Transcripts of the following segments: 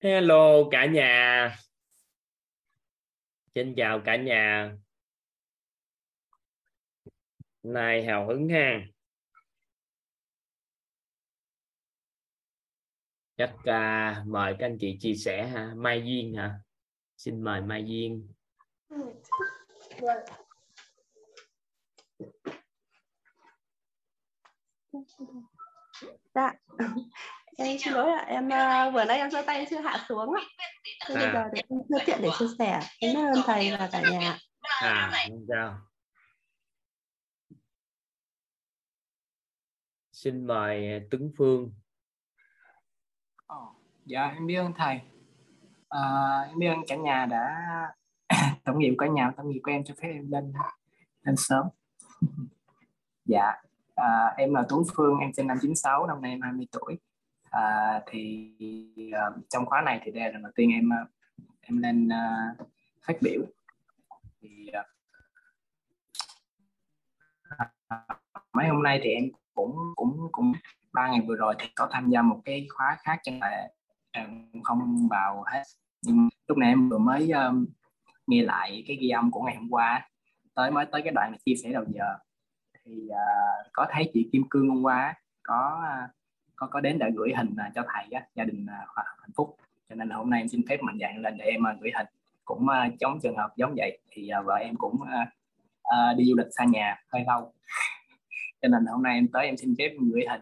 Hello cả nhà. Xin chào cả nhà. Nay hào hứng ha. Chắc uh, mời các anh chị chia sẻ ha. Mai Duyên hả? Xin mời Mai Duyên. Dạ em xin lỗi ạ em uh, vừa nãy em giơ tay chưa hạ xuống ạ. À. bây giờ để em chưa tiện để chia sẻ cảm ơn thầy và cả nhà à không sao xin mời Tuấn Phương. Oh, dạ em biết ơn thầy. À, em biết ơn cả nhà đã tổng nghiệp cả nhà tổng nghiệp của em cho phép em lên lên sớm. Dạ à, em là Tuấn Phương em sinh năm 96 năm nay em 20 tuổi à, thì uh, trong khóa này thì đây là lần đầu tiên em ờ, em lên uh, phát biểu. Thì uh, mấy hôm nay thì em cũng cũng cũng ba ngày vừa rồi thì có tham gia một cái khóa khác chẳng là không vào hết. Nhưng lúc này em vừa mới um, nghe lại cái ghi âm của ngày hôm qua tới mới tới cái đoạn mà chia sẻ đầu giờ. Thì uh, có thấy chị Kim Cương hôm qua có uh, có có đến để gửi hình à, cho thầy á, gia đình à, hạnh phúc. Cho nên là hôm nay em xin phép mạnh dạn lên để em à, gửi hình. Cũng chống trường hợp giống vậy thì vợ em cũng đi du lịch xa nhà hơi lâu. Cho nên là hôm nay em tới em xin phép gửi hình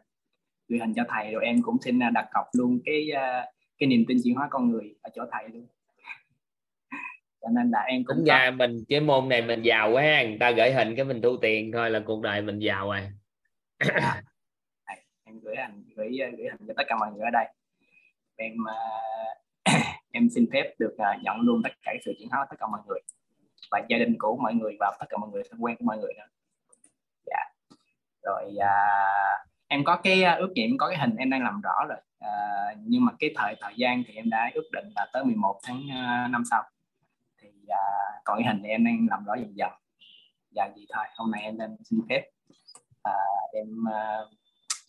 gửi hình cho thầy rồi em cũng xin đặt cọc luôn cái cái niềm tin chuyển hóa con người ở chỗ thầy luôn. Cho nên là em cũng ra mình cái môn này mình giàu quá người ta gửi hình cái mình thu tiền thôi là cuộc đời mình giàu rồi gửi hành gửi gửi hành cho tất cả mọi người ở đây. Em uh, em xin phép được uh, nhận luôn tất cả sự chuyển hóa tất cả mọi người. Và gia đình của mọi người và tất cả mọi người thân quen của mọi người nữa dạ. Rồi uh, em có cái ước nghiệm có cái hình em đang làm rõ rồi. Uh, nhưng mà cái thời thời gian thì em đã ước định là tới 11 tháng uh, năm sau. Thì uh, còn cái hình thì em đang làm rõ dần dần. Dạ gì thôi. Hôm nay em lên xin phép uh, em uh,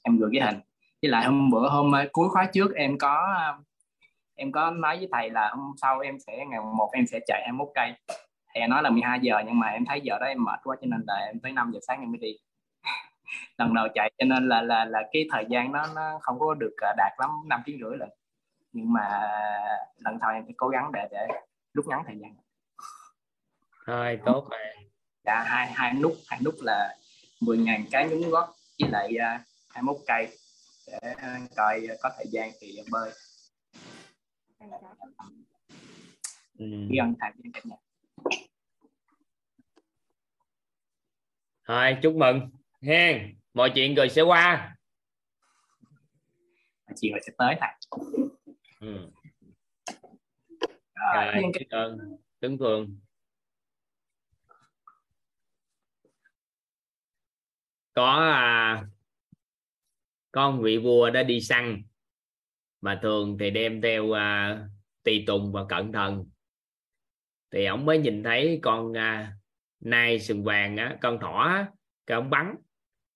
em gửi cái hình. Với lại hôm bữa hôm ờ, cuối khóa trước em có ờ, em có nói với thầy là hôm sau em sẽ ngày một em sẽ chạy 21 cây. Thầy nói là 12 giờ nhưng mà em thấy giờ đó em mệt quá cho nên là em tới 5 giờ sáng em mới đi. Lần đầu chạy cho nên là là là cái thời gian nó nó không có được ờ, đạt lắm năm tiếng rưỡi lần. Nhưng mà lần sau em sẽ cố gắng để để rút ngắn thời gian. Thôi tốt rồi dạ hai hai nút hai nút là 10.000 cái nhúng gót. Với lại 21 cây để ờ, coi có thời gian thì bơi. Ừ. thời gian cả nhà. Thôi chúc mừng. Hen mọi chuyện rồi sẽ qua. Mọi chuyện rồi sẽ tới thầy. Ừ. rồi ơn tướng phương có à, con vị vua đã đi săn mà thường thì đem theo uh, tùy tùng và cẩn thận. Thì ông mới nhìn thấy con uh, nai sừng vàng á con thỏ cái ông bắn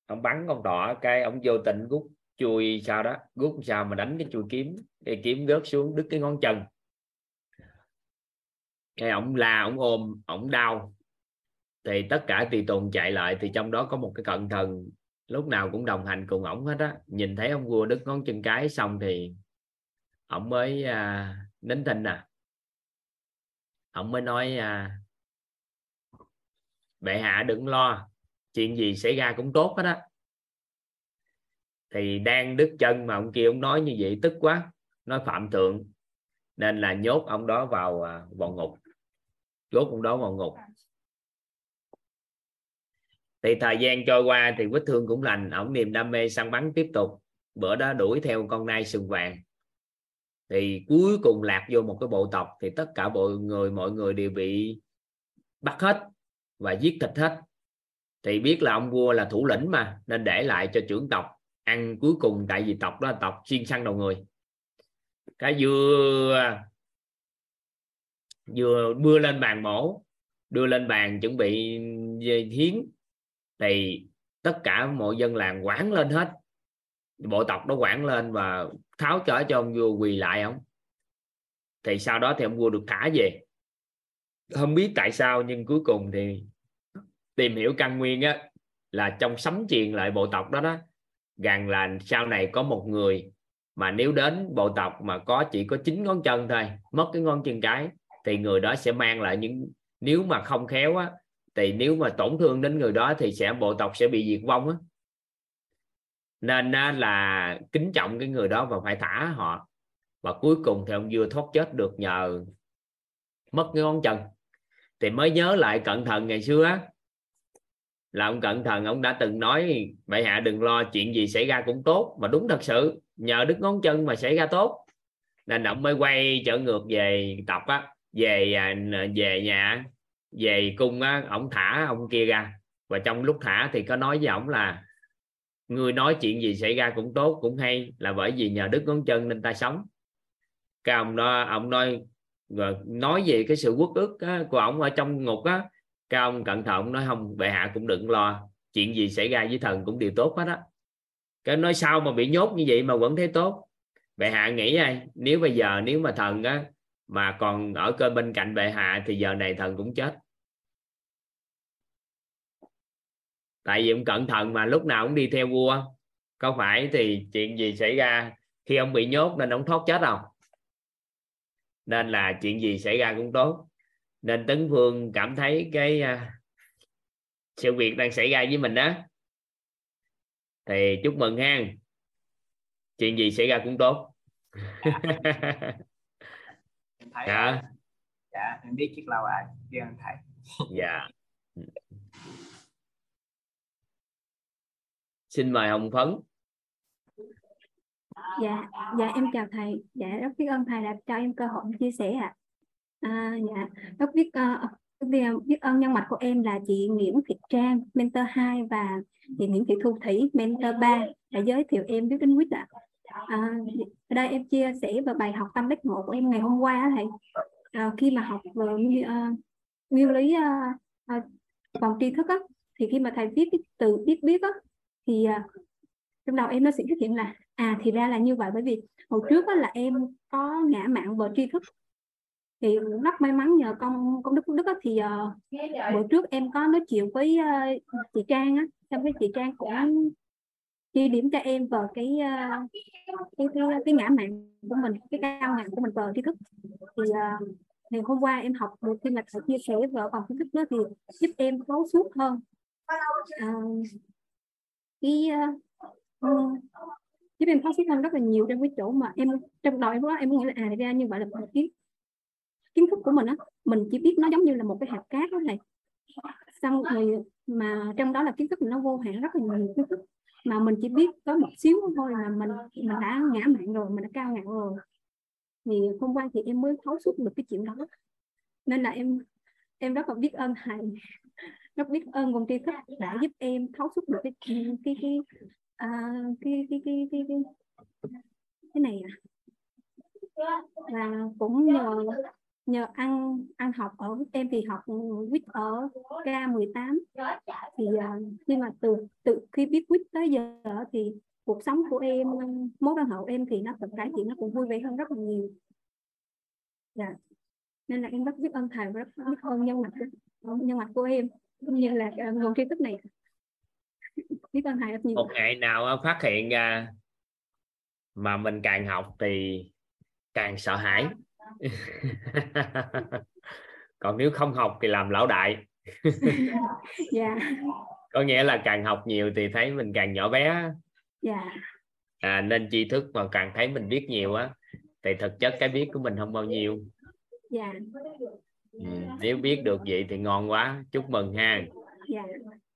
ông bắn con thỏ cái ông vô tình rút chui sao đó rút sao mà đánh cái chui kiếm cái kiếm rớt xuống đứt cái ngón chân. Cái ông la ông ôm ông đau. Thì tất cả tùy tùng chạy lại thì trong đó có một cái cận thần lúc nào cũng đồng hành cùng ổng hết á. Nhìn thấy ông vua đứt ngón chân cái xong thì ổng mới à, nín thinh nè ổng mới nói à, bệ hạ đừng lo chuyện gì xảy ra cũng tốt hết á. Thì đang đứt chân mà ông kia ông nói như vậy tức quá nói phạm thượng nên là nhốt ông đó vào à, vào ngục. Nhốt ông đó vào ngục thì thời gian trôi qua thì vết thương cũng lành, ổng niềm đam mê săn bắn tiếp tục. Bữa đó đuổi theo con nai sừng vàng. Thì cuối cùng lạc vô một cái bộ tộc thì tất cả mọi người mọi người đều bị bắt hết và giết thịt hết. Thì biết là ông vua là thủ lĩnh mà, nên để lại cho trưởng tộc ăn cuối cùng tại vì tộc đó là tộc chuyên săn đầu người. Cái vừa vừa đưa lên bàn mổ, đưa lên bàn chuẩn bị hiến thì tất cả mọi dân làng quản lên hết. Bộ tộc đó quản lên và tháo trở cho ông vua quỳ lại ông. Thì sau đó thì ông vua được thả về. Không biết tại sao nhưng cuối cùng thì tìm hiểu căn nguyên á, là trong sấm truyền lại bộ tộc đó đó, rằng là sau này có một người mà nếu đến bộ tộc mà có chỉ có chín ngón chân thôi, mất cái ngón chân cái, thì người đó sẽ mang lại những, nếu mà không khéo á thì nếu mà tổn thương đến người đó thì sẽ, bộ tộc sẽ bị diệt vong á. Nên là kính trọng cái người đó và phải thả họ. Và cuối cùng thì ông vua thoát chết được nhờ mất cái ngón chân. Thì mới nhớ lại cẩn thận ngày xưa á, là ông cẩn thận, ông đã từng nói, bệ hạ đừng lo, chuyện gì xảy ra cũng tốt. Mà đúng thật sự, nhờ đứt ngón chân mà xảy ra tốt. Nên ông mới quay trở ngược về tộc á, về à, về nhà về cung á ông thả ông kia ra. Và trong lúc thả thì có nói với ổng là người nói chuyện gì xảy ra cũng tốt cũng hay là bởi vì nhờ đứt ngón chân nên ta sống. Cái ông đó ông nói nói về cái sự quốc ức á, của ông ở trong ngục á. Cái ông cẩn thận nói không bệ hạ cũng đừng lo chuyện gì xảy ra với thần cũng đều tốt hết á. Cái nói sao mà bị nhốt như vậy mà vẫn thấy tốt? Bệ hạ nghĩ ai? Nếu bây giờ nếu mà thần á mà còn ở cơ bên cạnh bệ hạ thì giờ này thần cũng chết. Tại vì ông cẩn thận mà lúc nào cũng đi theo vua. Có phải thì chuyện gì xảy ra khi ông bị nhốt nên ông thoát chết không? Nên là chuyện gì xảy ra cũng tốt. Nên tấn phương cảm thấy cái uh, sự việc đang xảy ra với mình đó thì chúc mừng ha chuyện gì xảy ra cũng tốt em thấy dạ. Dạ em biết chiếc lâu ai biết ơn thầy. Dạ. Xin mời hồng phấn. Dạ dạ em chào thầy. Dạ rất biết ơn thầy đã cho em cơ hội chia sẻ ạ. À. à, dạ rất biết uh, biết ơn nhân mạch của em là chị Nguyễn Thị Trang mentor 2 và chị Nguyễn Thị Thu Thủy mentor 3 đã giới thiệu em biết đến quýt ạ. à, À, ở đây em chia sẻ về bài học tâm đắc ngộ của em ngày hôm qua thầy. À, khi mà học về uh, nguyên lý uh, uh, vòng tri thức á, thì khi mà thầy viết cái từ biết biết á, thì uh, trong đầu em nó sẽ xuất hiện là à thì ra là như vậy bởi vì hồi trước á là em có ngã mạng về tri thức. Thì rất may mắn nhờ công công đức đức á thì uh, bữa trước em có nói chuyện với uh, chị Trang á xong cái chị Trang cũng chia điểm cho em vào cái ờ, cái, cái cái ngã mạng của mình cái cao ngạn của mình vào tri thức. Thì uh, hôm qua em học được khi mà thầy chia sẻ vào phòng kiến thức đó thì giúp em thấu suốt hơn. Uh, cái uh, giúp em thấu suốt hơn rất là nhiều trong cái chỗ mà em trong đầu em đó em nghĩ là à ra như vậy là một kiến kiến thức của mình á mình chỉ biết nó giống như là một cái hạt cát đó này xong rồi mà trong đó là kiến thức nó vô hạn rất là nhiều kiến thức mà mình chỉ biết có một xíu thôi mà mình mình đã ngã mạng rồi mình đã cao ngạo rồi. Thì hôm qua thì em mới thấu suốt được cái chuyện đó. Nên là em em rất là biết ơn thầy. Rất biết ơn công ty thức đã giúp em thấu suốt được cái cái cái à, cái, cái, cái, cái, cái, cái này à và cũng nhờ nhờ ăn ăn học ở em thì học quýt ở K18 thì uh, khi mà từ từ khi biết quýt tới giờ thì cuộc sống của em mối quan hệ của em thì nó tự cải thiện nó cũng vui vẻ hơn rất là nhiều. Dạ. Nên là em rất biết ơn thầy và rất biết ơn nhân mặt nhân mặt của em cũng như là uh, nguồn tri thức này. Biết ơn thầy rất nhiều. Một ngày nào phát hiện ra mà mình càng học thì càng sợ hãi. còn nếu không học thì làm lão đại. Dạ. Có nghĩa là càng học nhiều thì thấy mình càng nhỏ bé. Dạ. À, nên tri thức mà càng thấy mình biết nhiều á thì thực chất cái biết của mình không bao nhiêu. Dạ. Ừ, nếu biết được vậy thì ngon quá. Chúc mừng ha. Dạ.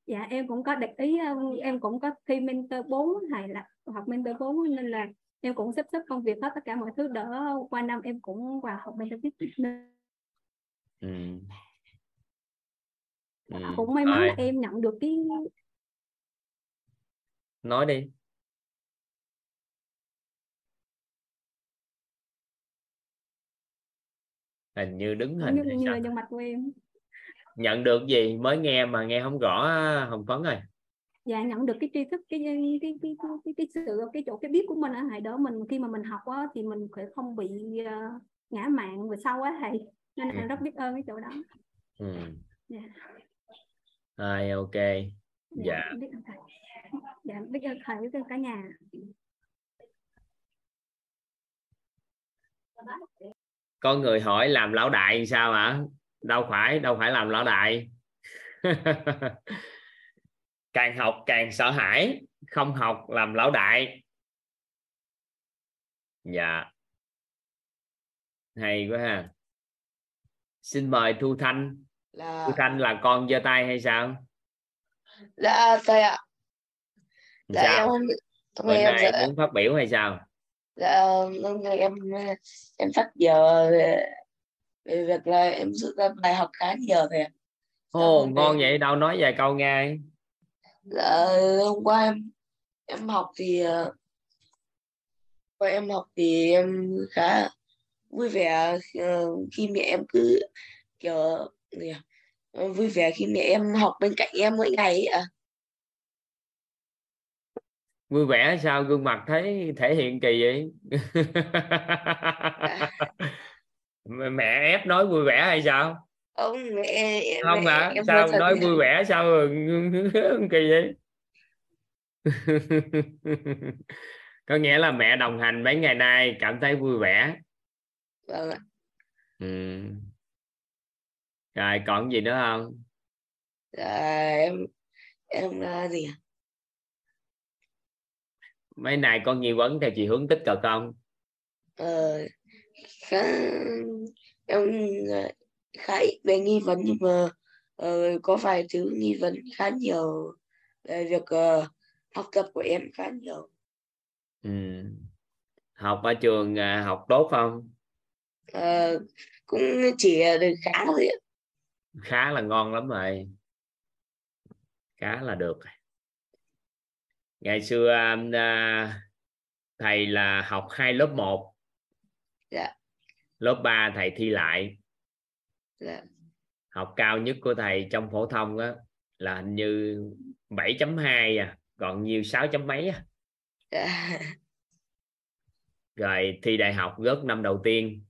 Dạ em cũng có đặt ý em cũng có thi mentor 4 thầy là học mentor 4 nên là em cũng sắp xếp công việc hết tất cả mọi thứ đỡ qua năm em cũng vào học mentor tiếp ừ. Ừ. cũng may mắn là em nhận được cái nói đi. Hình như đứng hình như, như là nhân mạch của em. Nhận được gì? Mới nghe mà nghe không rõ hồng phấn rồi dạ nhận được cái tri thức cái cái cái cái cái, cái sự cái chỗ cái biết của mình ở hại đỡ mình khi mà mình học á, thì mình phải không bị uh, ngã mạng vừa sau á thầy nên là ừ. rất biết ơn cái chỗ đó ừ. yeah. Dạ. Rồi, ok dạ, dạ. biết ơn thầy dạ biết ơn thầy biết ơn cả nhà có người hỏi làm lão đại sao hả đâu phải đâu phải làm lão đại càng học càng sợ hãi không học làm lão đại. Dạ. Hay quá ha. Xin mời thu thanh. Là... thu thanh là con giơ tay hay sao? Dạ thầy ạ. Dạ. sao? em bữa nay dạ... muốn phát biểu hay sao? Dạ hôm nay em em phát giờ về, về việc là em rút ra bài học khá nhiều thầy ạ ồ ngon vậy đâu nói vài câu nghe dạ hôm qua em em học thì ờ, qua em học thì em khá vui vẻ ờ, khi mẹ em cứ kiểu gì à? vui vẻ khi mẹ em học bên cạnh em mỗi ngày ấy à vui vẻ sao gương mặt thấy thể hiện kỳ vậy? Mẹ ép nói vui vẻ hay sao không mẹ không hả? à? sao nói vui vẻ sao kỳ vậy? Có nghĩa là mẹ đồng hành mấy ngày nay cảm thấy vui vẻ. Vâng ạ. Ừ. rồi còn gì nữa không? Dạ, em em là gì mấy này con nghi vấn theo chị hướng tích cực không? Ờ khá em khá ít về nghi vấn nhưng mà uh, có vài thứ nghi vấn khá nhiều về việc uh, học tập của em khá nhiều. Ừ. học ở trường uh, học tốt không? Uh, cũng chỉ được khá thôi khá là ngon lắm rồi. Khá là được. Ngày xưa uh, thầy là học hai lớp 1 dạ. lớp 3 thầy thi lại dạ. học cao nhất của thầy trong phổ thông á là hình như 7.2 à còn nhiều 6 chấm mấy á dạ. rồi thi đại học rớt năm đầu tiên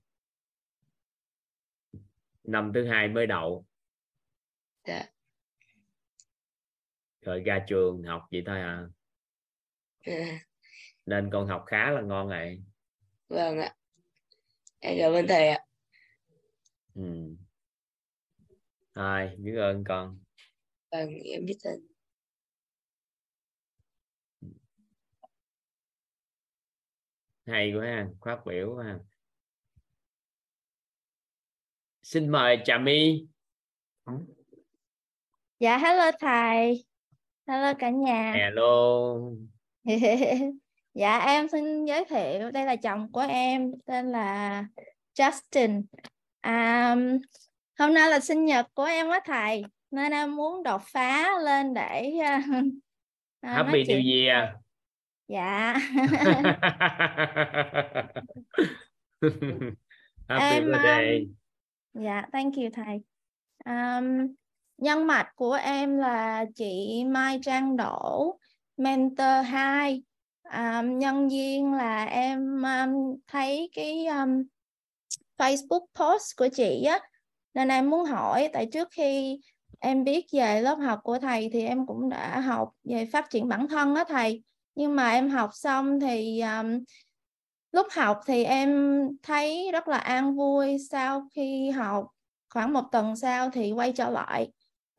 năm thứ hai mới đậu dạ. rồi ra trường học vậy thôi à dạ. nên con học khá là ngon này vâng ạ em cảm ơn thầy ạ ừ. Rồi, biết ơn con. Vâng, em biết ơn. Hay quá ha, phát biểu ha. Xin mời Trà My. Dạ, hello thầy. Hello cả nhà. Hello. dạ, em xin giới thiệu. Đây là chồng của em, tên là Justin. Um, hôm nay là sinh nhật của em á thầy. Nên em muốn đột phá lên để uh, Happy New Year. dạ. Happy em, birthday. um, dạ thank you thầy. Um, nhân mạch của em là chị Mai Trang Đỗ mentor 2 um, nhân viên là em um, thấy cái um, Facebook post của chị á nên em muốn hỏi tại trước khi em biết về lớp học của thầy thì em cũng đã học về phát triển bản thân đó thầy. Nhưng mà em học xong thì um, lúc học thì em thấy rất là an vui. Sau khi học khoảng một tuần sau thì quay trở lại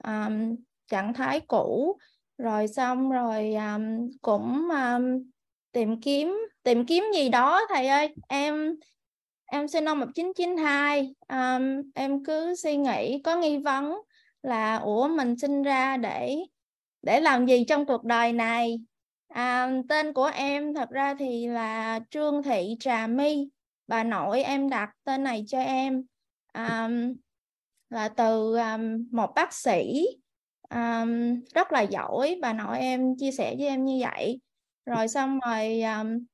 um, trạng thái cũ. Rồi xong rồi um, cũng um, tìm kiếm tìm kiếm gì đó thầy ơi. Em em sinh năm 1992 um, em cứ suy nghĩ có nghi vấn là ủa mình sinh ra để để làm gì trong cuộc đời này? À, tên của em thật ra thì là Trương Thị Trà My. Bà nội em đặt tên này cho em. Um, là từ um, một bác sĩ. Um, rất là giỏi. Bà nội em chia sẻ với em như vậy. Rồi xong rồi um,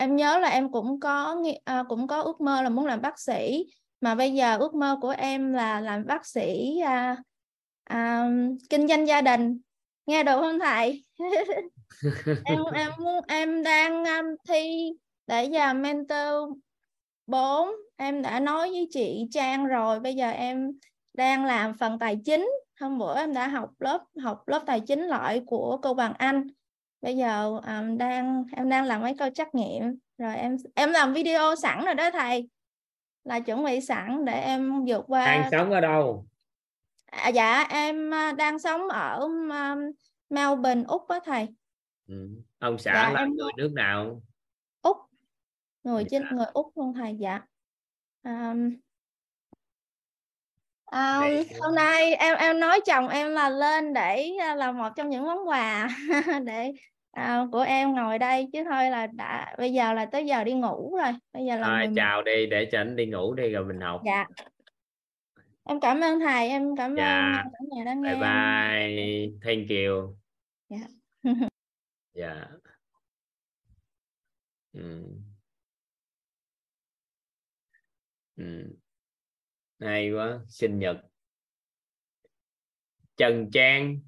em nhớ là em cũng có à, cũng có ước mơ là muốn làm bác sĩ mà bây giờ ước mơ của em là làm bác sĩ à, à, kinh doanh gia đình. Nghe được không thầy? Em em muốn em đang um, thi để vào mentor 4 em đã nói với chị Trang rồi bây giờ em đang làm phần tài chính. Hôm bữa em đã học lớp học lớp tài chính loại của cô Hoàng Anh bây giờ um, đang em đang làm mấy câu trắc nghiệm. Rồi em em làm video sẵn rồi đó thầy. Là chuẩn bị sẵn để em vượt qua. Đang sống ở đâu? À, dạ em à, đang sống ở um, Melbourne Úc đó thầy. Ừ. ông xã dạ, là em... người nước nào? Úc. Người trên dạ. người Úc luôn thầy dạ. Um, um, hôm nay em em nói chồng em là lên để à, là một trong những món quà để à, của em ngồi đây chứ thôi là đã bây giờ là tới giờ đi ngủ rồi bây giờ là à, 11. chào đi để cho anh đi ngủ đi rồi mình học dạ em cảm ơn thầy em cảm Dạ. ơn cả nhà đã nghe bye bye thank you Dạ. dạ ừ. Ừ hay quá sinh nhật. Trần Trang.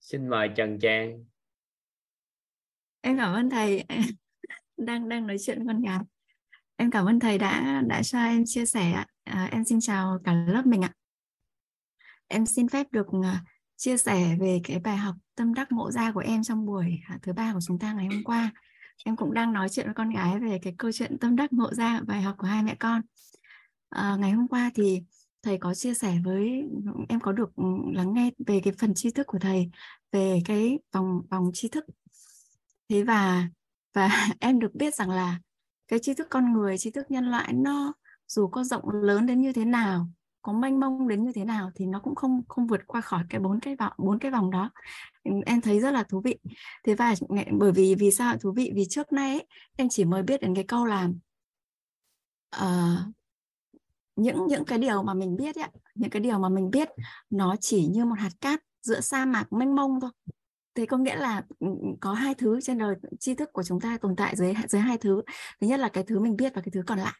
Xin mời Trần Trang. Em cảm ơn thầy. Đang đang nói chuyện với con gái em cảm ơn thầy đã đã cho em chia sẻ ạ. à, em xin chào cả lớp mình ạ. Em xin phép được à, chia sẻ về cái bài học tâm đắc ngộ ra của em trong buổi à, thứ ba của chúng ta ngày hôm qua. Em cũng đang nói chuyện với con gái về cái câu chuyện tâm đắc ngộ ra bài học của hai mẹ con à, ngày hôm qua thì thầy có chia sẻ với em có được ừ, lắng nghe về cái phần tri thức của thầy về cái vòng vòng tri thức. Thế và và em được biết rằng là cái tri thức con người tri thức nhân loại nó dù có rộng lớn đến như thế nào có mênh mông đến như thế nào thì nó cũng không không vượt qua khỏi cái bốn cái vòng bốn cái vòng đó. Ừ, em thấy rất là thú vị. Thế và bởi vì vì sao thú vị? Vì trước nay ấy, em chỉ mới biết đến cái câu là uh, những những cái điều mà mình biết ấy, những cái điều mà mình biết nó chỉ như một hạt cát giữa sa mạc mênh mông thôi. Thế có nghĩa là ừ, ừ, có hai thứ trên đời tri thức của chúng ta tồn tại dưới dưới hai thứ. Thứ nhất là cái thứ mình biết và cái thứ còn lại.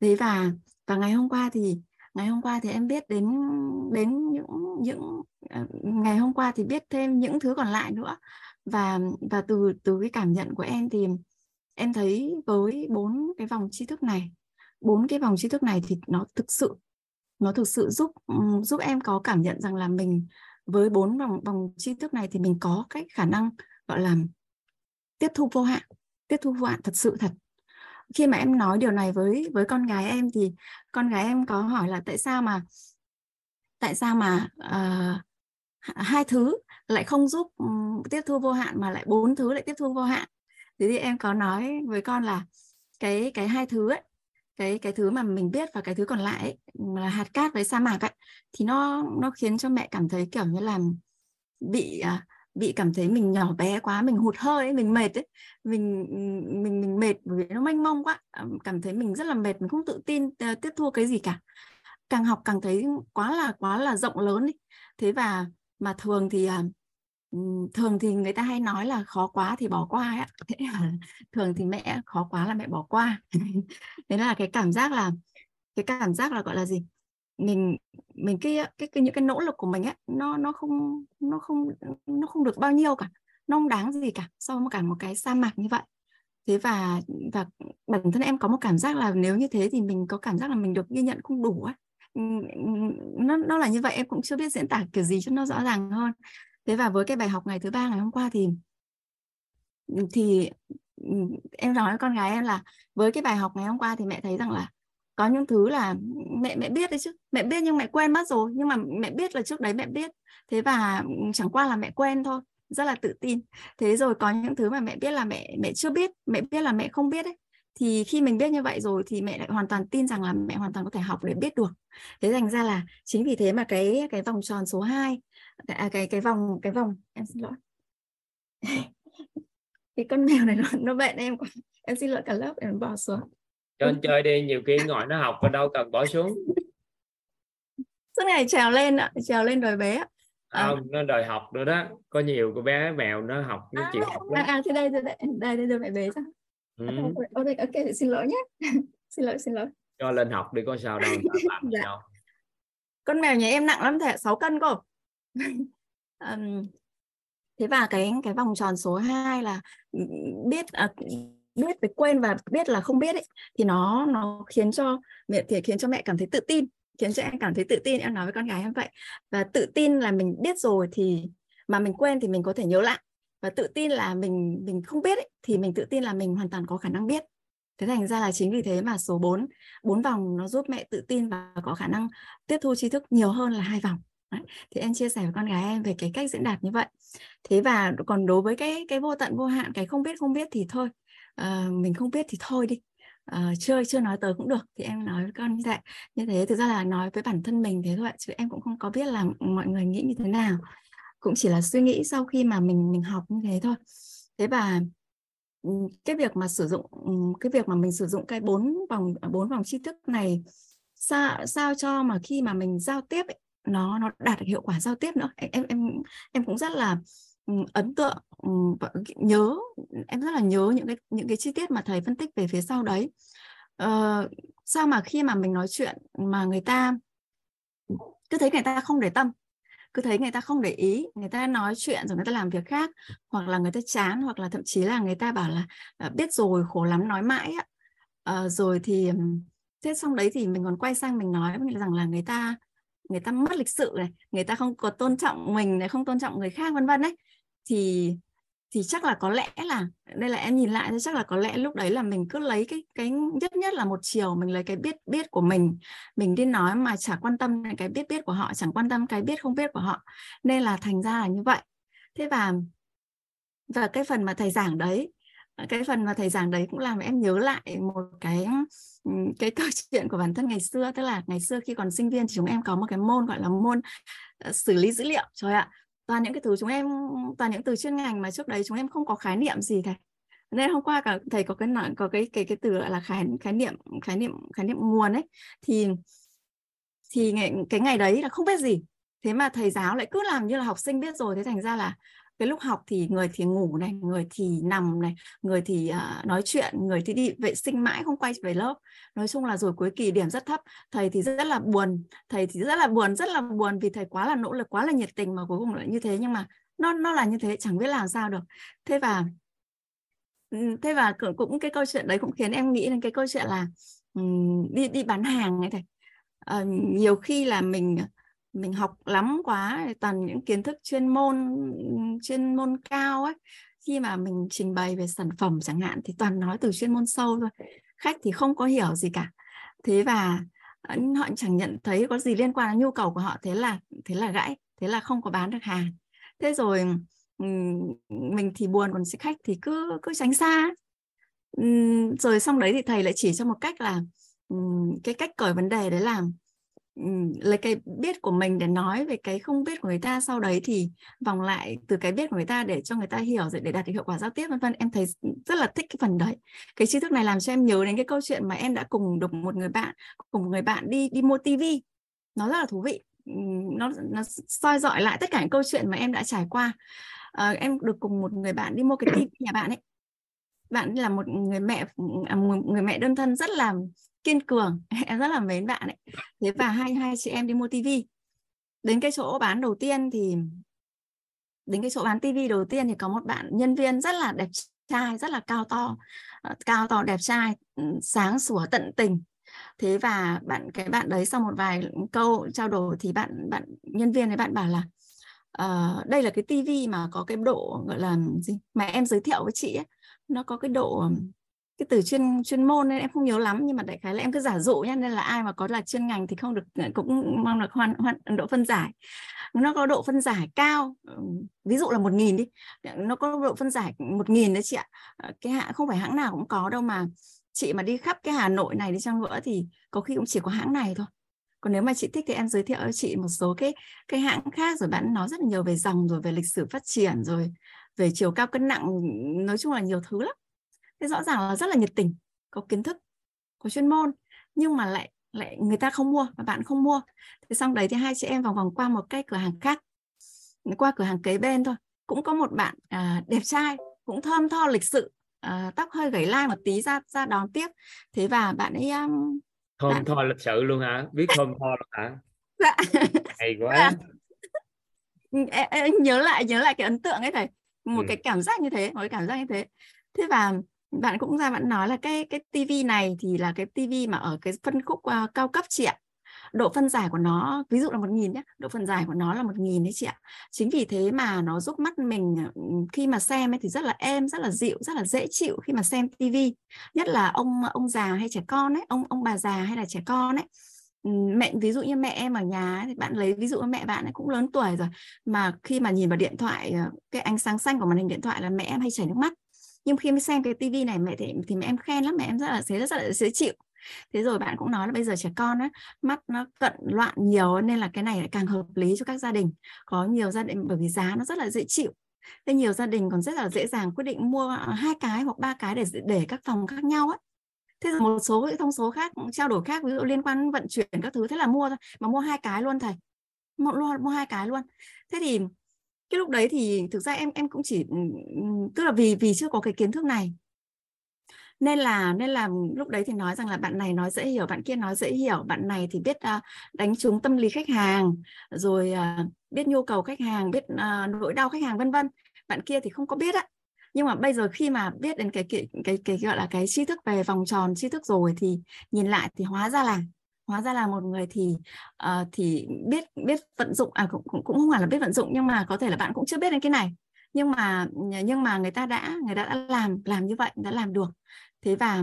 Thế và và ngày hôm qua thì ngày hôm qua thì em biết đến đến những những ờ, ngày hôm qua thì biết thêm những thứ còn lại nữa. Và và từ từ cái cảm nhận của em thì em thấy với bốn cái vòng tri thức này bốn cái vòng tri thức này thì nó thực sự nó thực sự giúp ừ, giúp em có cảm nhận rằng là mình với bốn vòng vòng tri thức này thì mình có cái khả năng gọi là tiếp thu vô hạn tiếp thu vô hạn thật sự thật. Khi mà em nói điều này với với con gái em thì con gái em có hỏi là tại sao mà tại sao mà uh, hai thứ lại không giúp um, tiếp thu vô hạn mà lại bốn thứ lại tiếp thu vô hạn? Thế thì em có nói với con là cái cái hai thứ ấy cái cái thứ mà mình biết và cái thứ còn lại ấy, là hạt cát với sa mạc ấy thì nó nó khiến cho mẹ cảm thấy kiểu như là bị à, bị cảm thấy mình nhỏ bé quá mình hụt hơi ấy, mình mệt ấy mình mình mình mệt bởi vì nó mênh mông quá à, cảm thấy mình rất là mệt mình không tự tin à, tiếp thu cái gì cả càng học càng thấy quá là quá là rộng lớn ấy. thế và mà thường thì uh, thường thì người ta hay nói là khó quá thì bỏ qua ấy. Thế là, thường thì mẹ khó quá là mẹ bỏ qua. Thế là cái cảm giác là cái cảm giác là gọi là gì? Mình mình cái, cái cái những cái nỗ lực của mình ấy nó nó không nó không nó không được bao nhiêu cả nó không đáng gì cả so với cả một cái sa mạc như vậy. Thế và và bản thân em có một cảm giác là nếu như thế thì mình có cảm giác là mình được ghi nhận không đủ ấy nó nó là như vậy em cũng chưa biết diễn tả kiểu gì cho nó rõ ràng hơn thế và với cái bài học ngày thứ ba ngày hôm qua thì ừ, thì ừ, em nói với con gái em là với cái bài học ngày hôm qua thì mẹ thấy rằng là có những thứ là mẹ mẹ biết đấy chứ. Mẹ biết nhưng mẹ quen mất rồi, nhưng mà mẹ biết là trước đấy mẹ biết. Thế và ừ, chẳng qua là mẹ quen thôi, rất là tự tin. Thế rồi có những thứ mà mẹ biết là mẹ mẹ chưa biết, mẹ biết là mẹ không biết ấy. Thì khi mình biết như vậy rồi thì mẹ lại hoàn toàn tin rằng là mẹ hoàn toàn có thể học để biết được. Thế thành ra là chính vì thế mà cái cái vòng tròn số 2 à, cái cái vòng cái vòng em xin lỗi. Cái con mèo này nó, nó bệnh em em xin lỗi cả lớp em bỏ xuống. Cho anh chơi đi nhiều khi ngồi nó học ở đâu cần bỏ xuống. Suốt ngày trèo lên ạ trèo lên đòi bé à. không nó đòi học nữa đó. Có nhiều cô bé mèo nó học nó à, chịu học à, à thế đây đây đây đây đây, đây mẹ bế sao ừ. ok ok xin lỗi nhé. Xin lỗi xin lỗi. Cho lên học đi có sao đâu làm Dạ. đâu. Con mèo nhà em nặng lắm thể 6 cân cô um, thế và cái cái vòng tròn số 2 là biết à, biết với quên và biết là không biết ấy thì nó nó khiến cho mẹ thì khiến cho mẹ cảm thấy tự tin khiến cho em cảm thấy tự tin em nói với con gái em vậy. Và tự tin là mình biết rồi thì mà mình quên thì mình có thể nhớ lại. Và tự tin là mình mình không biết ấy, thì mình tự tin là mình hoàn toàn có khả năng biết. Thế thành ra là chính vì thế mà số 4 bốn vòng nó giúp mẹ tự tin và có khả năng tiếp thu tri thức nhiều hơn là hai vòng. Đấy. thì em chia sẻ với con gái em về cái cách diễn đạt như vậy. Thế và còn đối với cái cái vô tận vô hạn cái không biết không biết thì thôi uh, mình không biết thì thôi đi. Uh, chưa chưa nói tới cũng được thì em nói với con như vậy. Như thế thực ra là nói với bản thân mình thế thôi chứ em cũng không có biết là mọi người nghĩ như thế nào. Cũng chỉ là suy nghĩ sau khi mà mình mình học như thế thôi. Thế và ừ, cái việc mà sử dụng ừ, cái việc mà mình sử dụng cái bốn vòng bốn vòng tri thức này sao sao cho mà khi mà mình giao tiếp ấy, nó nó đạt được hiệu quả giao tiếp nữa. Em em em cũng rất là ừ, ấn tượng ừ, và nhớ em rất là nhớ những cái những cái chi tiết mà thầy phân tích về phía sau đấy. Uh, sao mà khi mà mình nói chuyện mà người ta cứ thấy người ta không để tâm cứ thấy người ta không để ý người ta nói chuyện rồi người ta làm việc khác hoặc là người ta chán hoặc là thậm chí là người ta bảo là à, biết rồi khổ lắm nói mãi á. Ờ, rồi thì thế xong đấy thì mình còn quay sang mình nói rằng là người ta người ta mất lịch sự này, người ta không có tôn trọng mình này, không tôn trọng người khác, vân vân đấy thì thì chắc là có lẽ là, đây là em nhìn lại thì chắc là có lẽ lúc đấy là mình cứ lấy cái cái nhất nhất là một chiều, mình lấy cái biết biết của mình. Mình đi nói mà chả quan tâm cái biết biết của họ, chẳng quan tâm cái biết, không biết của họ. Nên là thành ra là như vậy. Thế và và cái phần mà thầy giảng đấy, cái phần mà thầy giảng đấy cũng làm em nhớ lại một cái cái câu chuyện của bản thân ngày xưa tức là ngày xưa khi còn sinh viên thì chúng em có một cái môn gọi là môn uh, xử lý dữ liệu. Trời ạ toàn những cái thứ chúng em toàn những từ chuyên ngành mà trước đấy chúng em không có khái niệm gì thầy nên hôm qua cả thầy có cái có cái cái cái từ gọi là khái khái niệm khái niệm khái niệm nguồn ấy thì thì ngày, cái ngày đấy là không biết gì. Thế mà thầy giáo lại cứ làm như là học sinh biết rồi thế thành ra là cái lúc học thì người thì ngủ này người thì nằm này người thì uh, nói chuyện người thì đi vệ sinh mãi không quay về lớp. Nói chung là rồi cuối kỳ điểm rất thấp thầy thì rất là buồn thầy thì rất là buồn rất là buồn vì thầy quá là nỗ lực quá là nhiệt tình mà cuối cùng lại như thế nhưng mà nó nó là như thế chẳng biết làm sao được. Thế và thế và cũng cái câu chuyện đấy cũng khiến em nghĩ đến cái câu chuyện là um, đi đi bán hàng ấy thầy. Uh, nhiều khi là mình mình học lắm quá, toàn những kiến thức chuyên môn chuyên môn cao ấy. Khi mà mình trình bày về sản phẩm chẳng hạn thì toàn nói từ chuyên môn sâu thôi, khách thì không có hiểu gì cả. Thế và ờ, họ chẳng nhận thấy có gì liên quan đến nhu cầu của họ, thế là thế là gãy, thế là không có bán được hàng. Thế rồi mình thì buồn, còn khách thì cứ cứ tránh xa. Rồi xong đấy thì thầy lại chỉ cho một cách là cái cách cởi vấn đề đấy là lấy cái biết của mình để nói về cái không biết của người ta sau đấy thì vòng lại từ cái biết của người ta để cho người ta hiểu rồi để đạt được hiệu quả giao tiếp vân vân. Em thấy rất là thích cái phần đấy. Cái tri thức này làm cho em nhớ đến cái câu chuyện mà em đã cùng được một người bạn cùng một người bạn đi đi mua tivi nó rất là thú vị. Nó nó soi dọi lại tất cả những câu chuyện mà em đã trải qua. À, em được cùng một người bạn đi mua cái tivi nhà bạn ấy. Bạn là một người mẹ à, một người mẹ đơn thân rất là kiên cường. Em rất là mến bạn ấy. Thế và hai hai chị em đi mua tivi đến cái chỗ bán đầu tiên thì đến cái chỗ bán tivi đầu tiên thì có một bạn nhân viên rất là đẹp trai rất là cao to ờ, cao to đẹp trai ừ, sáng sủa tận tình. Thế và bạn cái bạn đấy sau một vài câu trao đổi thì bạn bạn nhân viên ấy bạn bảo là uh, đây là cái tivi mà có cái độ gọi là gì? Mà em giới thiệu với chị ấy nó có cái độ cái từ chuyên chuyên môn nên em không nhớ lắm nhưng mà đại khái là em cứ giả dụ nhé nên là ai mà có là chuyên ngành thì không được ờ, cũng mong được hoàn, hoàn độ phân giải. Nó có độ phân giải cao ờ, ví dụ là một nghìn đi nó có độ phân giải một nghìn đấy chị ạ. Ờ, cái hãng không phải hãng nào cũng có đâu mà chị mà đi khắp cái Hà Nội này đi chăng nữa thì có khi cũng chỉ có hãng này thôi. Còn nếu mà chị thích thì em giới thiệu cho chị một số cái cái hãng khác rồi bạn nói rất là nhiều về dòng rồi về lịch sử phát triển rồi về chiều cao cân nặng nói chung là nhiều thứ lắm thế rõ ràng là rất là nhiệt tình có kiến thức có chuyên môn nhưng mà lại lại người ta không mua và bạn không mua. Thế xong đấy thì hai chị em vòng vòng qua một cái cửa hàng khác qua cửa hàng kế bên thôi. Cũng có một bạn à, đẹp trai cũng thơm tho lịch sự à, tóc hơi gãy lai một tí ra ra đón tiếp. Thế và bạn ấy um, thơm bạn... tho lịch sự luôn hả? Biết thơm tho luôn hả? Dạ. Hay quá. Dạ. em, nhớ lại nhớ lại cái ấn tượng ấy thầy. Một ừ. cái cảm giác như thế một cái cảm giác như thế. Thế và bạn cũng ra bạn nói là cái cái tivi này thì là cái tivi mà ở cái phân khúc uh, cao cấp chị ạ. Độ phân giải của nó ví dụ là một nghìn nhé độ phân giải của nó là một nghìn đấy chị ạ. Chính vì thế mà nó giúp mắt mình khi mà xem ấy thì rất là êm rất là dịu rất là dễ chịu khi mà xem tivi nhất là ông ông già hay trẻ con ấy ông ông bà già hay là trẻ con ấy. Mẹ ví dụ như mẹ em ở nhà thì bạn lấy ví dụ mẹ bạn ấy cũng lớn tuổi rồi mà khi mà nhìn vào điện thoại ờ, cái ánh sáng xanh của màn hình điện thoại là mẹ em hay chảy nước mắt nhưng khi mới xem cái tivi này mẹ thì, thì mẹ em khen lắm mẹ em rất là thấy rất là dễ chịu. Thế rồi bạn cũng nói là bây giờ trẻ con á mắt nó cận loạn nhiều nên là cái này lại càng hợp lý cho các gia đình. Có nhiều gia đình bởi vì giá nó rất là dễ chịu. Thế nhiều gia đình còn rất là dễ dàng quyết định mua hai cái hoặc ba cái để để các phòng khác nhau ấy thế một số cái thông số khác trao đổi khác ví dụ liên quan vận chuyển các thứ thế là mua thôi mà mua hai cái luôn thầy. Một luôn mua hai cái luôn. Thế thì cái lúc đấy thì thực ra em em cũng chỉ ừ, ừ, tức là vì vì chưa có cái kiến thức này. Nên là nên là lúc đấy thì nói rằng là bạn này nói dễ hiểu bạn kia nói dễ hiểu bạn này thì biết uh, đánh trúng tâm lý khách hàng rồi uh, biết nhu cầu khách hàng biết uh, nỗi đau khách hàng vân vân. Bạn kia thì không có biết á. Nhưng mà bây giờ khi mà biết đến cái cái cái, cái gọi là cái tri thức về vòng tròn tri thức rồi thì nhìn lại thì hóa ra là hóa ra là một người thì uh, thì biết biết vận dụng à cũng, cũng cũng không hẳn là biết vận dụng nhưng mà có thể là bạn cũng chưa biết đến cái này. Nhưng mà nhưng mà người ta đã người ta đã làm làm như vậy đã làm được. Thế và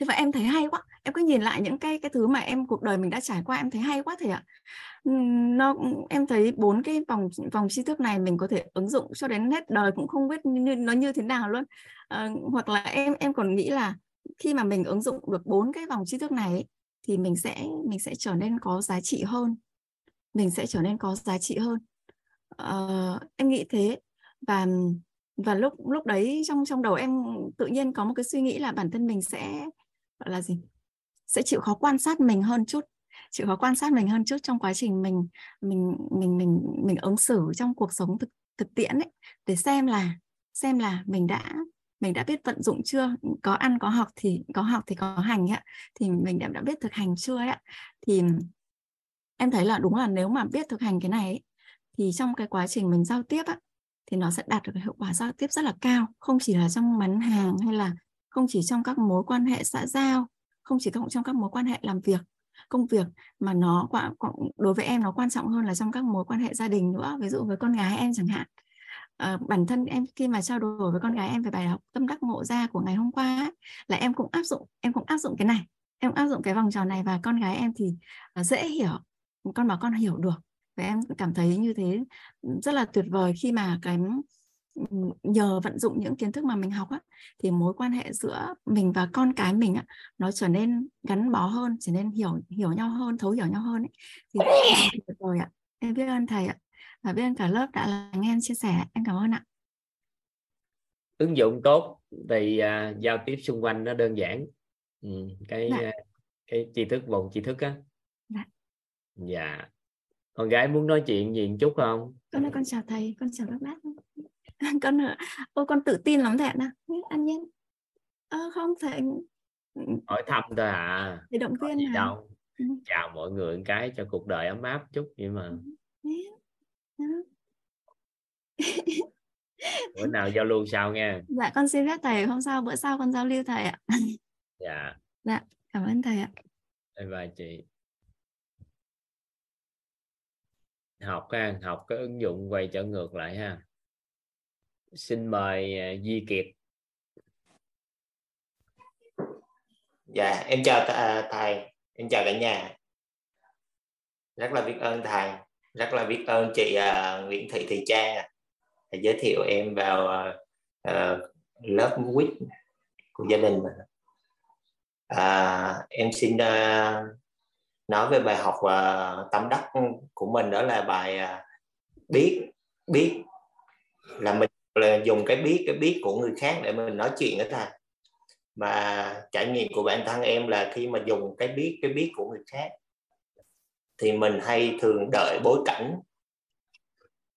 thế và em thấy hay quá. Em cứ nhìn lại những cái cái thứ mà em cuộc đời mình đã trải qua em thấy hay quá thầy ạ. Nó em thấy bốn cái vòng vòng tri thức này mình có thể ứng dụng cho đến hết đời cũng không biết như, nó như thế nào luôn. À, hoặc là em em còn nghĩ là khi mà mình ứng dụng được bốn cái vòng tri thức này thì mình sẽ mình sẽ trở nên có giá trị hơn. Mình sẽ trở nên có giá trị hơn. Uh, em nghĩ thế. Và và lúc lúc đấy trong trong đầu em tự nhiên có một cái suy nghĩ là bản thân mình sẽ gọi là gì? Sẽ chịu khó quan sát mình hơn chút chịu khó quan sát mình hơn chút trong quá trình mình mình mình mình mình ứng xử trong cuộc sống thực thực tiễn ấy. Để xem là xem là mình đã mình đã biết vận dụng chưa? Có ăn có học thì có học thì có hành ạ. Thì mình đã đã biết thực hành chưa ạ? Thì em thấy là đúng là nếu mà biết thực hành cái này ấy, thì trong cái quá trình mình giao tiếp á, thì nó sẽ đạt được cái hiệu quả giao tiếp rất là cao. Không chỉ là trong bán hàng hay là không chỉ trong các mối quan hệ xã giao không chỉ trong các mối quan hệ làm việc công việc mà nó đối với em nó quan trọng hơn là trong các mối quan hệ gia đình nữa. Ví dụ với con gái em chẳng hạn à, bản thân em khi mà trao đổi với con gái em về bài học tâm đắc ngộ ra của ngày hôm qua là em cũng áp dụng em cũng áp dụng cái này em áp dụng cái vòng tròn này và con gái em thì ờ, dễ hiểu con bảo con hiểu được và em cảm thấy như thế ừ, rất là tuyệt vời khi mà cái ừ, nhờ vận dụng những kiến thức mà mình học á thì mối quan hệ giữa mình và con cái mình á nó trở nên gắn bó hơn trở nên hiểu hiểu nhau hơn thấu hiểu nhau hơn ấy. thì tuyệt vời ạ em biết ơn thầy ạ và biết ơn cả lớp đã lắng nghe em chia sẻ. Em cảm ơn ạ. Ứng dụng tốt thì uh, giao tiếp xung quanh nó đơn giản. Ừ, cái dạ. uh, cái tri thức vòng tri thức á. Dạ. dạ. Con gái muốn nói chuyện gì một chút không? Con ơi con chào thầy. Con chào các bác. Con ôi con tự tin lắm thầy ạ. Ăn nhé à, không thầy. Hỏi thăm thôi à. Thì động viên đâu. Ừ. chào mọi người một cái cho cuộc đời ấm áp chút vậy mà. Ừ. bữa nào giao lưu sau nha. Dạ con xin phép thầy hôm sau bữa sau con giao lưu thầy ạ. Dạ. Dạ cảm ơn thầy ạ. Bye bye chị. Học ha học cái ứng dụng quay trở ngược lại ha. Xin mời à, Di Kiệt. Dạ em chào à, thầy. Em chào cả nhà. Rất là biết ơn thầy rất là biết ơn chị uh, Nguyễn Thị Thị Trang thầy giới thiệu em vào uh, lớp quýt của gia đình mình uh, em xin uh, nói về bài học uh, tâm đắc của mình đó là bài uh, biết biết là mình là dùng cái biết cái biết của người khác để mình nói chuyện đó thầy mà trải nghiệm của bản thân em là khi mà dùng cái biết cái biết của người khác thì mình hay thường đợi bối cảnh.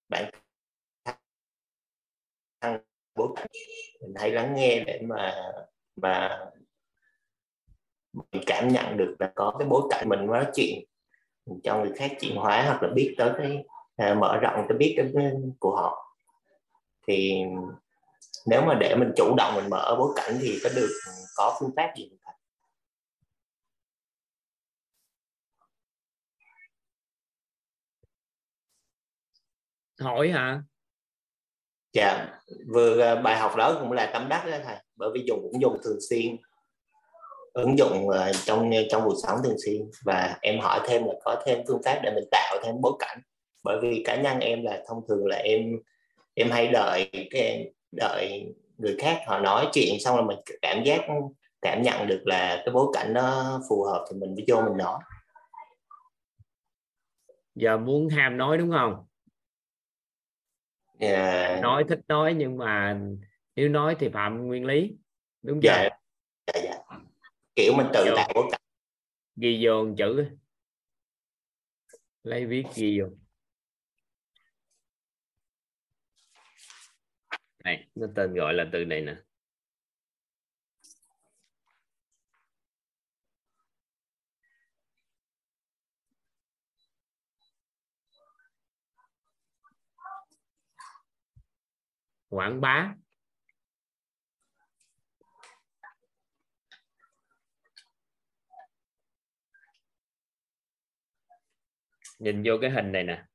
Bản thân bối cảnh mình hay lắng nghe để mà mà mình cảm nhận được là có cái bối cảnh mình nói chuyện cho người khác chuyển hóa hoặc là biết tới cái à, mở rộng cái biết cái của họ. Thì nếu mà để mình chủ động mình mở bối cảnh thì có được có phương pháp gì hỏi hả? Dạ vừa ờ, bài học đó cũng là tâm đắc đó thầy bởi vì dùng cũng dùng thường xuyên ứng dụng ờ, trong trong cuộc sống thường xuyên. Và em hỏi thêm là có thêm phương pháp để mình tạo thêm bối cảnh bởi vì cá nhân em là thông thường là em em hay đợi cái đợi người khác họ nói chuyện xong rồi mình cảm giác cảm nhận được là cái bối cảnh nó phù hợp thì mình mới vô mình nói. Giờ muốn ham nói đúng không yeah. Dạ. nói thích nói nhưng mà nếu nói thì phạm nguyên lý. Đúng chưa? Dạ, dạ, dạ. kiểu mình tự tạo cảnh. Ghi vô chữ. Lấy viết ghi vô. Này nó tên gọi là từ này nè quảng bá. Nhìn vô cái hình này nè.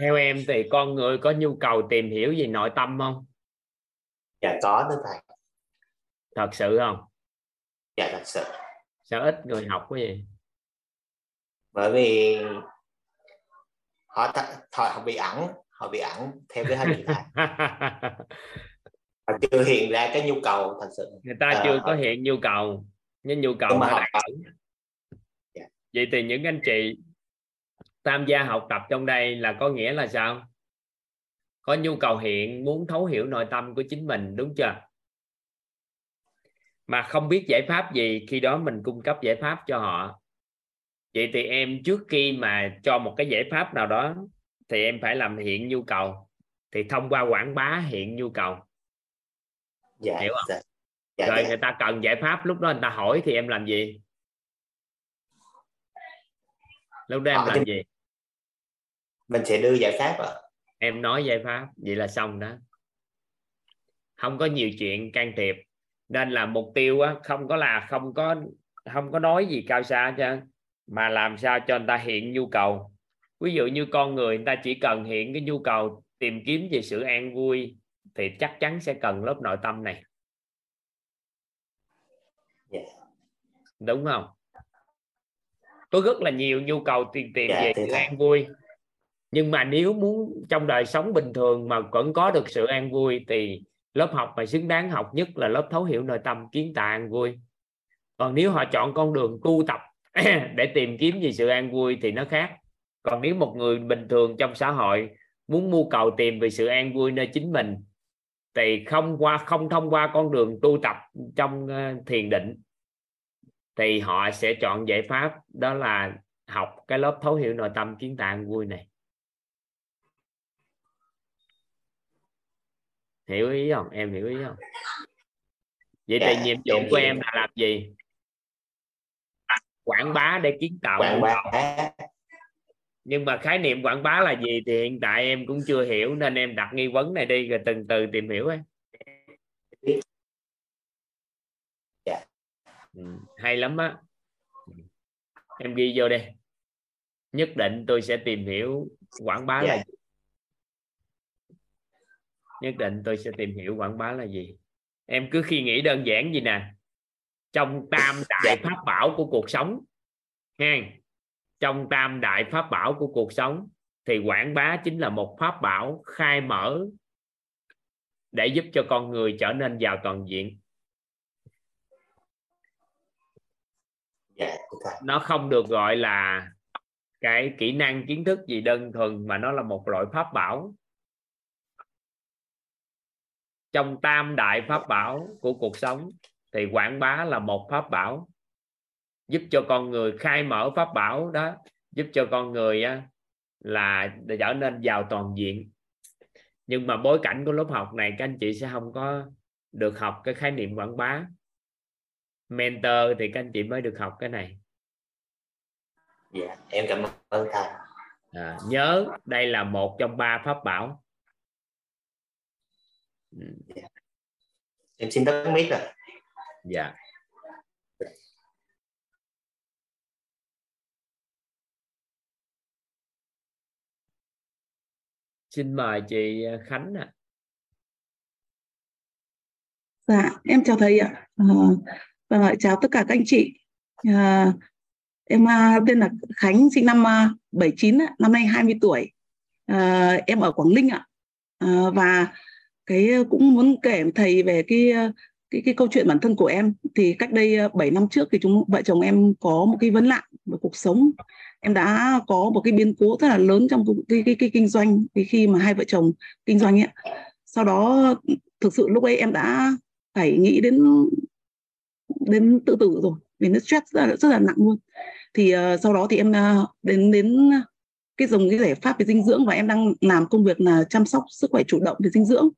Theo em thì con người có nhu cầu tìm hiểu về nội tâm không? Dạ có thưa thầy. Thật sự không? Dạ thật sự. Sao ít người học quá vậy? Bởi vì họ th- họ bị ẩn họ bị ẩn theo cái hình thầy họ chưa hiện ra cái nhu cầu thật sự. Người ta chưa uh, có hiện nhu cầu nhưng nhu cầu mà họ... Dạ. vậy thì những anh chị tham gia học tập trong đây là có nghĩa là sao? Có nhu cầu hiện muốn thấu hiểu nội tâm của chính mình đúng chưa? Mà không biết giải pháp gì khi đó mình cung cấp giải pháp cho họ. Vậy thì em trước khi mà cho một cái giải pháp nào đó thì em phải làm hiện nhu cầu. Thì thông qua quảng bá hiện nhu cầu. Dạ, hiểu không? dạ, dạ, rồi dạ. người ta cần giải pháp lúc đó người ta hỏi thì em làm gì? Lúc đó em hỏi làm gì mình sẽ đưa giải pháp à em nói giải pháp vậy là xong đó. Không có nhiều chuyện can thiệp. Nên là mục tiêu á, không có là không có không có nói gì cao xa chứ mà làm sao cho người ta hiện nhu cầu. Ví dụ như con người người ta chỉ cần hiện cái nhu cầu tìm kiếm về sự an vui thì chắc chắn sẽ cần lớp nội tâm này. Yeah. Dạ. đúng không? Có rất là nhiều nhu cầu tìm tìm yeah, dạ, về sự an vui nhưng mà nếu muốn trong đời sống bình thường mà vẫn có được sự an vui thì lớp học mà xứng đáng học nhất là lớp thấu hiểu nội tâm, kiến tạo an vui. Còn nếu họ chọn con đường tu tập để tìm kiếm gì sự an vui thì nó khác. Còn nếu một người bình thường trong xã hội muốn mưu cầu tìm về sự an vui nơi chính mình thì không qua, không thông qua con đường tu tập trong ờ, thiền định thì họ sẽ chọn giải pháp đó là học cái lớp thấu hiểu nội tâm, kiến tạo an vui này. Hiểu ý không? Em hiểu ý không? Vậy thì dạ, nhiệm vụ của em là làm gì? Quảng bá để kiến tạo quảng bá. nhưng mà khái niệm quảng bá là gì thì hiện tại em cũng chưa hiểu nên em đặt nghi vấn này đi rồi từng từ tìm hiểu ấy dạ. ừ, hay lắm á. Em ghi vô đây nhất định tôi sẽ tìm hiểu quảng bá là dạ. gì nhất định tôi sẽ tìm hiểu quảng bá là gì. Em cứ khi nghĩ đơn giản gì nè trong tam đại pháp bảo của cuộc sống ha. Trong tam đại pháp bảo của cuộc sống thì quảng bá chính là một pháp bảo khai mở để giúp cho con người trở nên giàu toàn diện. Dạ, nó không được gọi là cái kỹ năng kiến thức gì đơn thuần mà nó là một loại pháp bảo trong tam đại pháp bảo của cuộc sống thì quảng bá là một pháp bảo giúp cho con người khai mở pháp bảo đó giúp cho con người là trở nên giàu toàn diện. Nhưng mà bối cảnh của lớp học này các anh chị sẽ không có được học cái khái niệm quảng bá. Mentor thì các anh chị mới được học cái này. Dạ em cảm ơn thầy. À, nhớ đây là một trong ba pháp bảo dạ. em xin tắt mic rồi dạ xin mời chị Khánh ạ. À. Dạ, em chào thầy ạ. À, và chào tất cả các anh chị. À, em tên là Khánh, sinh năm 79, năm nay 20 tuổi. À, em ở Quảng Ninh ạ. À, và cái ờ, cũng muốn kể thầy về cái ờ, cái cái câu chuyện bản thân của em. Thì cách đây ờ, 7 năm trước thì chúng vợ chồng em có một cái vấn nạn về cuộc sống. Em đã có một cái biến cố rất là lớn trong cái cái, cái, cái kinh doanh thì khi mà hai vợ chồng kinh doanh ấy sau đó thực sự lúc ấy em đã phải nghĩ đến đến tự tử rồi vì nó stress rất là, rất là nặng luôn. Thì uh, sau đó thì em uh, đến đến cái dùng cái giải pháp về dinh dưỡng và em đang làm công việc là chăm sóc sức khỏe chủ động về dinh dưỡng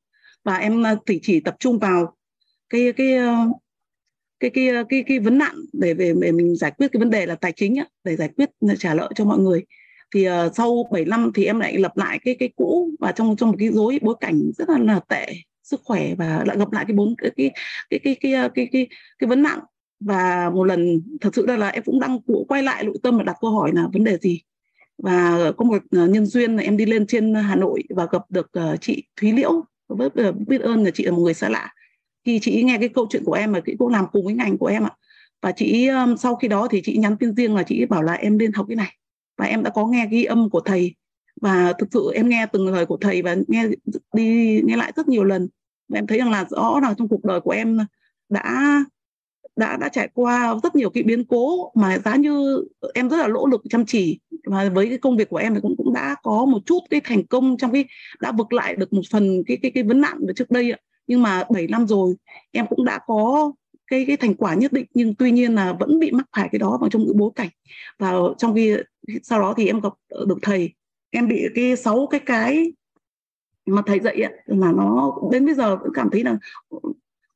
và em chỉ thì chỉ tập trung vào cái cái ờ, cái cái ờ, cái cái vấn nạn để về để mình giải quyết cái vấn đề là tài chính để giải quyết trả lợi cho mọi người. Thì uh, sau 7 năm thì em lại lập lại cái cái cũ và trong trong một cái dối bối cảnh rất là, là tệ sức khỏe và lại gặp lại cái bốn cái cái cái cái cái cái cái, cái, cái vấn nạn. Và một lần thật sự là, là em cũng đang quay lại nội tâm và đặt câu hỏi là vấn đề gì? Và có một nhân duyên là em đi lên trên Hà Nội và gặp được uh, chị Thúy Liễu với ờ, biết ơn là chị là một người xa lạ. Khi chị nghe cái câu chuyện của em mà chị cũng làm cùng với ngành của em ạ. Và chị sau khi đó thì chị nhắn tin riêng là chị bảo là em nên học cái này. Và em đã có nghe ghi âm của thầy. Và thực sự em nghe từng lời của thầy và nghe đi, nghe lại rất nhiều lần. Và em thấy rằng là rõ là trong cuộc đời của em ờ, đã đã đã trải qua rất nhiều cái biến cố mà giá như em rất là nỗ lực chăm chỉ. Và với cái công việc của em thì cũng cũng đã có một chút cái thành công trong cái đã vực lại được một phần cái cái cái vấn nạn về trước đây ạ. Nhưng mà 7 năm rồi em cũng đã có cái cái thành quả nhất định. Nhưng tuy nhiên là vẫn bị mắc phải cái đó vào trong những bối cảnh. Và trong khi sau đó thì em gặp được thầy. Em bị cái sáu cái cái mà thầy dạy ấy, là nó đến bây giờ cũng cảm thấy là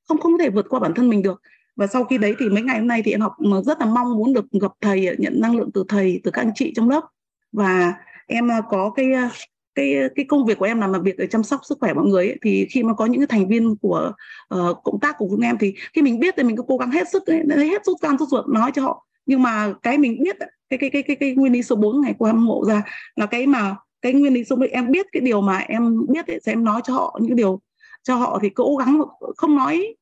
không không thể vượt qua bản thân mình được và sau khi đấy thì mấy ngày hôm nay thì em học rất là mong muốn được gặp thầy nhận năng lượng từ thầy từ các anh chị trong lớp. Và em à, có cái à, cái cái công việc của em là làm việc để chăm sóc sức khỏe mọi người ấy, thì khi mà có những cái thành viên của uh, cộng tác của chúng em thì khi mình biết thì mình cứ cố gắng hết sức ấy, hết rút gan rút ruột nói cho họ. Nhưng mà cái mình biết cái cái cái cái, cái nguyên lý số 4 ngày qua em ngộ ra là cái mà cái nguyên lý số 4 em biết cái điều mà em biết ấy, sẽ em nói cho họ những điều cho họ thì cố gắng không nói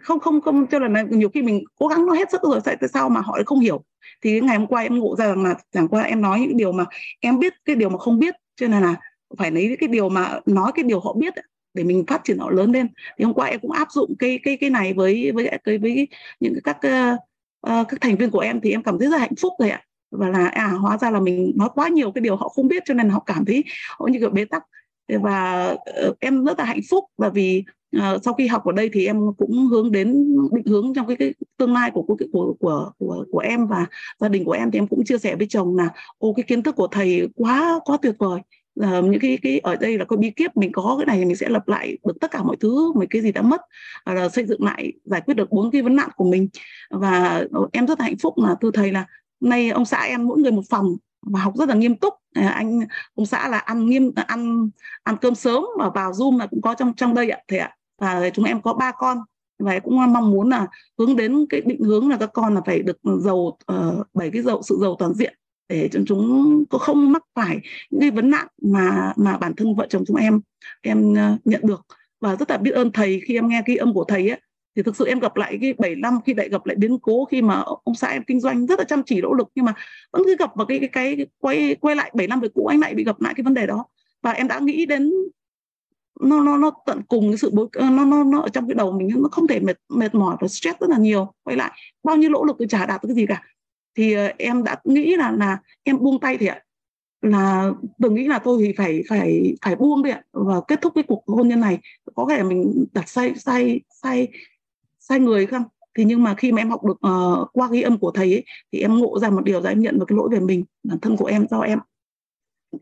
không không không cho là nhiều khi mình cố gắng nó hết sức rồi tại sao mà họ lại không hiểu? Thì ngày hôm qua em ngộ ra rằng là chẳng qua em nói những điều mà em biết cái điều mà không biết cho nên là phải lấy cái điều mà nói cái điều họ biết để mình phát triển họ lớn lên. Thì hôm qua em cũng áp dụng cái cái cái này với với với, với những các uh, các thành viên của em thì em cảm thấy rất hạnh phúc rồi ạ. Và là à hóa ra là mình nói quá nhiều cái điều họ không biết cho nên họ cảm thấy họ như kiểu bế tắc. Và uh, em rất là hạnh phúc bởi vì uh, sau khi học ở đây thì em cũng hướng đến định hướng trong cái, cái tương lai của, của của của của của em và gia đình của em thì em cũng chia sẻ với chồng là ô cái kiến thức của thầy quá quá tuyệt vời. Uh, những cái cái ở đây là có bí kíp mình có cái này thì mình sẽ lập lại được tất cả mọi thứ mấy cái gì đã mất. Uh, xây dựng lại giải quyết được bốn cái vấn nạn của mình. Và em rất là hạnh phúc là thưa thầy là nay ông xã em mỗi người một phòng và học rất là nghiêm túc. À, anh ông xã là ăn nghiêm ăn ăn cơm sớm và vào zoom là cũng có trong trong đây ạ thầy ạ và chúng em có ba con. Và cũng mong muốn là hướng đến cái định hướng là các con là phải được giàu ờ, bảy cái giàu sự giàu toàn diện để cho chúng có không mắc phải những cái vấn nạn mà mà bản thân vợ chồng chúng em em uh, nhận được. Và rất là biết ơn thầy khi em nghe cái âm của thầy ấy thì thực sự em gặp lại cái 7 năm khi lại gặp lại biến cố khi mà ông xã em kinh doanh rất là chăm chỉ nỗ lực nhưng mà vẫn cứ gặp vào cái cái cái, cái quay quay lại 7 năm về cũ anh lại bị gặp lại cái vấn đề đó. Và em đã nghĩ đến nó nó nó tận cùng cái sự bối ờ, nó nó nó ở trong cái đầu mình nó không thể mệt mệt mỏi và stress rất là nhiều. Quay lại bao nhiêu nỗ lực thì chả đạt được cái gì cả. Thì ờ, em đã nghĩ là là em buông tay thì ạ. Là tôi nghĩ là tôi thì phải phải phải buông đi ạ và kết thúc cái cuộc hôn nhân này. Có thể mình đặt sai sai sai sai người không? Thì nhưng mà khi mà em học được uh, qua ghi âm của thầy ấy, thì em ngộ ra một điều là em nhận được cái lỗi về mình bản thân của em do em.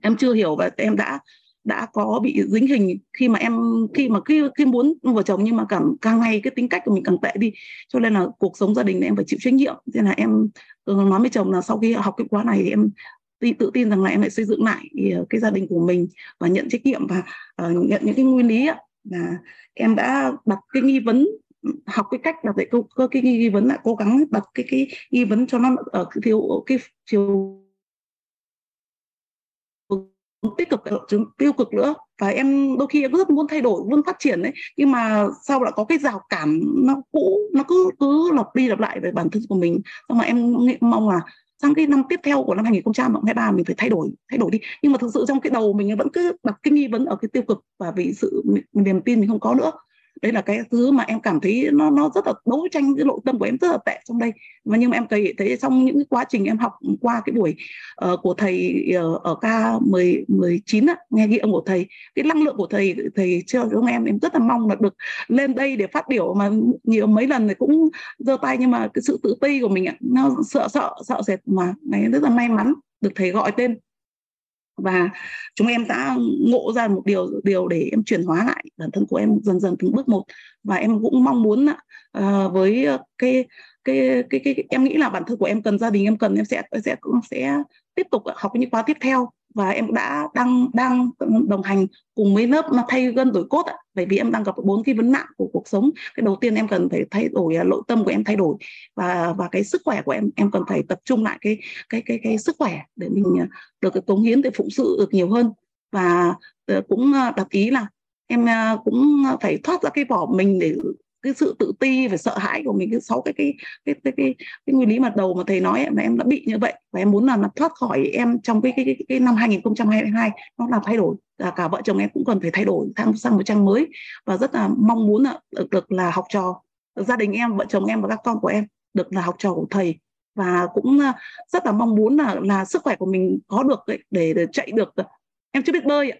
Em chưa hiểu và em đã đã có bị dính hình. Khi mà em khi mà khi khi muốn vợ chồng nhưng mà cảm càng ngày cái tính cách của mình càng tệ đi cho nên là cuộc sống gia đình này em phải chịu trách nhiệm. Nên là em ừ, nói với chồng là sau khi học cái khóa này thì em tự tin rằng là em lại xây dựng lại ờ, cái gia đình của mình và nhận trách nhiệm và uh, nhận những cái nguyên lý là em đã đặt cái nghi vấn học cái cách đặt cái câu cái nghi vấn lại cố gắng đặt cái cái nghi vấn cho nó ờ, ở thiếu cái chiều tích cực ờ, tiêu cực nữa. Và em đôi khi em rất muốn thay đổi, muốn phát triển đấy nhưng mà sau lại có cái rào cản nó cũ, nó cứ cứ lặp đi lặp lại về bản thân của mình. Xong mà em mong là sang cái năm tiếp theo của năm 2023 mình phải thay đổi thay đổi đi. Nhưng mà thực sự trong cái đầu mình vẫn cứ đặt cái nghi vấn ở cái tiêu cực và vì sự niềm tin mình không có nữa đấy là cái thứ mà em cảm thấy nó nó rất là đấu tranh cái nội tâm của em rất là tệ trong đây. Và nhưng mà em thấy thấy trong những cái quá trình em học qua cái buổi uh, của thầy uh, ở k 10 19 á, nghe ghi âm của thầy cái năng lượng của thầy thầy cho chúng em em rất là mong là được lên đây để phát biểu mà nhiều mấy lần thì cũng giơ tay nhưng mà cái sự tự ti của mình ạ nó sợ sợ sợ sệt mà. Này rất là may mắn được thầy gọi tên và chúng em đã ngộ ra một điều điều để em chuyển hóa lại. Bản thân của em dần dần từng bước một. Và em cũng mong muốn uh, với ờ, cái cái, cái cái cái em nghĩ là bản thân của em cần gia đình em cần em sẽ sẽ cũng sẽ tiếp tục học những khóa tiếp theo và em đã đang đang đồng hành cùng mấy lớp mà thay gân đổi cốt ạ. Bởi vì em đang gặp bốn cái vấn nạn của cuộc sống. Cái đầu tiên em cần phải thay đổi à, nội tâm của em thay đổi. Và và cái sức khỏe của em em cần phải tập trung lại cái cái cái cái sức khỏe để mình à, được cái cống hiến để phụng sự được nhiều hơn. Và ờ, cũng à, đặt ý là em cũng phải thoát ra cái vỏ mình để cái sự tự ti và sợ hãi của mình cái sáu cái cái cái cái cái, cái nguyên lý mà đầu mà thầy nói mà em đã bị như vậy và em muốn là, là thoát khỏi em trong cái cái cái, cái năm 2022 nó làm thay đổi. Là cả vợ chồng em cũng cần phải thay đổi sang sang một trang mới và rất là mong muốn là được, được là học trò. Gia đình em vợ chồng em và các con của em được là học trò của thầy và cũng à, rất là mong muốn là là sức khỏe của mình có được để, để chạy được. Em chưa biết bơi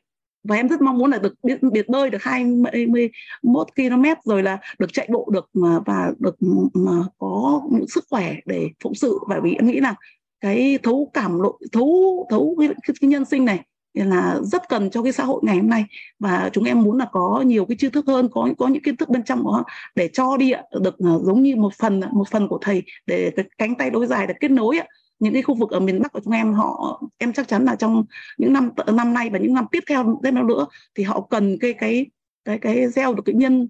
và em rất mong muốn là được biết, biết bơi được 21 km rồi là được chạy bộ được mà và được mà có những sức khỏe để phụng sự. Bởi vì em nghĩ là cái thấu cảm lộ thấu thấu cái, cái, nhân sinh này là rất cần cho cái xã hội ngày hôm nay. Và chúng em muốn là có nhiều cái tri thức hơn có có những kiến thức bên trong đó để cho đi được à, giống như một phần một phần của thầy để cái cánh tay đối dài được kết nối những cái khu vực ở miền Bắc của chúng em, họ, em chắc chắn là trong những năm năm nay và những năm tiếp theo tiếp theo nữa, thì họ cần cái cái cái cái gieo được cái nhân,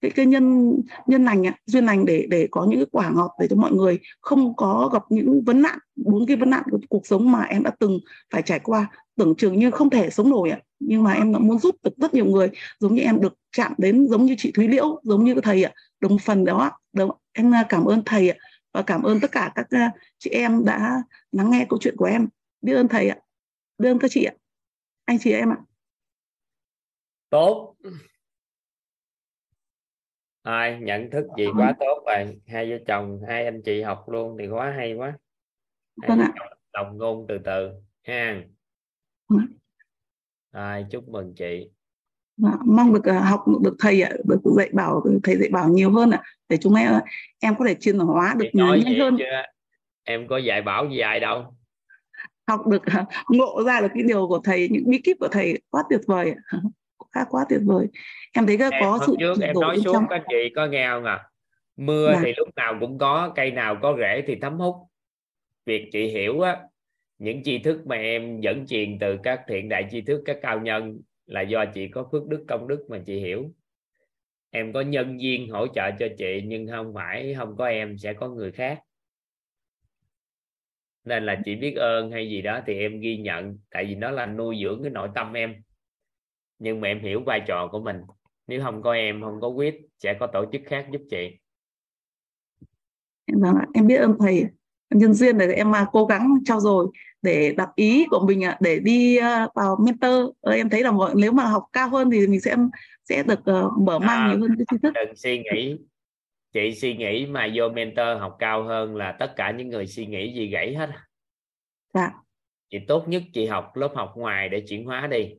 cái cái nhân nhân lành duyên lành để để có những cái quả ngọt để cho mọi người không có gặp những vấn nạn, bốn cái vấn nạn của cuộc sống mà em đã từng phải trải qua. Tưởng chừng như không thể sống nổi ạ, nhưng mà em muốn giúp được rất nhiều người, giống như em được chạm đến giống như chị Thúy Liễu, giống như thầy ạ, đồng phần đó được em à, cảm ơn thầy ạ và cảm ơn tất cả các uh, chị em đã lắng nghe câu chuyện của em. Biết ơn thầy ạ. Biết ơn các chị ạ. Anh chị em ạ. Tốt. Ai nhận thức gì quá tốt rồi. Hai vợ chồng hai anh chị học luôn thì quá hay quá. Vâng ạ. đồng ngôn từ từ ha. Vâng. ai chúc mừng chị. Vâng, mong được uh, học được thầy ạ được dạy bảo thầy dạy bảo nhiều hơn ạ để chúng em em có thể chuyên hóa được nhanh hơn. chưa? em có dạy bảo gì ai đâu. Học được uh, ngộ ra được cái điều của thầy những bí kíp của thầy quá tuyệt vời khá quá tuyệt vời. Em thấy em có sự trước em nói xuống trong... các chị có nghe không à? Mưa dạ. thì lúc nào cũng có cây nào có rễ thì thấm hút. Việc chị hiểu á những tri thức mà em dẫn truyền từ các thiện đại tri thức các cao nhân là do chị có phước đức, công đức mà chị hiểu. Em có nhân viên hỗ trợ cho chị, nhưng không phải, không có em sẽ có người khác. Nên là chị biết ơn hay gì đó thì em ghi nhận, tại vì nó là nuôi dưỡng cái nội tâm em. Nhưng mà em hiểu vai trò của mình. Nếu không có em, không có quyết, sẽ có tổ chức khác giúp chị. Vâng ạ em biết ơn thầy nhân duyên để em cố gắng trao dồi để đặt ý của mình để đi vào mentor. Em thấy là nếu mà học cao hơn thì mình sẽ sẽ được mở mang à, nhiều hơn cái tri thức. đừng suy nghĩ. Chị suy nghĩ mà vô mentor học cao hơn là tất cả những người suy nghĩ gì gãy hết dạ. chị tốt nhất chị học lớp học ngoài để chuyển hóa đi.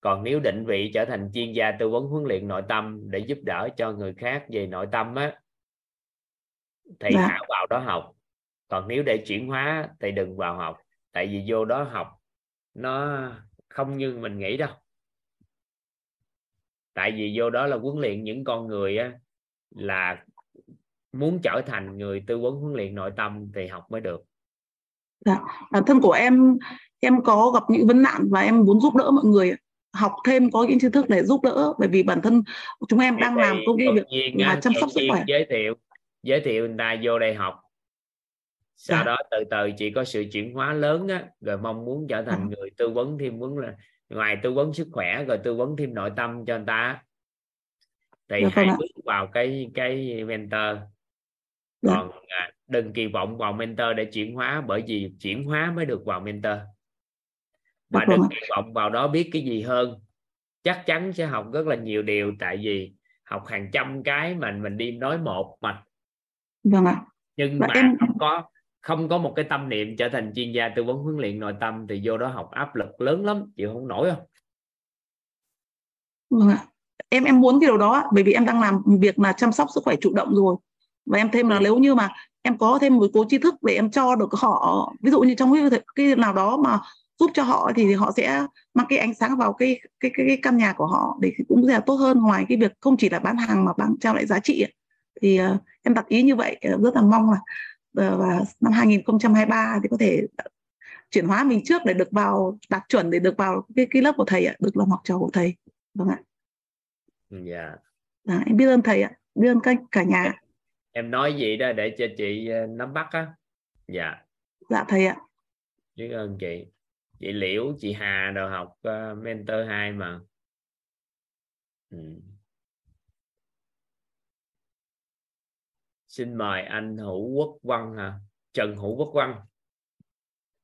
Còn nếu định vị trở thành chuyên gia tư vấn huấn luyện nội tâm để giúp đỡ cho người khác về nội tâm á thì dạ. hãy vào đó học còn nếu để chuyển hóa thì đừng vào học. Tại vì vô đó học nó không như mình nghĩ đâu. Tại vì vô đó là huấn luyện những con người á, là muốn trở thành người tư vấn huấn luyện nội tâm thì học mới được. Dạ. bản thân của em em có gặp những vấn nạn và em muốn giúp đỡ mọi người học thêm có những kiến thức để giúp đỡ bởi vì bản thân chúng em đang làm công việc là chăm sóc sức khỏe. giới thiệu giới thiệu người ta vô đây học sau dạ. đó từ từ chị có sự chuyển hóa lớn á rồi mong muốn trở thành dạ. người tư vấn thêm muốn là ngoài tư vấn sức khỏe rồi tư vấn thêm nội tâm cho người ta thì dạ, hãy bước vào cái cái mentor. Dạ. còn à, đừng kỳ vọng vào mentor để chuyển hóa bởi vì chuyển hóa mới được vào mentor. Mà đừng kỳ vọng vào đó biết cái gì hơn. Chắc chắn sẽ học rất là nhiều điều tại vì học hàng trăm cái mà mình đi nói một mạch. Vâng ạ. Nhưng Và mà em... không có không có một cái tâm niệm trở thành chuyên gia tư vấn huấn luyện nội tâm thì vô đó học áp lực lớn lắm chịu không nổi không? Vâng ạ. Em em muốn cái điều đó bởi vì em đang làm việc là chăm sóc sức khỏe chủ động rồi. Và em thêm là ừ. nếu như mà em có thêm một cố tri thức để em cho được họ ví dụ như trong cái, cái nào đó mà giúp cho họ thì họ sẽ mang cái ánh sáng vào cái cái cái, cái căn nhà của họ để cũng sẽ tốt hơn. Ngoài cái việc không chỉ là bán hàng mà bán trao lại giá trị thì uh, em đặt ý như vậy rất là mong là và năm 2023 thì có thể chuyển hóa mình trước để được vào đạt chuẩn để được vào cái cái lớp của thầy ạ được làm học trò của thầy. Vâng ạ. Dạ. À, em biết ơn thầy ạ. Biết ơn cả, cả nhà em nói gì đó để cho chị ờ, nắm bắt á. Dạ. Dạ thầy ạ. Biết ơn chị. Chị liễu chị hà đều học uh, mentor 2 mà. Ừ. xin mời anh hữu quốc văn hả? Trần hữu quốc văn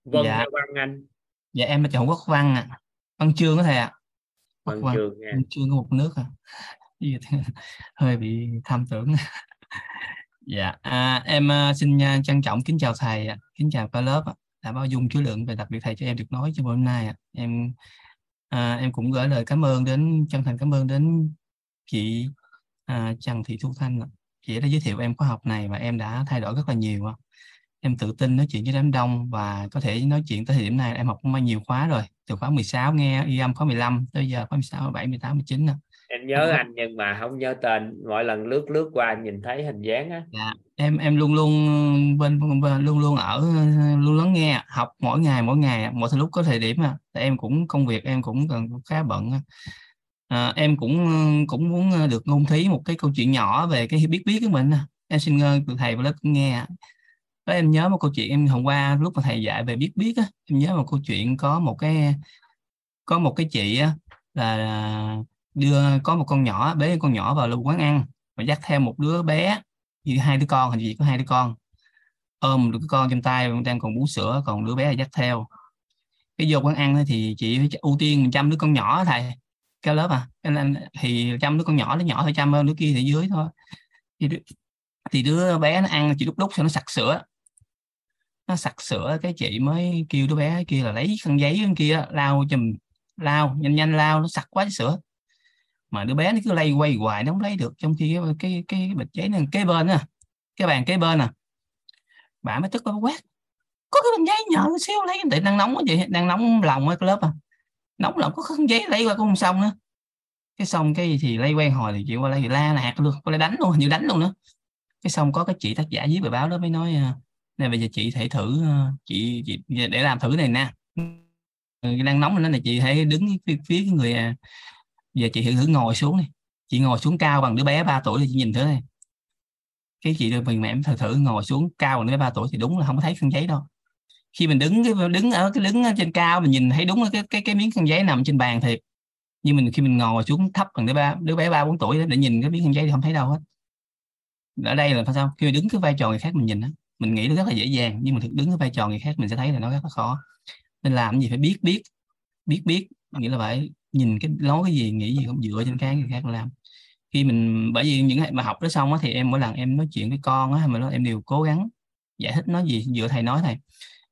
vân dạ. văn anh. Dạ em là trần hữu quốc văn ạ. À. văn chương đó thầy ạ. À. văn chương văn chương có một nước à hơi bị tham tưởng. Dạ à, em uh, xin uh, trân trọng kính chào thầy kính chào cả lớp đã bao dung chứa lượng về đặc biệt thầy cho em được nói trong hôm nay em à, em cũng gửi lời cảm ơn đến chân thành cảm ơn đến chị à, Trần Thị Thu Thanh chị đã giới thiệu em khóa học này và em đã thay đổi rất là nhiều em tự tin nói chuyện với đám đông và có thể nói chuyện tới thời điểm này em học cũng nhiều khóa rồi từ khóa 16 nghe y âm khóa 15 tới giờ khóa 16, 17, 18, 19 nè em nhớ anh nhưng mà không nhớ tên mỗi lần lướt lướt qua nhìn thấy hình dáng á. Dạ. em em luôn luôn bên, bên luôn luôn ở luôn lắng nghe học mỗi ngày mỗi ngày mỗi lúc có thời điểm mà em cũng công việc em cũng cần khá bận à, em cũng cũng muốn ờ, được ngôn thí một cái câu chuyện nhỏ về cái biết biết của mình em xin ờ, từ thầy và lớp nghe đó em nhớ một câu chuyện em hôm qua lúc mà thầy dạy về biết biết á em nhớ một câu chuyện có một cái có một cái chị á là đưa có một con nhỏ bế con nhỏ vào lưu quán ăn và dắt theo một đứa bé như hai đứa con hình như có hai đứa con ôm được cái con trong tay đang còn bú sữa còn đứa bé là dắt theo. Cái vô quán ăn thì chị phải ưu tiên chăm đứa con nhỏ thầy cái lớp à? Nên thì chăm đứa con nhỏ nó nhỏ thôi chăm hơn đứa kia thì dưới thôi. Thì đứa, thì đứa bé nó ăn chỉ lúc đúc cho nó sặc sữa. Nó sặc sữa cái chị mới kêu đứa bé kia là lấy khăn giấy kia lau chùm lao nhanh nhanh lao nó sặc quá sữa. Mà đứa bé nó cứ lay quay hoài nó không lấy được trong khi cái cái cái bịch giấy này kế bên à cái bàn kế bên à. Bà mới tức nó quát có cái bình giấy nhỏ xíu lấy để đang nóng vậy đang nóng lòng cái lớp à nóng lòng có không giấy lấy qua cũng không xong nữa cái xong cái thì lấy quen hồi thì chịu qua lấy la nạt luôn qua lấy đánh luôn như đánh luôn nữa. Cái xong có cái chị tác giả viết bài báo đó mới nói nè này bây giờ chị thể thử à, chị, chị để làm thử này nè. Ừ, đang nóng lên là chị hãy đứng phía, phía cái người à, giờ chị thử ngồi xuống này chị ngồi xuống cao bằng đứa bé 3 tuổi thì chị nhìn thử này. Cái chị được mình mẹ thử thử ngồi xuống cao bằng đứa bé 3 tuổi thì đúng là không có thấy khăn giấy đâu khi mình đứng cái, đứng ở cái đứng ở trên cao mình nhìn thấy đúng cái cái cái miếng khăn giấy nằm trên bàn thiệt. Nhưng mình khi mình ngồi xuống thấp bằng đứa ba, đứa bé ba, bốn tuổi để nhìn cái miếng khăn giấy thì không thấy đâu hết. Ở đây là sao? Khi mình đứng cái vai trò người khác mình nhìn á, mình nghĩ nó rất là dễ dàng, nhưng mà thực đứng cái vai trò người khác mình sẽ thấy là nó rất là khó. Nên làm gì phải biết biết biết biết, nghĩa là phải nhìn cái, nói cái gì, nghĩ gì cũng dựa trên cái người khác làm. Khi mình, bởi vì những mà học đó xong á thì em mỗi lần em nói chuyện với con á mà nó em đều cố gắng giải thích nói gì, dựa thầy nói thầy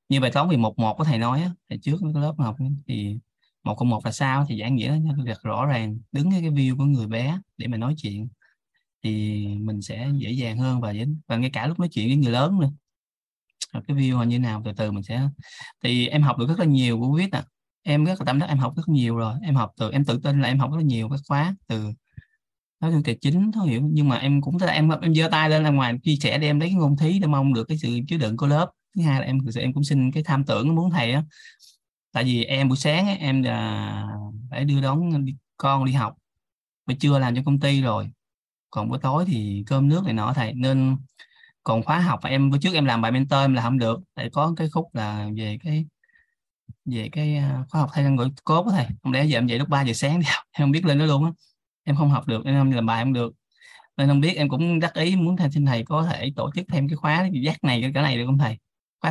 như bài toán vì một một có thầy nói á thầy trước cái lớp học thì một cộng một là sao thì giảng nghĩa nó rất rõ ràng đứng cái, view của người bé để mà nói chuyện thì mình sẽ dễ dàng hơn và và ngay cả lúc nói chuyện với người lớn nữa. Cái view là như nào từ từ mình sẽ thì em học được rất là nhiều của viết à em rất là tâm đắc em học rất nhiều rồi em học từ em tự tin là em học rất là nhiều các khóa từ nói chung tài chính thấu hiểu nhưng mà em cũng em em giơ tay lên là ngoài chia sẻ để em lấy cái ngôn thí để mong được cái sự chứa đựng của lớp thứ hai là em thực sự em cũng xin cái tham tưởng muốn thầy á. Tại vì em buổi sáng ấy, em là phải đưa đón con đi học buổi trưa làm cho công ty rồi. Còn buổi tối thì cơm nước này nọ thầy nên còn khóa học em bữa trước em làm bài mentor em là không được. Tại có cái khúc là về cái về cái à, khóa học thay năng gọi cốt đó thầy. Không lẽ giờ em dậy lúc 3 giờ sáng đi học em không biết lên đó luôn á. Em không học được em em làm bài không được. Nên không biết em cũng đắc ý muốn thầy xin thầy có thể tổ chức thêm cái khóa giác này cái này được không thầy?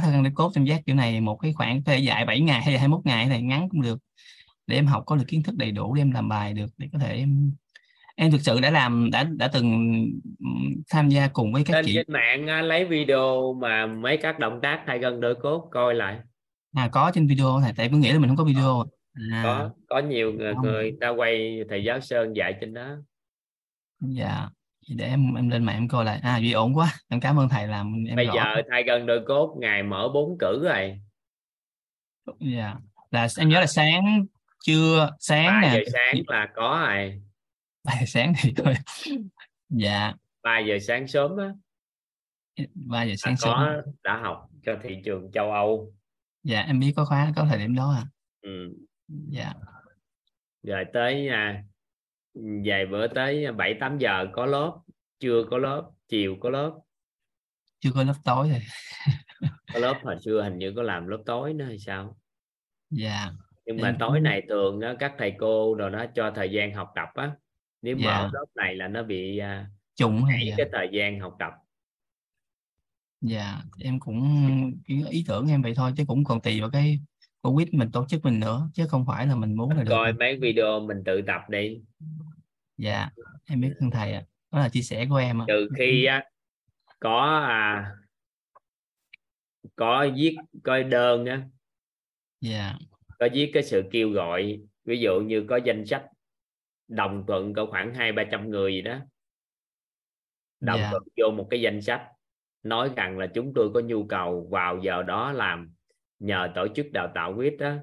Khóa thân để cốt trong giác kiểu này một cái khoảng có thể dạy 7 ngày hay là 21 ngày này ngắn cũng được. Để em học có được kiến thức đầy đủ để em làm bài được để có thể em em thực sự đã làm đã đã từng tham gia cùng với các trên chị. trên mạng lấy video mà mấy các động tác thay gần đôi cốt coi lại. À có trên video thầy tại cứ nghĩ là mình không có video. À, có có nhiều người, không. người ta quay thầy giáo sơn dạy trên đó. Dạ để em em lên mạng em coi lại. À duy ổn quá. Em cảm ơn thầy làm em bây rõ. giờ thay gần đôi cốt ngày mở bốn cử rồi. Dạ. Là em nhớ là sáng trưa sáng nè. sáng là có rồi. Ba giờ sáng thì thôi. Dạ. Ba giờ sáng sớm á. Ba giờ sáng sớm. có đã học cho thị trường châu Âu. Dạ em biết có khóa có thời điểm đó à. Ừ. dạ. Rồi tới nha vài bữa tới bảy tám giờ có lớp chưa có lớp chiều có lớp. Chưa có lớp tối rồi có lớp hồi xưa hình như có làm lớp tối nữa hay sao? Dạ. Nhưng mà tối này thường á, các thầy cô rồi đó cho thời gian học tập á. Nếu Dạ. mở lớp này là nó bị uh, trùng hay cái dạ. thời gian học tập. Dạ em cũng ý, ý tưởng em vậy thôi chứ cũng còn tùy vào cái của quyết mình tổ chức mình nữa chứ không phải là mình muốn là được coi mấy video mình tự tập đi. Dạ em biết thằng thầy ạ. Đó là chia sẻ của em ạ. Trừ khi á có à, có viết coi đơn á. Dạ. Có viết cái sự kêu gọi ví dụ như có danh sách đồng thuận có khoảng hai ba trăm người gì đó. Đồng Dạ. thuận vô một cái danh sách nói rằng là chúng tôi có nhu cầu vào giờ đó làm nhờ tổ chức đào tạo quyết đó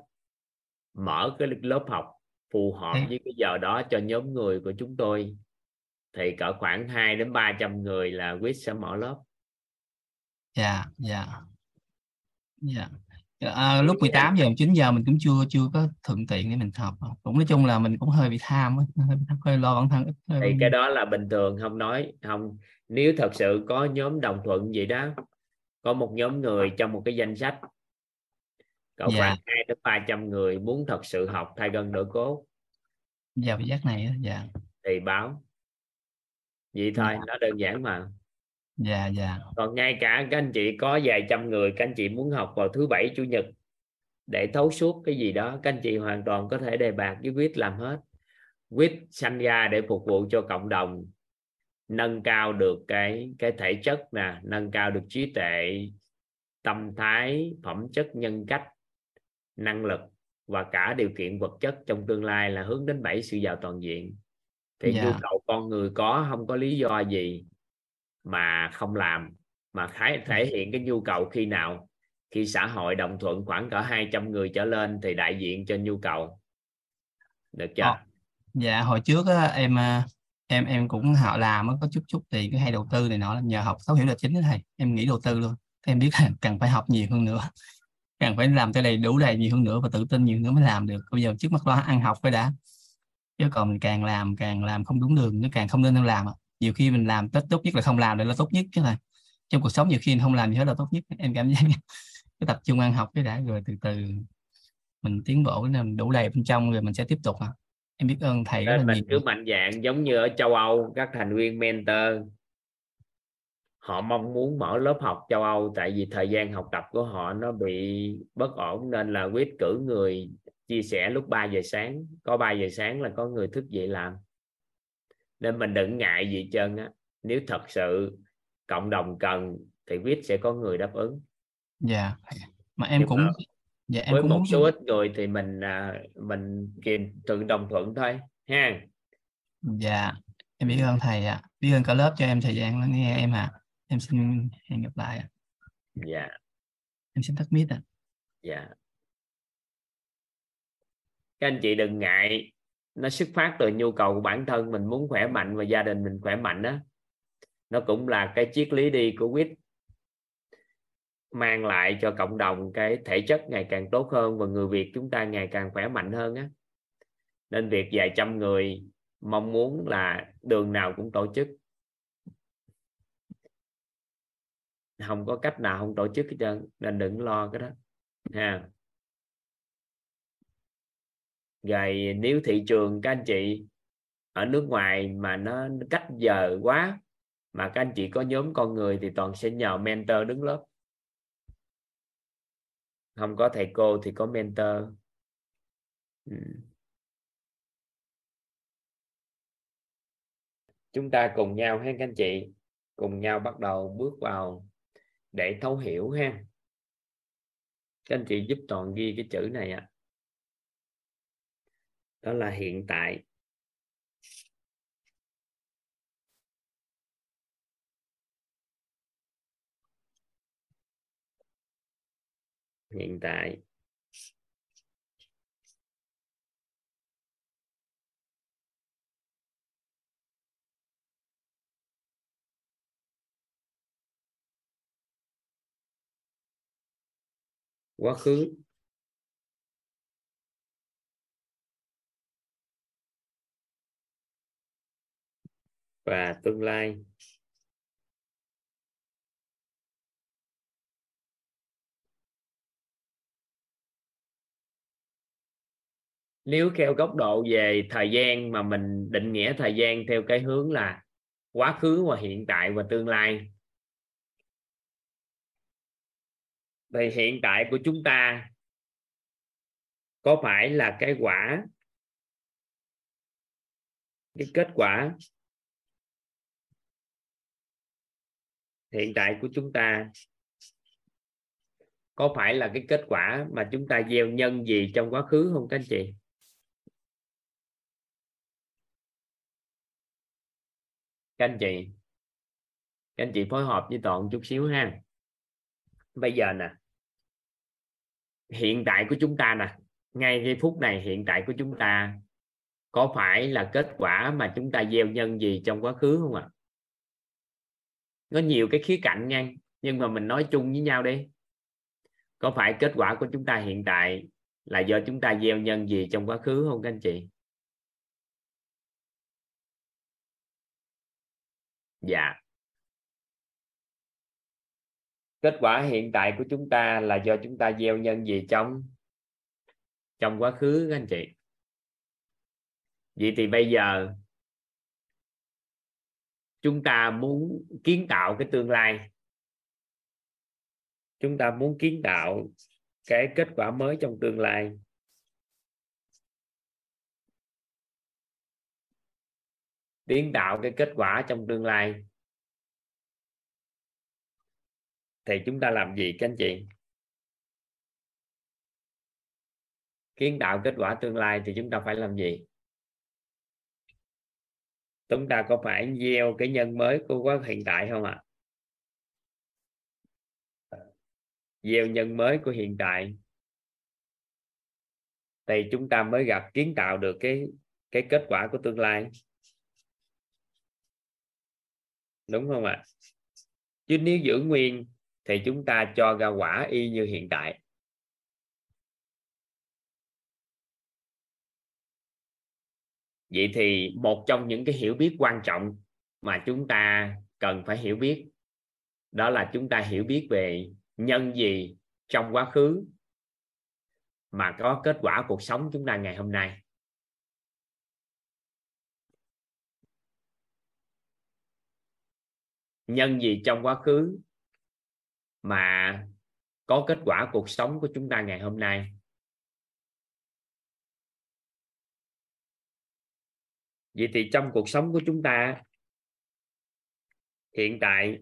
mở cái lớp học phù hợp với cái giờ đó cho nhóm người của chúng tôi. Thì cỡ khoảng 2 đến 300 người là quyết sẽ mở lớp. Dạ dạ. Dạ. À, lúc 18 giờ 9 giờ mình cũng chưa chưa có thuận tiện để mình học. Cũng nói chung là mình cũng hơi bị tham hơi, hơi lo bản thân ít hơi thì cái đó là bình thường không nói không nếu thật sự có nhóm đồng thuận gì đó có một nhóm người trong một cái danh sách cỡ Dạ. khoảng 2 đến 300 người muốn thật sự học thay gân đổi cốt. Vào vị giác này dạ. Thì báo. Vậy thôi nó đơn giản mà. Dạ dạ. Còn ngay cả các anh chị có vài trăm người các anh chị muốn học vào thứ bảy chủ nhật để thấu suốt cái gì đó các anh chị hoàn toàn có thể đề bạc với quyết làm hết. Quyết sanh ra để phục vụ cho cộng đồng nâng cao được cái cái thể chất nè nâng cao được trí tuệ tâm thái phẩm chất nhân cách năng lực và cả điều kiện vật chất trong tương lai là hướng đến bảy sự giàu toàn diện. Thì Dạ. nhu cầu con người có không có lý do gì mà không làm mà thể, thể hiện cái nhu cầu khi nào. Khi xã hội đồng thuận khoảng cỡ 200 người trở lên thì đại diện cho nhu cầu. Được chưa? Ờ. dạ hồi trước á, em à, em em cũng họ làm có chút chút tiền cái hay đầu tư này nọ nhờ học thấu hiểu là chính đó thầy. Em nghĩ đầu tư luôn em biết là cần phải học nhiều hơn nữa cần phải làm tới đầy đủ đầy nhiều hơn nữa và tự tin nhiều nữa mới làm được. Bây giờ trước mắt lo ăn học cái đã. Chứ còn mình càng làm càng làm không đúng đường nó càng không nên làm nhiều khi mình làm tốt tốt nhất là không làm để là tốt nhất chứ là trong cuộc sống nhiều khi không làm gì hết là tốt nhất. Em cảm giác cái tập trung ăn học cái đã rồi từ từ mình tiến bộ nên mình đủ đầy bên trong rồi mình sẽ tiếp tục ạ. em biết ơn thầy rất nên là mình nhiều. cứ mạnh dạng giống như ở châu Âu các thành viên mentor họ mong muốn mở lớp học châu Âu tại vì thời gian học tập của họ nó bị bất ổn nên là quyết cử người chia sẻ lúc 3 giờ sáng. Có 3 giờ sáng là có người thức dậy làm. Nên mình đừng ngại gì chân á. Nếu thật sự cộng đồng cần thì quyết sẽ có người đáp ứng. Dạ mà em Nhưng cũng mà dạ em với cũng một số ít người thì mình à, mình kiềm tự đồng thuận thôi ha. Dạ em biết ơn thầy ạ. Biết ơn cả lớp cho em thời gian lắng nghe em ạ em xin hẹn gặp lại ạ. Dạ. Em xin tắt mic ạ. Dạ. Các anh chị đừng ngại. Nó xuất phát từ nhu cầu của bản thân mình muốn khỏe mạnh và gia đình mình khỏe mạnh đó nó cũng là cái triết lý đi của quýt mang lại cho cộng đồng cái thể chất ngày càng tốt hơn và người Việt chúng ta ngày càng khỏe mạnh hơn á. Nên việc vài trăm người mong muốn là đường nào cũng tổ chức không có cách nào, không tổ chức hết trơn nên đừng lo cái đó, ha. Rồi nếu thị trường các anh chị ở nước ngoài mà nó cách giờ quá, mà các anh chị có nhóm con người thì toàn sẽ nhờ mentor đứng lớp. Không có thầy cô thì có mentor. Ừ. chúng ta cùng nhau hết các anh chị? Cùng nhau bắt đầu bước vào để thấu hiểu ha. Các anh chị giúp toàn ghi cái chữ này ạ. Đó là hiện tại. Hiện tại. Quá khứ. Và tương lai. Nếu theo góc độ về thời gian mà mình định nghĩa thời gian theo cái hướng là quá khứ và hiện tại và tương lai thì hiện tại của chúng ta có phải là cái quả, cái kết quả? Hiện tại của chúng ta có phải là cái kết quả mà chúng ta gieo nhân gì trong quá khứ không các anh chị? Các anh chị, các anh chị phối hợp với toàn chút xíu ha. Bây giờ nè hiện tại của chúng ta nè, ngay giây phút này hiện tại của chúng ta có phải là kết quả mà chúng ta gieo nhân gì trong quá khứ không ạ? À? có nhiều cái khía cạnh nha, nhưng mà mình nói chung với nhau đi. Có phải kết quả của chúng ta hiện tại là do chúng ta gieo nhân gì trong quá khứ không các anh chị? Dạ kết quả hiện tại của chúng ta là do chúng ta gieo nhân gì trong? Trong quá khứ, các anh chị. Vậy thì bây giờ chúng ta muốn kiến tạo cái tương lai. Chúng ta muốn kiến tạo cái kết quả mới trong tương lai. Kiến tạo cái kết quả trong tương lai. Thì chúng ta làm gì, các anh chị kiến tạo kết quả tương lai thì chúng ta phải làm gì chúng ta có phải gieo cái nhân mới của quá hiện tại không ạ à? gieo nhân mới của hiện tại thì chúng ta mới gặp, kiến tạo được cái cái kết quả của tương lai đúng không ạ à? chứ nếu giữ nguyên thì chúng ta cho ra quả y như hiện tại. Vậy thì một trong những cái hiểu biết quan trọng mà chúng ta cần phải hiểu biết, đó là chúng ta hiểu biết về nhân gì trong quá khứ mà có kết quả cuộc sống chúng ta ngày hôm nay. Nhân gì trong quá khứ mà có kết quả cuộc sống của chúng ta ngày hôm nay. Vậy thì trong cuộc sống của chúng ta, hiện tại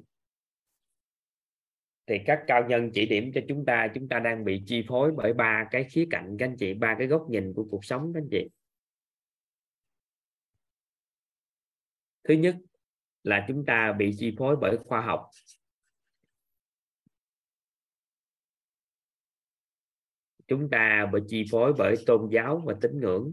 thì các cao nhân chỉ điểm cho chúng ta chúng ta đang bị chi phối bởi ba cái khía cạnh, các anh chị, ba cái góc nhìn của cuộc sống các anh chị. Thứ nhất là chúng ta bị chi phối bởi khoa học. Chúng ta bị chi phối bởi tôn giáo và tín ngưỡng.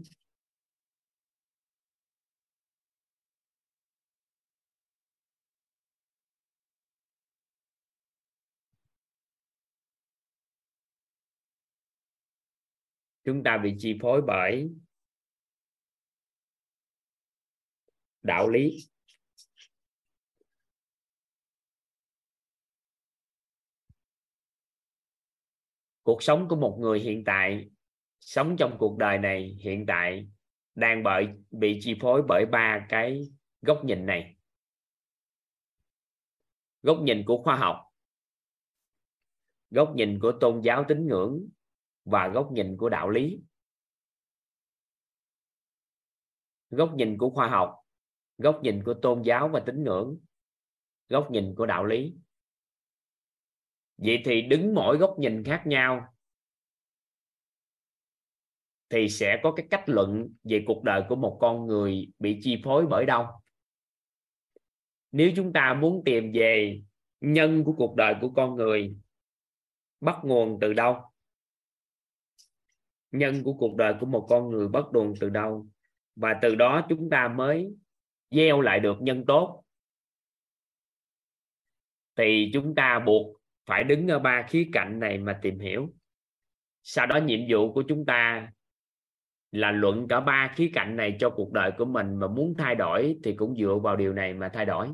Chúng ta bị chi phối bởi đạo lý. Cuộc sống của một người hiện tại, sống trong cuộc đời này hiện tại đang bởi, bị chi phối bởi ba cái góc nhìn này. Góc nhìn của khoa học, góc nhìn của tôn giáo tín ngưỡng và góc nhìn của đạo lý. Góc nhìn của khoa học, góc nhìn của tôn giáo và tín ngưỡng, góc nhìn của đạo lý vậy thì đứng mỗi góc nhìn khác nhau thì sẽ có cái cách luận về cuộc đời của một con người bị chi phối bởi đâu. Nếu chúng ta muốn tìm về nhân của cuộc đời của con người, bắt nguồn từ đâu? Nhân của cuộc đời của một con người bắt nguồn từ đâu? Và từ đó chúng ta mới gieo lại được nhân tốt. Thì chúng ta buộc phải đứng ở ba khía cạnh này mà tìm hiểu. Sau đó nhiệm vụ của chúng ta là luận cả ba khía cạnh này cho cuộc đời của mình mà muốn thay đổi thì cũng dựa vào điều này mà thay đổi.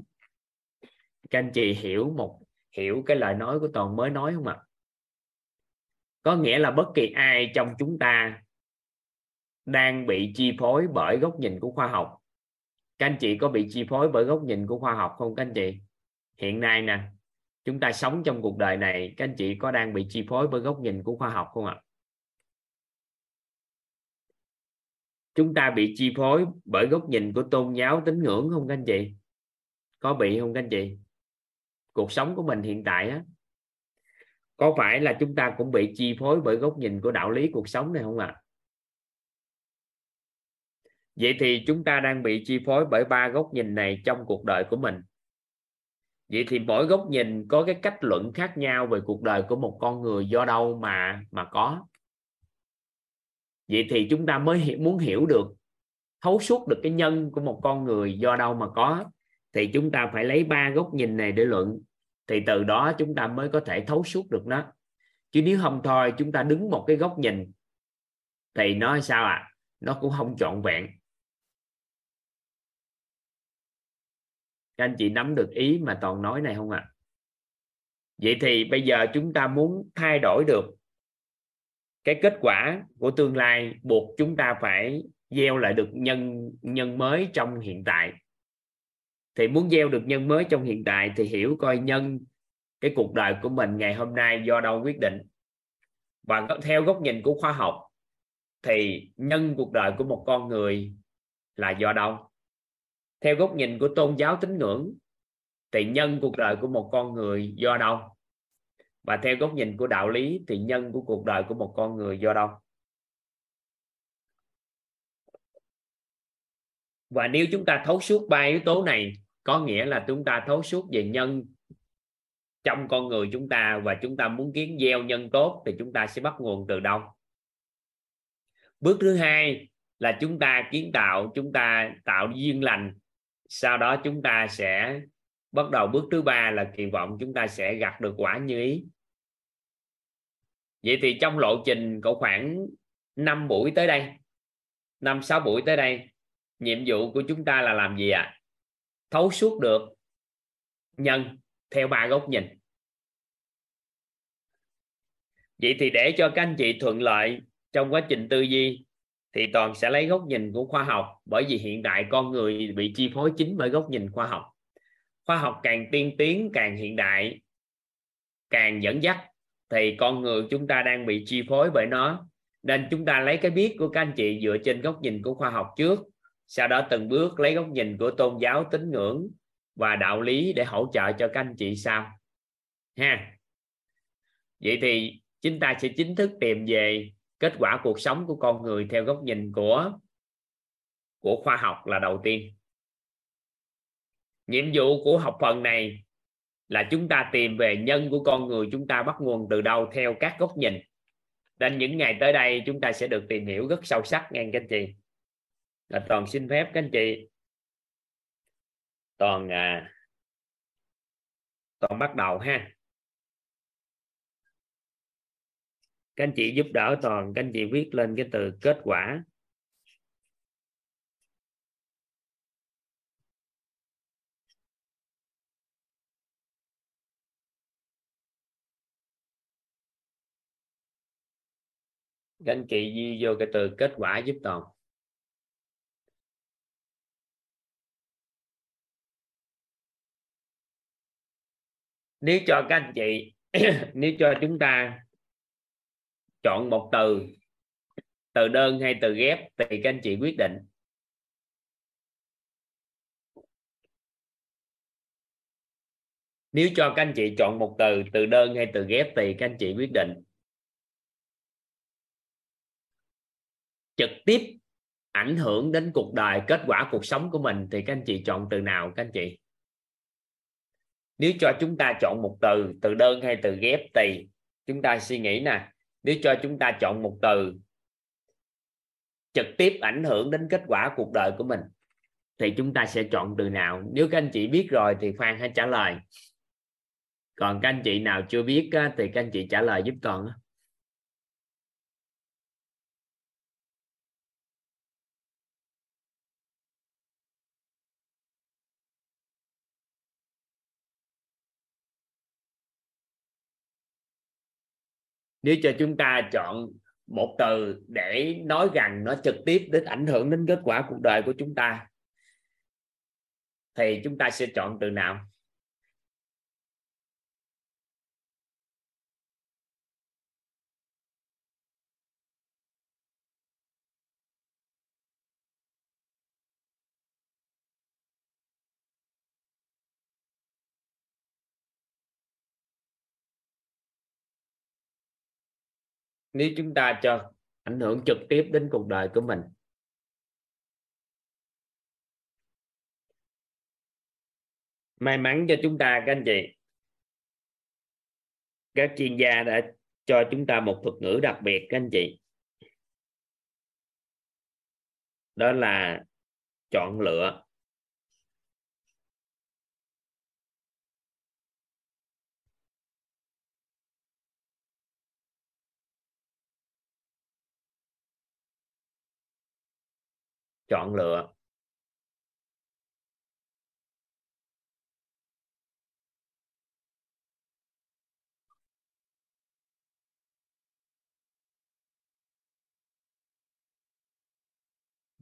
Các anh chị hiểu một, hiểu cái lời nói của toàn mới nói không ạ? Có nghĩa là bất kỳ ai trong chúng ta đang bị chi phối bởi góc nhìn của khoa học. Các anh chị có bị chi phối bởi góc nhìn của khoa học không các anh chị? Hiện nay nè chúng ta sống trong cuộc đời này, các anh chị có đang bị chi phối bởi góc nhìn của khoa học không ạ? Chúng ta bị chi phối bởi góc nhìn của tôn giáo tín ngưỡng không các anh chị? Có bị không các anh chị? Cuộc sống của mình hiện tại á, có phải là chúng ta cũng bị chi phối bởi góc nhìn của đạo lý cuộc sống này không ạ? À? vậy thì chúng ta đang bị chi phối bởi ba góc nhìn này trong cuộc đời của mình vậy thì mỗi góc nhìn có cái cách luận khác nhau về cuộc đời của một con người do đâu mà mà có. Vậy thì chúng ta mới muốn hiểu được, thấu suốt được cái nhân của một con người do đâu mà có, thì chúng ta phải lấy ba góc nhìn này để luận. Thì từ đó chúng ta mới có thể thấu suốt được nó. Chứ nếu không thôi, chúng ta đứng một cái góc nhìn, thì nó sao ạ? À? nó cũng không trọn vẹn. Các anh chị nắm được ý mà toàn nói này không ạ? À? vậy thì bây giờ chúng ta muốn thay đổi được cái kết quả của tương lai buộc chúng ta phải gieo lại được nhân nhân mới trong hiện tại. Thì muốn gieo được nhân mới trong hiện tại thì hiểu coi nhân cái cuộc đời của mình ngày hôm nay do đâu quyết định. Và theo góc nhìn của khoa học thì nhân cuộc đời của một con người là do đâu? Theo góc nhìn của tôn giáo tín ngưỡng, thì nhân cuộc đời của một con người do đâu? Và theo góc nhìn của đạo lý, thì nhân của cuộc đời của một con người do đâu? Và nếu chúng ta thấu suốt ba yếu tố này, có nghĩa là chúng ta thấu suốt về nhân trong con người chúng ta và chúng ta muốn kiến gieo nhân tốt, thì chúng ta sẽ bắt nguồn từ đâu? Bước thứ hai là chúng ta kiến tạo, chúng ta tạo duyên lành sau đó chúng ta sẽ bắt đầu bước thứ ba là kỳ vọng chúng ta sẽ gặt được quả như ý vậy thì trong lộ trình có khoảng 5 buổi tới đây, năm sáu buổi tới đây, nhiệm vụ của chúng ta là làm gì ạ à? thấu suốt được nhân theo ba góc nhìn vậy thì để cho các anh chị thuận lợi trong quá trình tư duy thì toàn sẽ lấy góc nhìn của khoa học, bởi vì hiện đại con người bị chi phối chính bởi góc nhìn khoa học. Khoa học càng tiên tiến, càng hiện đại, càng dẫn dắt, thì con người chúng ta đang bị chi phối bởi nó. Nên chúng ta lấy cái biết của các anh chị dựa trên góc nhìn của khoa học trước, sau đó từng bước lấy góc nhìn của tôn giáo tín ngưỡng và đạo lý để hỗ trợ cho các anh chị sau. Ha. Vậy thì chúng ta sẽ chính thức tìm về kết quả cuộc sống của con người theo góc nhìn của của khoa học là đầu tiên. Nhiệm vụ của học phần này là chúng ta tìm về nhân của con người chúng ta bắt nguồn từ đâu theo các góc nhìn. Nên những ngày tới đây chúng ta sẽ được tìm hiểu rất sâu sắc nghe các anh chị là toàn xin phép các anh chị. Toàn à, toàn bắt đầu ha. Các anh chị giúp đỡ toàn, các anh chị viết lên cái từ kết quả. Các anh chị ghi vô cái từ kết quả giúp toàn. Nếu cho các anh chị, nếu cho chúng ta chọn một từ từ đơn hay từ ghép thì các anh chị quyết định. Nếu cho các anh chị chọn một từ từ đơn hay từ ghép thì các anh chị quyết định. Trực tiếp ảnh hưởng đến cuộc đời, kết quả cuộc sống của mình thì các anh chị chọn từ nào các anh chị? Nếu cho chúng ta chọn một từ từ đơn hay từ ghép thì chúng ta suy nghĩ nè nếu cho chúng ta chọn một từ trực tiếp ảnh hưởng đến kết quả cuộc đời của mình, thì chúng ta sẽ chọn từ nào? Nếu các anh chị biết rồi thì khoan hãy trả lời. Còn các anh chị nào chưa biết thì các anh chị trả lời giúp toàn nếu cho chúng ta chọn một từ để nói rằng nó trực tiếp đến ảnh hưởng đến kết quả cuộc đời của chúng ta, thì chúng ta sẽ chọn từ nào? Nếu chúng ta cho ảnh hưởng trực tiếp đến cuộc đời của mình. May mắn cho chúng ta, các anh chị. Các chuyên gia đã cho chúng ta một thuật ngữ đặc biệt, các anh chị. Đó là chọn lựa. Chọn lựa.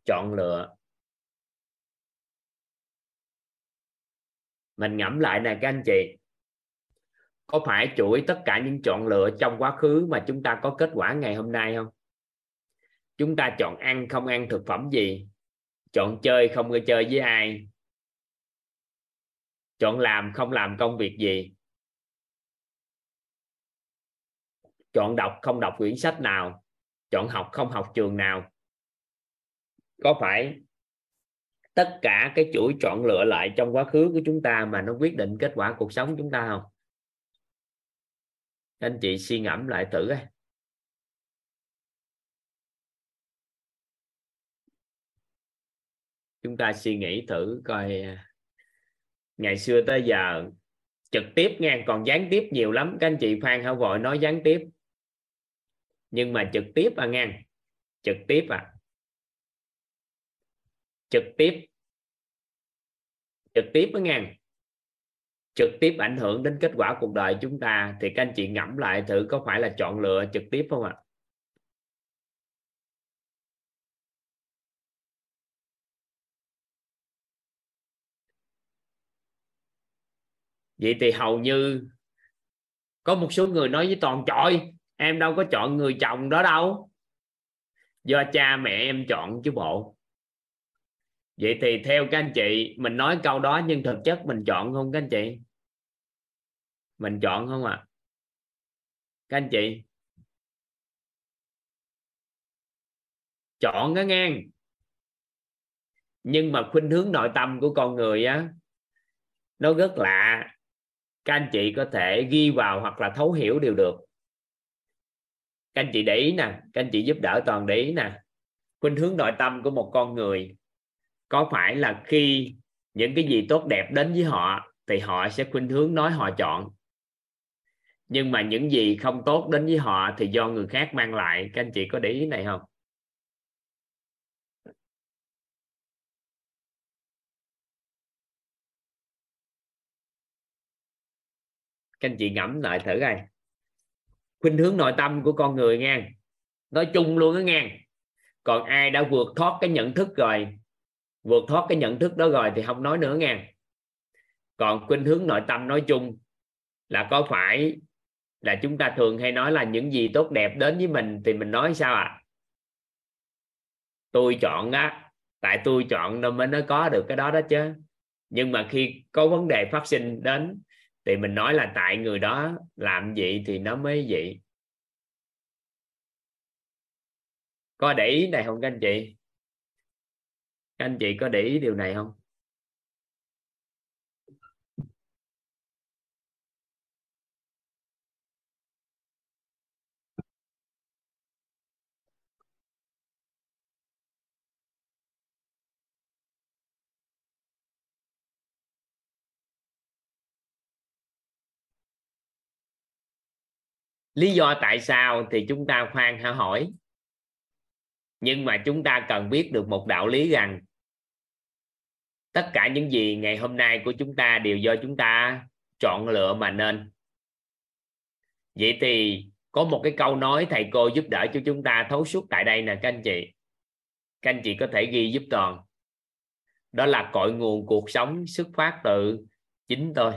Chọn lựa. Mình ngẫm lại nè các anh chị. Có phải chuỗi tất cả những chọn lựa trong quá khứ mà chúng ta có kết quả ngày hôm nay không? Chúng ta chọn ăn không ăn thực phẩm gì? Chọn chơi không có chơi với ai. Chọn làm không làm công việc gì. Chọn đọc không đọc quyển sách nào. Chọn học không học trường nào. Có phải tất cả cái chuỗi chọn lựa lại trong quá khứ của chúng ta mà nó quyết định kết quả cuộc sống chúng ta không? Anh chị suy ngẫm lại thử ấy. Chúng ta suy nghĩ thử coi à, ngày xưa tới giờ trực tiếp nghe còn gián tiếp nhiều lắm. Các anh chị phan hảo vội nói gián tiếp. Nhưng mà trực tiếp à ngang trực tiếp à trực tiếp trực tiếp á ngang trực tiếp ảnh hưởng đến kết quả cuộc đời chúng ta. Thì các anh chị ngẫm lại thử có phải là chọn lựa trực tiếp không ạ? à? Vậy thì hầu như có một số người nói với toàn, trời, em đâu có chọn người chồng đó đâu. Do cha mẹ em chọn chứ bộ. Vậy thì theo các anh chị, mình nói câu đó nhưng thực chất mình chọn không các anh chị? Mình chọn không ạ à? các anh chị? Chọn cái ngang. Nhưng mà khuynh hướng nội tâm của con người á, nó rất lạ các anh chị có thể ghi vào hoặc là thấu hiểu đều được. Các anh chị để ý nè, các anh chị giúp đỡ toàn để ý nè. Khuynh hướng nội tâm của một con người có phải là khi những cái gì tốt đẹp đến với họ thì họ sẽ khuynh hướng nói họ chọn. Nhưng mà những gì không tốt đến với họ thì do người khác mang lại. Các anh chị có để ý này không? Các anh chị ngẫm lại thử coi. Khuynh hướng nội tâm của con người nha nói chung luôn đó nha còn ai đã vượt thoát cái nhận thức rồi, vượt thoát cái nhận thức đó rồi thì không nói nữa nha còn khuynh hướng nội tâm nói chung là có phải là chúng ta thường hay nói là những gì tốt đẹp đến với mình thì mình nói sao à tôi chọn á, tại tôi chọn nên mới nó có được cái đó đó chứ. Nhưng mà khi có vấn đề phát sinh đến thì mình nói là tại người đó làm vậy thì nó mới vậy. Có để ý này không các anh chị? Các anh chị có để ý điều này không? Lý do tại sao thì chúng ta khoan hả hỏi. Nhưng mà chúng ta cần biết được một đạo lý rằng tất cả những gì ngày hôm nay của chúng ta đều do chúng ta chọn lựa mà nên. Vậy thì có một cái câu nói thầy cô giúp đỡ cho chúng ta thấu suốt tại đây nè, các anh chị. Các anh chị có thể ghi giúp toàn. Đó là cội nguồn cuộc sống xuất phát từ chính tôi.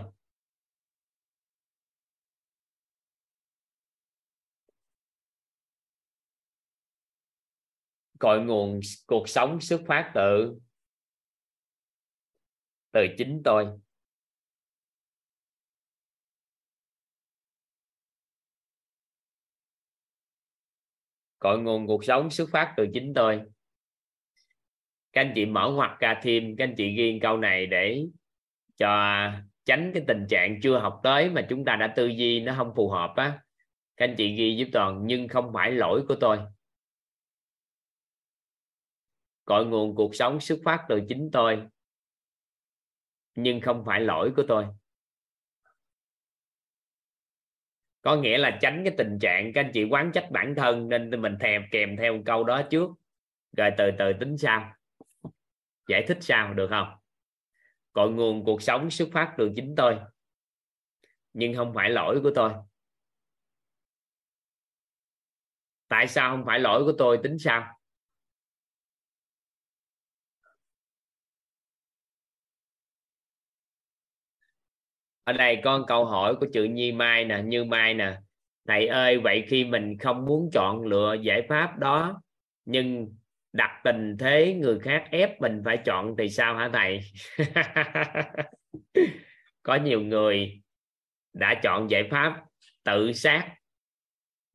Cội nguồn cuộc sống xuất phát từ từ chính tôi. Cội nguồn cuộc sống xuất phát từ chính tôi. Các anh chị mở hoặc ra thêm, các anh chị ghi câu này để cho tránh cái tình trạng chưa học tới mà chúng ta đã tư duy nó không phù hợp á. Các anh chị ghi giúp toàn, nhưng không phải lỗi của tôi cội nguồn cuộc sống xuất phát từ chính tôi, nhưng không phải lỗi của tôi. Có nghĩa là tránh cái tình trạng các anh chị quán trách bản thân nên mình thèm kèm theo câu đó trước, rồi từ từ tính sao giải thích sao được không? Cội nguồn cuộc sống xuất phát từ chính tôi, nhưng không phải lỗi của tôi. Tại sao không phải lỗi của tôi, tính sao? Ở đây có câu hỏi của chữ nhi mai nè, như mai nè. Thầy ơi, vậy khi mình không muốn chọn lựa giải pháp đó, nhưng đặt tình thế người khác ép mình phải chọn thì sao hả thầy? Có nhiều người đã chọn giải pháp tự sát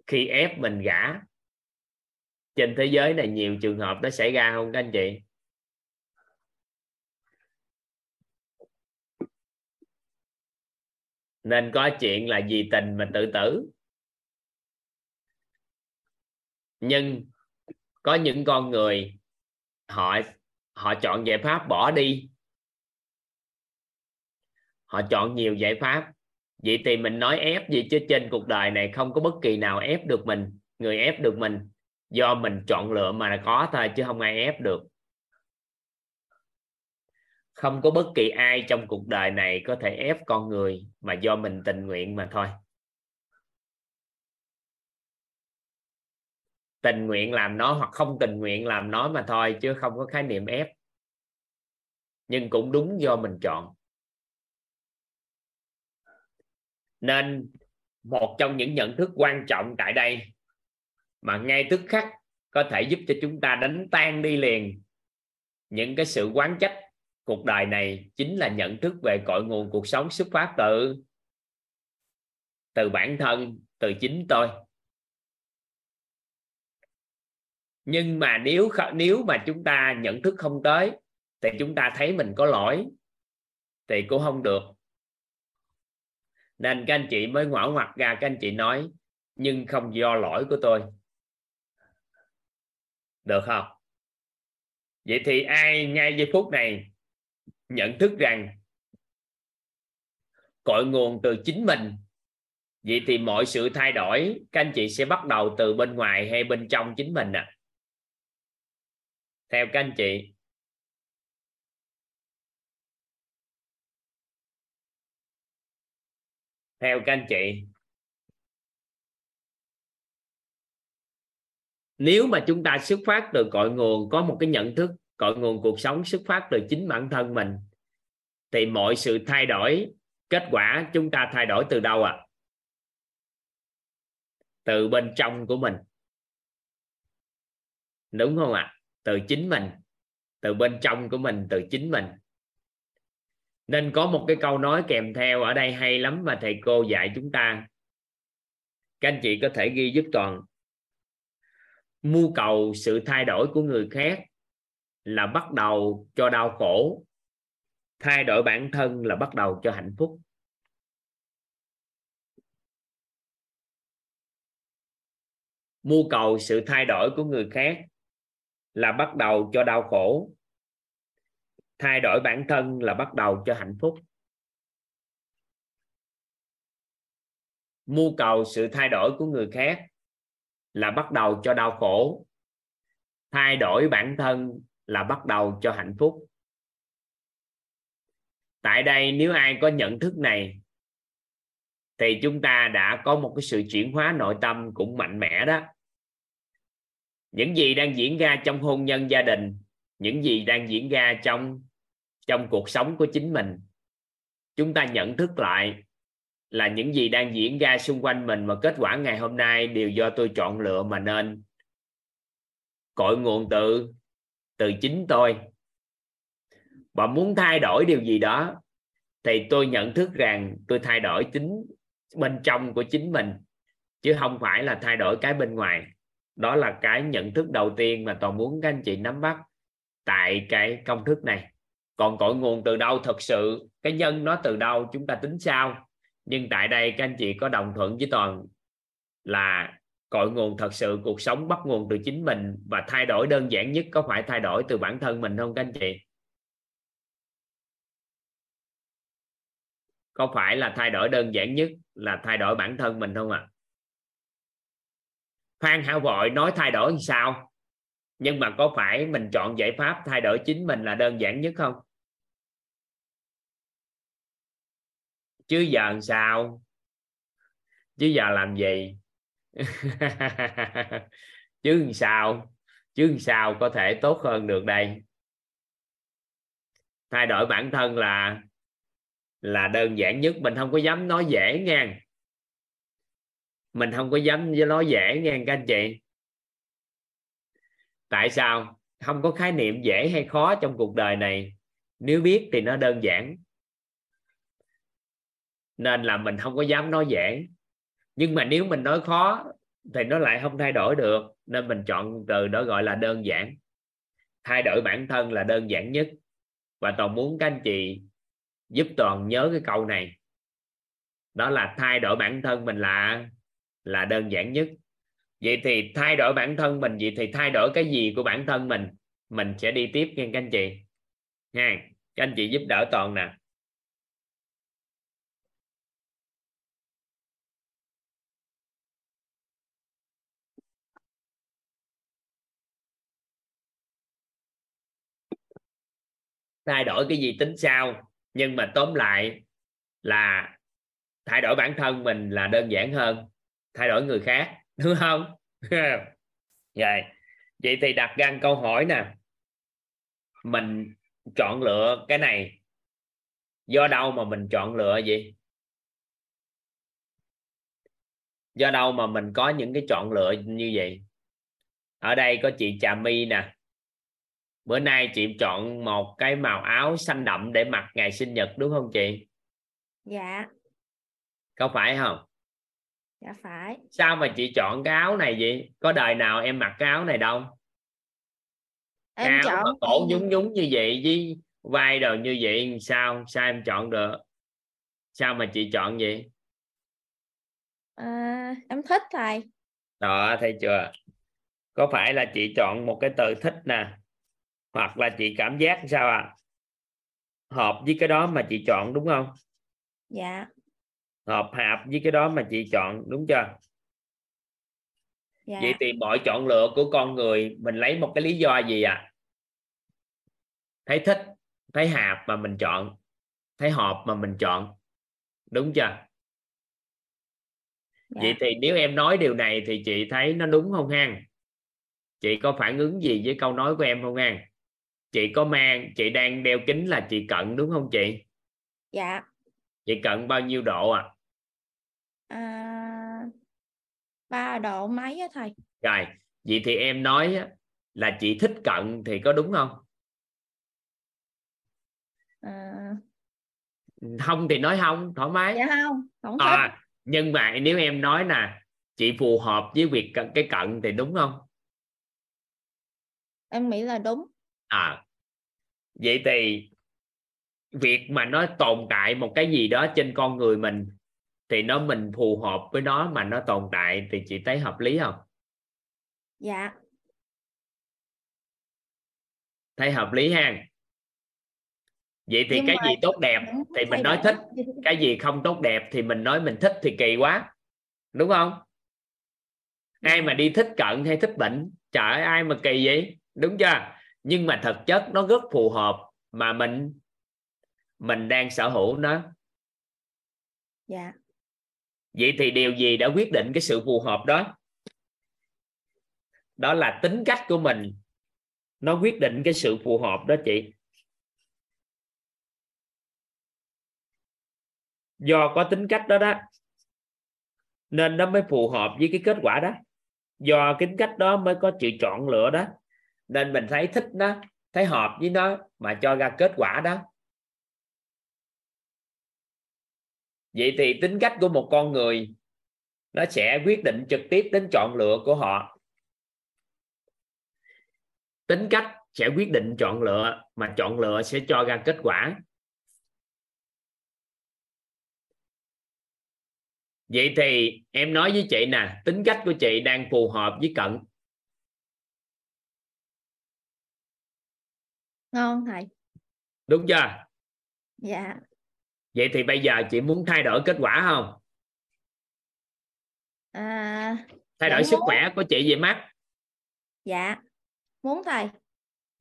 khi ép mình gả. Trên thế giới này nhiều trường hợp đó xảy ra không các anh chị? Nên có chuyện là vì tình mà tự tử. Nhưng có những con người, họ họ chọn giải pháp bỏ đi. Họ chọn nhiều giải pháp. Vậy thì mình nói ép gì chứ trên cuộc đời này không có bất kỳ nào ép được mình, người ép được mình. Do mình chọn lựa mà có thôi, chứ không ai ép được không có bất kỳ ai trong cuộc đời này có thể ép con người mà do mình tình nguyện mà thôi. Tình nguyện làm nó hoặc không tình nguyện làm nó mà thôi, chứ không có khái niệm ép. Nhưng cũng đúng do mình chọn. Nên một trong những nhận thức quan trọng tại đây, mà ngay tức khắc có thể giúp cho chúng ta đánh tan đi liền những cái sự quán trách cuộc đời này chính là nhận thức về cội nguồn cuộc sống xuất phát từ từ bản thân, từ chính tôi. Nhưng mà nếu nếu mà chúng ta nhận thức không tới, thì chúng ta thấy mình có lỗi, thì cũng không được. Nên các anh chị mới ngỏ ngoặt ra, các anh chị nói, nhưng không do lỗi của tôi. Được không? Vậy thì ai ngay giây phút này nhận thức rằng cội nguồn từ chính mình. Vậy thì mọi sự thay đổi, các anh chị sẽ bắt đầu từ bên ngoài hay bên trong chính mình à theo các anh chị. Theo các anh chị. Nếu mà chúng ta xuất phát từ cội nguồn, có một cái nhận thức cội nguồn cuộc sống xuất phát từ chính bản thân mình. Thì mọi sự thay đổi, kết quả chúng ta thay đổi từ đâu ạ? À? từ bên trong của mình. Đúng không ạ? À? từ chính mình. Từ bên trong của mình, từ chính mình. Nên có một cái câu nói kèm theo ở đây hay lắm mà thầy cô dạy chúng ta. Các anh chị có thể ghi giúp toàn. Mưu cầu sự thay đổi của người khác là bắt đầu cho đau khổ, thay đổi bản thân là bắt đầu cho hạnh phúc. Mưu cầu sự thay đổi của người khác là bắt đầu cho đau khổ, thay đổi bản thân là bắt đầu cho hạnh phúc. Mưu cầu sự thay đổi của người khác là bắt đầu cho đau khổ, thay đổi bản thân là bắt đầu cho hạnh phúc. Tại đây nếu ai có nhận thức này, thì chúng ta đã có một cái sự chuyển hóa nội tâm cũng mạnh mẽ đó. Những gì đang diễn ra trong hôn nhân gia đình, những gì đang diễn ra trong trong cuộc sống của chính mình, chúng ta nhận thức lại là những gì đang diễn ra xung quanh mình và kết quả ngày hôm nay đều do tôi chọn lựa mà nên. Cội nguồn từ từ chính tôi. Và muốn thay đổi điều gì đó thì tôi nhận thức rằng tôi thay đổi chính bên trong của chính mình, chứ không phải là thay đổi cái bên ngoài. Đó là cái nhận thức đầu tiên mà toàn muốn các anh chị nắm bắt tại cái công thức này. Còn cội nguồn từ đâu? Thật sự, cái nhân nó từ đâu? Chúng ta tính sao? Nhưng tại đây các anh chị có đồng thuận với toàn là cội nguồn thật sự, cuộc sống bắt nguồn từ chính mình và thay đổi đơn giản nhất có phải thay đổi từ bản thân mình không các anh chị? Có phải là thay đổi đơn giản nhất là thay đổi bản thân mình không ạ? À? Phan Hảo Vội nói thay đổi làm sao? Nhưng mà có phải mình chọn giải pháp thay đổi chính mình là đơn giản nhất không? Chứ giờ làm sao? Chứ giờ làm gì? chứ sao? Chứ sao có thể tốt hơn được đây? Thay đổi bản thân là là đơn giản nhất. Mình không có dám nói dễ nha. Mình không có dám nói dễ nha các anh chị. Tại sao? Không có khái niệm dễ hay khó trong cuộc đời này. Nếu biết thì nó đơn giản. Nên là mình không có dám nói dễ nhưng mà nếu mình nói khó thì nó lại không thay đổi được. Nên mình chọn từ đó gọi là đơn giản. Thay đổi bản thân là đơn giản nhất. Và toàn muốn các anh chị giúp toàn nhớ cái câu này. Đó là thay đổi bản thân mình là là đơn giản nhất. Vậy thì thay đổi bản thân mình, vậy thì thay đổi cái gì của bản thân mình? Mình sẽ đi tiếp nha các anh chị. Nha các anh chị giúp đỡ toàn nè. Thay đổi cái gì tính sao nhưng mà tóm lại là thay đổi bản thân mình là đơn giản hơn, thay đổi người khác, đúng không? Vậy vậy thì đặt ra câu hỏi nè. Mình chọn lựa cái này, do đâu mà mình chọn lựa gì do đâu mà mình có những cái chọn lựa như vậy? Ở đây có chị Trà My nè bữa nay chị chọn một cái màu áo xanh đậm để mặc ngày sinh nhật đúng không chị? Dạ. Có phải không? Dạ phải. Sao mà chị chọn cái áo này vậy? Có đời nào em mặc cái áo này đâu? Em áo chọn mà cổ nhúng nhúng như vậy với vai đồ như vậy sao? Sao em chọn được? Sao mà chị chọn vậy? À, em thích thầy. Đó thấy chưa? Có phải là chị chọn một cái từ thích nè hoặc là chị cảm giác sao à hợp với cái đó mà chị chọn đúng không? Dạ. Hợp hợp với cái đó mà chị chọn đúng chưa? Dạ. Vậy thì mọi chọn lựa của con người mình lấy một cái lý do gì à thấy thích thấy hợp mà mình chọn thấy hợp mà mình chọn đúng chưa? Dạ. vậy thì nếu em nói điều này thì chị thấy nó đúng không ha chị có phản ứng gì với câu nói của em không ha chị có mang chị đang đeo kính là chị cận đúng không chị? Dạ. Chị cận bao nhiêu độ à à, ba độ mấy á thầy? Rồi vậy thì em nói là chị thích cận thì có đúng không? À, không thì nói không thoải mái. Dạ không không thích. à, nhưng mà nếu em nói nè chị phù hợp với việc cận- cái cận thì đúng không? Em nghĩ là đúng à vậy thì việc mà nó tồn tại một cái gì đó trên con người mình thì nó mình phù hợp với nó mà nó tồn tại thì chị thấy hợp lý không? Dạ. Thấy hợp lý ha. Vậy thì Nhưng cái mà gì tốt đẹp thì mình nói thích cái gì không tốt đẹp thì mình nói mình thích thì kỳ quá. Đúng không? Ai mà đi thích cận hay thích bệnh trời ơi, ai mà kỳ vậy. Đúng chưa nhưng mà thực chất nó rất phù hợp mà mình mình đang sở hữu nó. Dạ. Vậy thì điều gì đã quyết định cái sự phù hợp đó? Đó là tính cách của mình. Nó quyết định cái sự phù hợp đó chị. Do có tính cách đó đó nên nó mới phù hợp với cái kết quả đó. Do tính cách đó mới có sự chọn lựa đó nên mình thấy thích nó, thấy hợp với nó mà cho ra kết quả đó. Vậy thì tính cách của một con người, nó sẽ quyết định trực tiếp đến chọn lựa của họ. Tính cách sẽ quyết định chọn lựa mà chọn lựa sẽ cho ra kết quả. Vậy thì em nói với chị nè, tính cách của chị đang phù hợp với cận. Ngon thầy. Đúng chưa? Dạ. Vậy thì bây giờ chị muốn thay đổi kết quả không? À, thay Dạ đổi sức muốn. khỏe của chị về mắt. Dạ. Muốn thầy.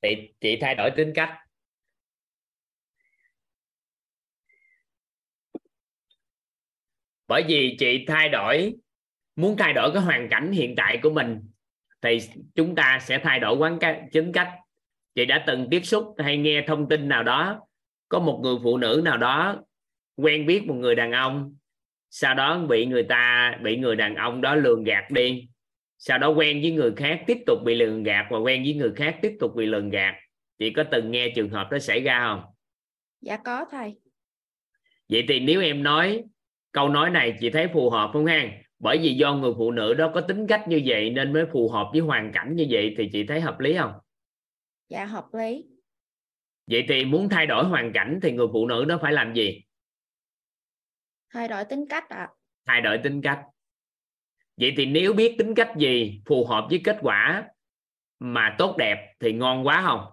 Thì chị thay đổi tính cách. Bởi vì chị thay đổi muốn thay đổi cái hoàn cảnh hiện tại của mình thì chúng ta sẽ thay đổi quán cách chính cách chị đã từng tiếp xúc hay nghe thông tin nào đó có một người phụ nữ nào đó quen biết một người đàn ông sau đó bị người ta bị người đàn ông đó lường gạt đi sau đó quen với người khác tiếp tục bị lường gạt và quen với người khác tiếp tục bị lường gạt. Chị có từng nghe trường hợp đó xảy ra không? Dạ có thầy. Vậy thì nếu em nói câu nói này chị thấy phù hợp không ha? Bởi vì do người phụ nữ đó có tính cách như vậy nên mới phù hợp với hoàn cảnh như vậy thì chị thấy hợp lý không dạ hợp lý. Vậy thì muốn thay đổi hoàn cảnh thì người phụ nữ đó phải làm gì? Thay đổi tính cách ạ. Thay đổi tính cách. Vậy thì nếu biết tính cách gì phù hợp với kết quả mà tốt đẹp thì ngon quá không?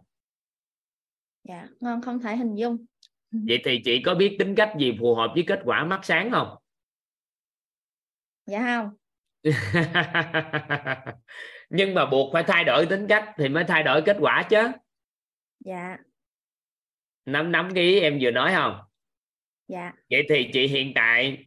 Dạ ngon không thể hình dung. Vậy thì chị có biết tính cách gì phù hợp với kết quả mắt sáng không? Dạ không nhưng mà buộc phải thay đổi tính cách thì mới thay đổi kết quả chứ. Dạ. Nắm nắm cái ý em vừa nói không? Dạ. Vậy thì chị hiện tại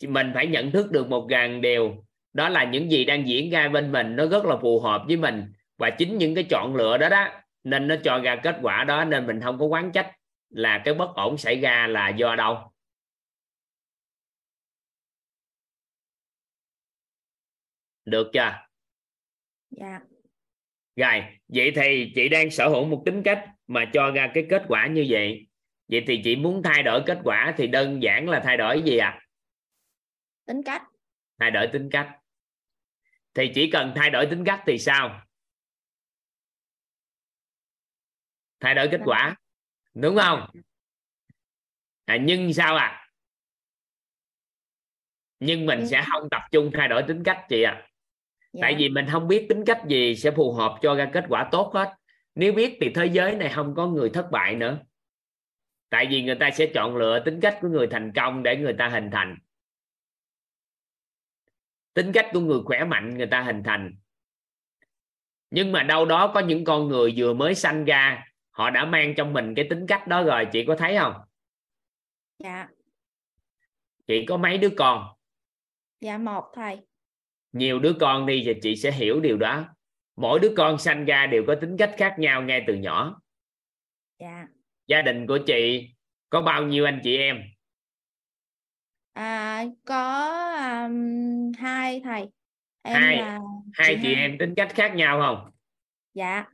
mình phải nhận thức được một gần điều. Đó là những gì đang diễn ra bên mình nó rất là phù hợp với mình và chính những cái chọn lựa đó đó nên nó cho ra kết quả đó nên mình không có quán trách là cái bất ổn xảy ra là do đâu. Được chưa dạ. Rồi vậy thì chị đang sở hữu một tính cách mà cho ra cái kết quả như vậy. Vậy thì chị muốn thay đổi kết quả thì đơn giản là thay đổi gì à tính cách. Thay đổi tính cách. Thì chỉ cần thay đổi tính cách thì sao? Thay đổi kết quả. Đúng không? À, nhưng sao à nhưng mình sẽ không tập trung thay đổi tính cách chị ạ. à. Dạ. tại vì mình không biết tính cách gì sẽ phù hợp cho ra kết quả tốt hết. Nếu biết thì thế giới này không có người thất bại nữa. Tại vì người ta sẽ chọn lựa tính cách của người thành công để người ta hình thành. Tính cách của người khỏe mạnh người ta hình thành. Nhưng mà đâu đó có những con người vừa mới sanh ra họ đã mang trong mình cái tính cách đó rồi chị có thấy không? Dạ. Chị có mấy đứa con? Dạ một thầy nhiều đứa con đi thì chị sẽ hiểu điều đó. Mỗi đứa con sanh ra đều có tính cách khác nhau ngay từ nhỏ. Dạ. Gia đình của chị có bao nhiêu anh chị em? À, có um, hai thầy. Em hai là hai chị hai. em tính cách khác nhau không? Dạ.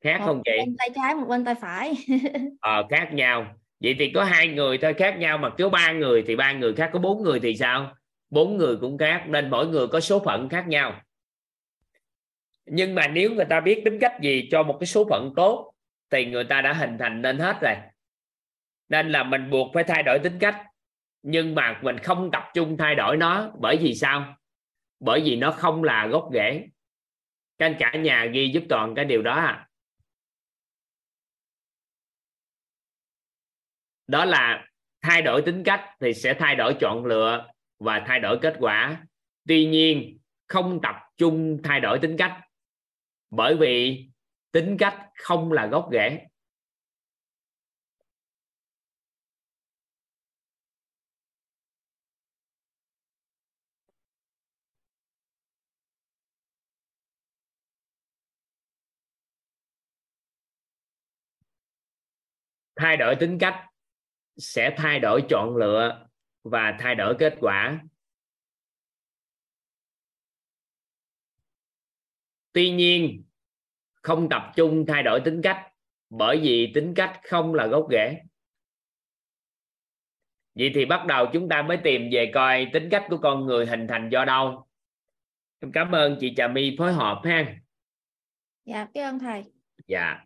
Khác một không chị? bên tay trái một bên tay phải. Ờ khác nhau. Vậy thì có hai người thôi khác nhau mà cứ ba người thì ba người khác có bốn người thì sao bốn người cũng khác nên mỗi người có số phận khác nhau. Nhưng mà nếu người ta biết tính cách gì cho một cái số phận tốt, thì người ta đã hình thành nên hết rồi. Nên là mình buộc phải thay đổi tính cách. Nhưng mà mình không tập trung thay đổi nó, bởi vì sao? Bởi vì nó không là gốc rễ. Các anh cả nhà ghi giúp toàn cái điều đó à. Đó là thay đổi tính cách thì sẽ thay đổi chọn lựa và thay đổi kết quả. Tuy nhiên, không tập trung thay đổi tính cách, bởi vì tính cách không là gốc rễ. Thay đổi tính cách sẽ thay đổi chọn lựa và thay đổi kết quả. Tuy nhiên không tập trung thay đổi tính cách bởi vì tính cách không là gốc rễ. Vậy thì bắt đầu chúng ta mới tìm về coi tính cách của con người hình thành do đâu. Em cảm ơn chị trà my phối hợp ha. Dạ biết ơn thầy. Dạ.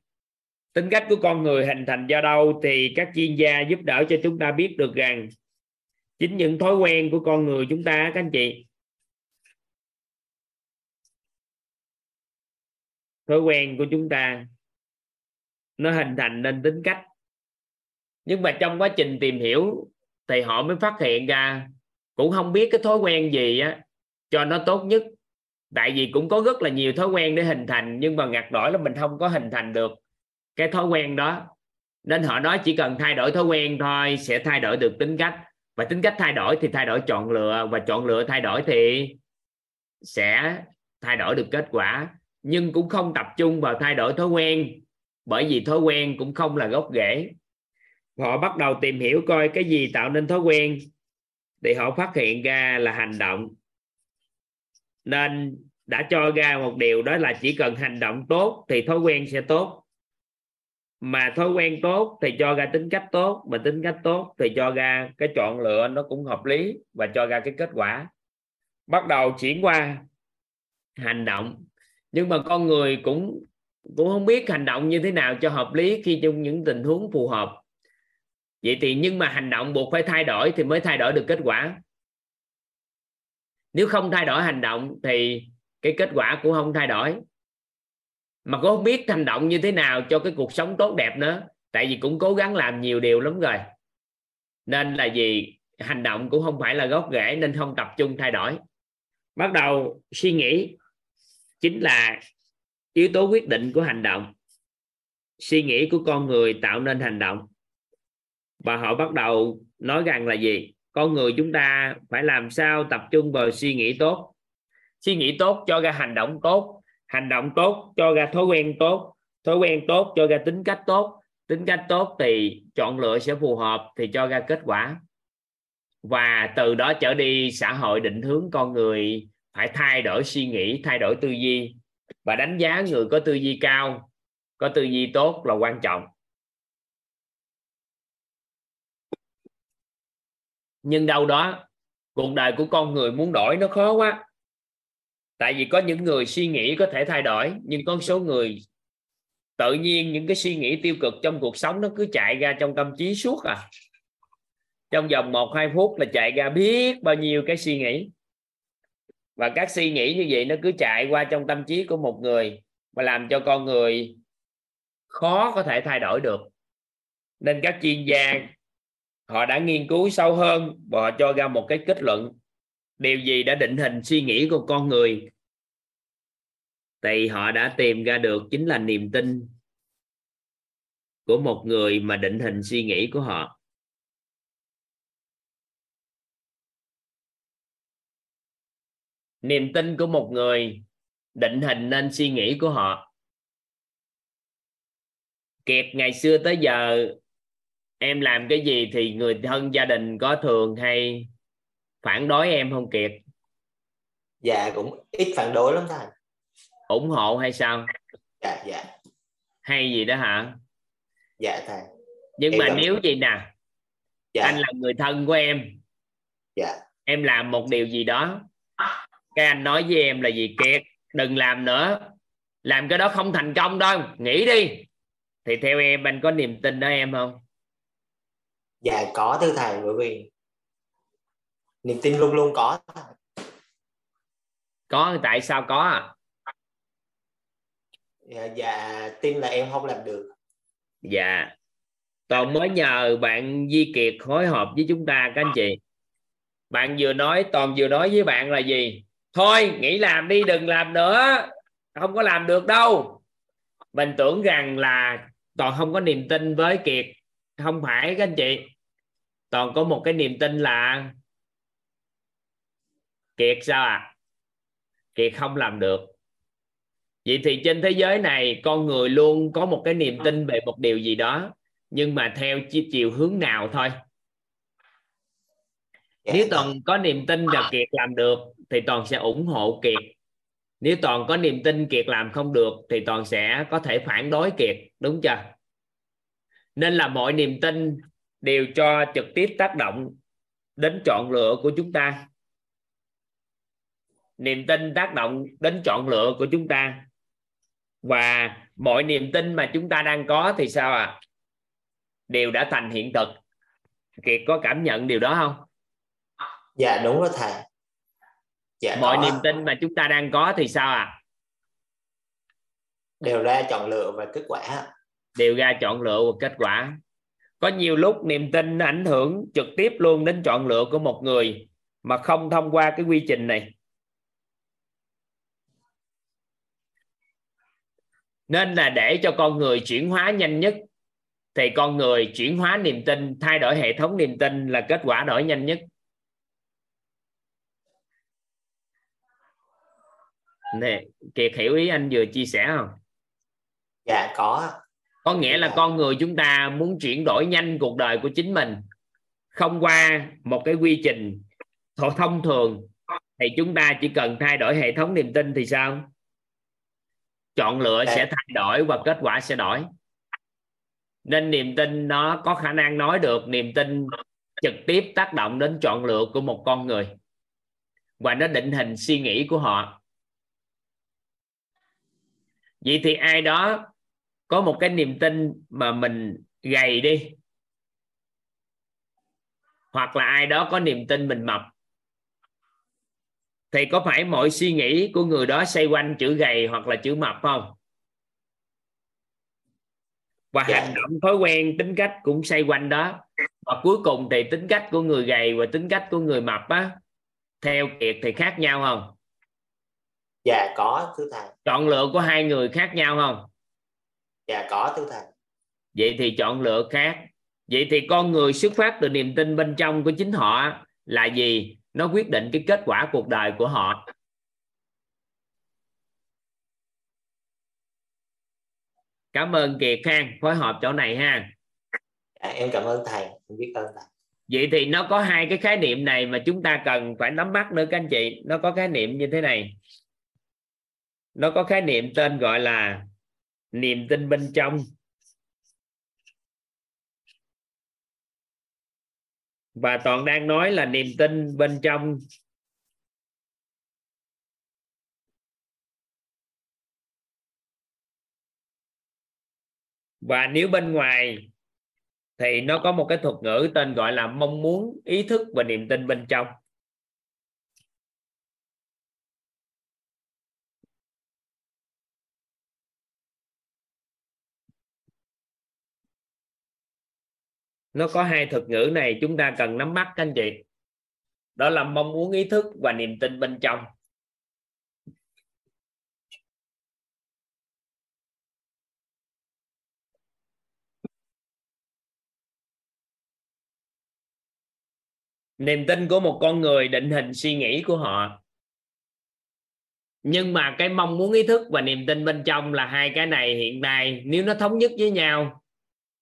Tính cách của con người hình thành do đâu thì các chuyên gia giúp đỡ cho chúng ta biết được rằng chính những thói quen của con người chúng ta các anh chị. Thói quen của chúng ta, nó hình thành nên tính cách. Nhưng mà trong quá trình tìm hiểu thì họ mới phát hiện ra, cũng không biết cái thói quen gì á, cho nó tốt nhất. Tại vì cũng có rất là nhiều thói quen để hình thành, nhưng mà ngặt đổi là mình không có hình thành được cái thói quen đó. Nên họ nói chỉ cần thay đổi thói quen thôi, sẽ thay đổi được tính cách và tính cách thay đổi thì thay đổi chọn lựa, và chọn lựa thay đổi thì sẽ thay đổi được kết quả. Nhưng cũng không tập trung vào thay đổi thói quen, bởi vì thói quen cũng không là gốc rễ. Họ bắt đầu tìm hiểu coi cái gì tạo nên thói quen, thì họ phát hiện ra là hành động. Nên đã cho ra một điều, đó là chỉ cần hành động tốt thì thói quen sẽ tốt mà thói quen tốt thì cho ra tính cách tốt, mà tính cách tốt thì cho ra cái chọn lựa nó cũng hợp lý và cho ra cái kết quả. Bắt đầu chuyển qua hành động. Nhưng mà con người cũng cũng không biết hành động như thế nào cho hợp lý khi trong những tình huống phù hợp. Vậy thì nhưng mà hành động buộc phải thay đổi thì mới thay đổi được kết quả. Nếu không thay đổi hành động thì cái kết quả cũng không thay đổi mà có không biết hành động như thế nào cho cái cuộc sống tốt đẹp nữa? Tại vì cũng cố gắng làm nhiều điều lắm rồi. Nên là gì hành động cũng không phải là gốc rễ nên không tập trung thay đổi. Bắt đầu suy nghĩ chính là yếu tố quyết định của hành động. Suy nghĩ của con người tạo nên hành động. Và họ bắt đầu nói rằng là gì? Con người chúng ta phải làm sao tập trung vào suy nghĩ tốt. Suy nghĩ tốt cho ra hành động tốt hành động tốt, cho ra thói quen tốt, thói quen tốt, cho ra tính cách tốt. Tính cách tốt thì chọn lựa sẽ phù hợp, thì cho ra kết quả. Và từ đó trở đi, xã hội định hướng con người phải thay đổi suy nghĩ, thay đổi tư duy. Và đánh giá người có tư duy cao, có tư duy tốt là quan trọng. Nhưng đâu đó, cuộc đời của con người muốn đổi nó khó quá tại vì có những người suy nghĩ có thể thay đổi, nhưng có số người tự nhiên những cái suy nghĩ tiêu cực trong cuộc sống nó cứ chạy ra trong tâm trí suốt à. Trong vòng một, hai phút là chạy ra biết bao nhiêu cái suy nghĩ. Và các suy nghĩ như vậy nó cứ chạy qua trong tâm trí của một người và làm cho con người khó có thể thay đổi được. Nên các chuyên gia họ đã nghiên cứu sâu hơn và họ cho ra một cái kết luận điều gì đã định hình suy nghĩ của con người? Thì họ đã tìm ra được chính là niềm tin của một người mà định hình suy nghĩ của họ. Niềm tin của một người định hình nên suy nghĩ của họ. Kiệt ngày xưa tới giờ, em làm cái gì thì người thân gia đình có thường hay phản đối em không kiệt dạ cũng ít phản đối lắm thầy ủng hộ hay sao? Dạ dạ. Hay gì đó hả? Dạ thầy. Nhưng em mà nếu gì nè dạ. anh là người thân của em. Dạ. Em làm một điều gì đó. Cái anh nói với em là gì kiệt đừng làm nữa. Làm cái đó không thành công đâu nghỉ đi. Thì theo em anh có niềm tin đó em không? Dạ có thưa thầy bởi vì niềm tin luôn luôn có. Có tại sao có à? Dạ, dạ tin là em không làm được. Dạ. Toàn mới nhờ bạn Di Kiệt phối hợp với chúng ta các anh chị. Bạn vừa nói toàn vừa nói với bạn là gì? Thôi nghỉ làm đi đừng làm nữa. Không có làm được đâu. Mình tưởng rằng là toàn không có niềm tin với Kiệt. Không phải các anh chị. Toàn có một cái niềm tin là Kiệt sao ạ à? Kiệt không làm được. Vậy thì trên thế giới này con người luôn có một cái niềm tin về một điều gì đó nhưng mà theo chi- chiều hướng nào thôi? Dạ, nếu toàn có niềm tin là kiệt làm được thì toàn sẽ ủng hộ kiệt. Nếu toàn có niềm tin kiệt làm không được thì toàn sẽ có thể phản đối kiệt đúng chưa? Nên là mọi niềm tin đều cho trực tiếp tác động đến chọn lựa của chúng ta niềm tin tác động đến chọn lựa của chúng ta. Và mọi niềm tin mà chúng ta đang có thì sao à đều đã thành hiện thực. Kiệt có cảm nhận điều đó không? Dạ đúng rồi thầy. Dạ mọi có. niềm tin mà chúng ta đang có thì sao à đều ra chọn lựa và kết quả. Đều ra chọn lựa và kết quả. Có nhiều lúc niềm tin ảnh hưởng trực tiếp luôn đến chọn lựa của một người mà không thông qua cái quy trình này nên là để cho con người chuyển hóa nhanh nhất thì con người chuyển hóa niềm tin thay đổi hệ thống niềm tin là kết quả đổi nhanh nhất. Nè kiệt hiểu ý anh vừa chia sẻ không? Dạ có. Có nghĩa là con người chúng ta muốn chuyển đổi nhanh cuộc đời của chính mình không qua một cái quy trình thông thường thì chúng ta chỉ cần thay đổi hệ thống niềm tin thì sao chọn lựa sẽ thay đổi và kết quả sẽ đổi. Nên niềm tin nó có khả năng nói được niềm tin trực tiếp tác động đến chọn lựa của một con người. Và nó định hình suy nghĩ của họ. Vậy thì ai đó có một cái niềm tin mà mình gầy đi hoặc là ai đó có niềm tin mình mập thì có phải mọi suy nghĩ của người đó xoay quanh chữ gầy hoặc là chữ mập không? Và Dạ. hành động thói quen tính cách cũng xoay quanh đó. Và cuối cùng thì tính cách của người gầy và tính cách của người mập á theo kiệt thì khác nhau không? Dạ có thưa thầy. Chọn lựa của hai người khác nhau không? Dạ có thưa thầy. Vậy thì chọn lựa khác. Vậy thì con người xuất phát từ niềm tin bên trong của chính họ là gì nó quyết định cái kết quả cuộc đời của họ. Cảm ơn kiệt khang phối hợp chỗ này ha. Dạ, em cảm ơn thầy em biết ơn thầy. Vậy thì nó có hai cái khái niệm này mà chúng ta cần phải nắm bắt nữa các anh chị. Nó có khái niệm như thế này. Nó có khái niệm tên gọi là niềm tin bên trong và toàn đang nói là niềm tin bên trong. Và nếu bên ngoài, thì nó có một cái thuật ngữ tên gọi là mong muốn, ý thức và niềm tin bên trong. Nó có hai thuật ngữ này chúng ta cần nắm bắt, các anh chị. Đó là mong muốn, ý thức và niềm tin bên trong. Niềm tin của một con người định hình suy nghĩ của họ. Nhưng mà cái mong muốn, ý thức và niềm tin bên trong là hai cái này hiện nay. Nếu nó thống nhất với nhau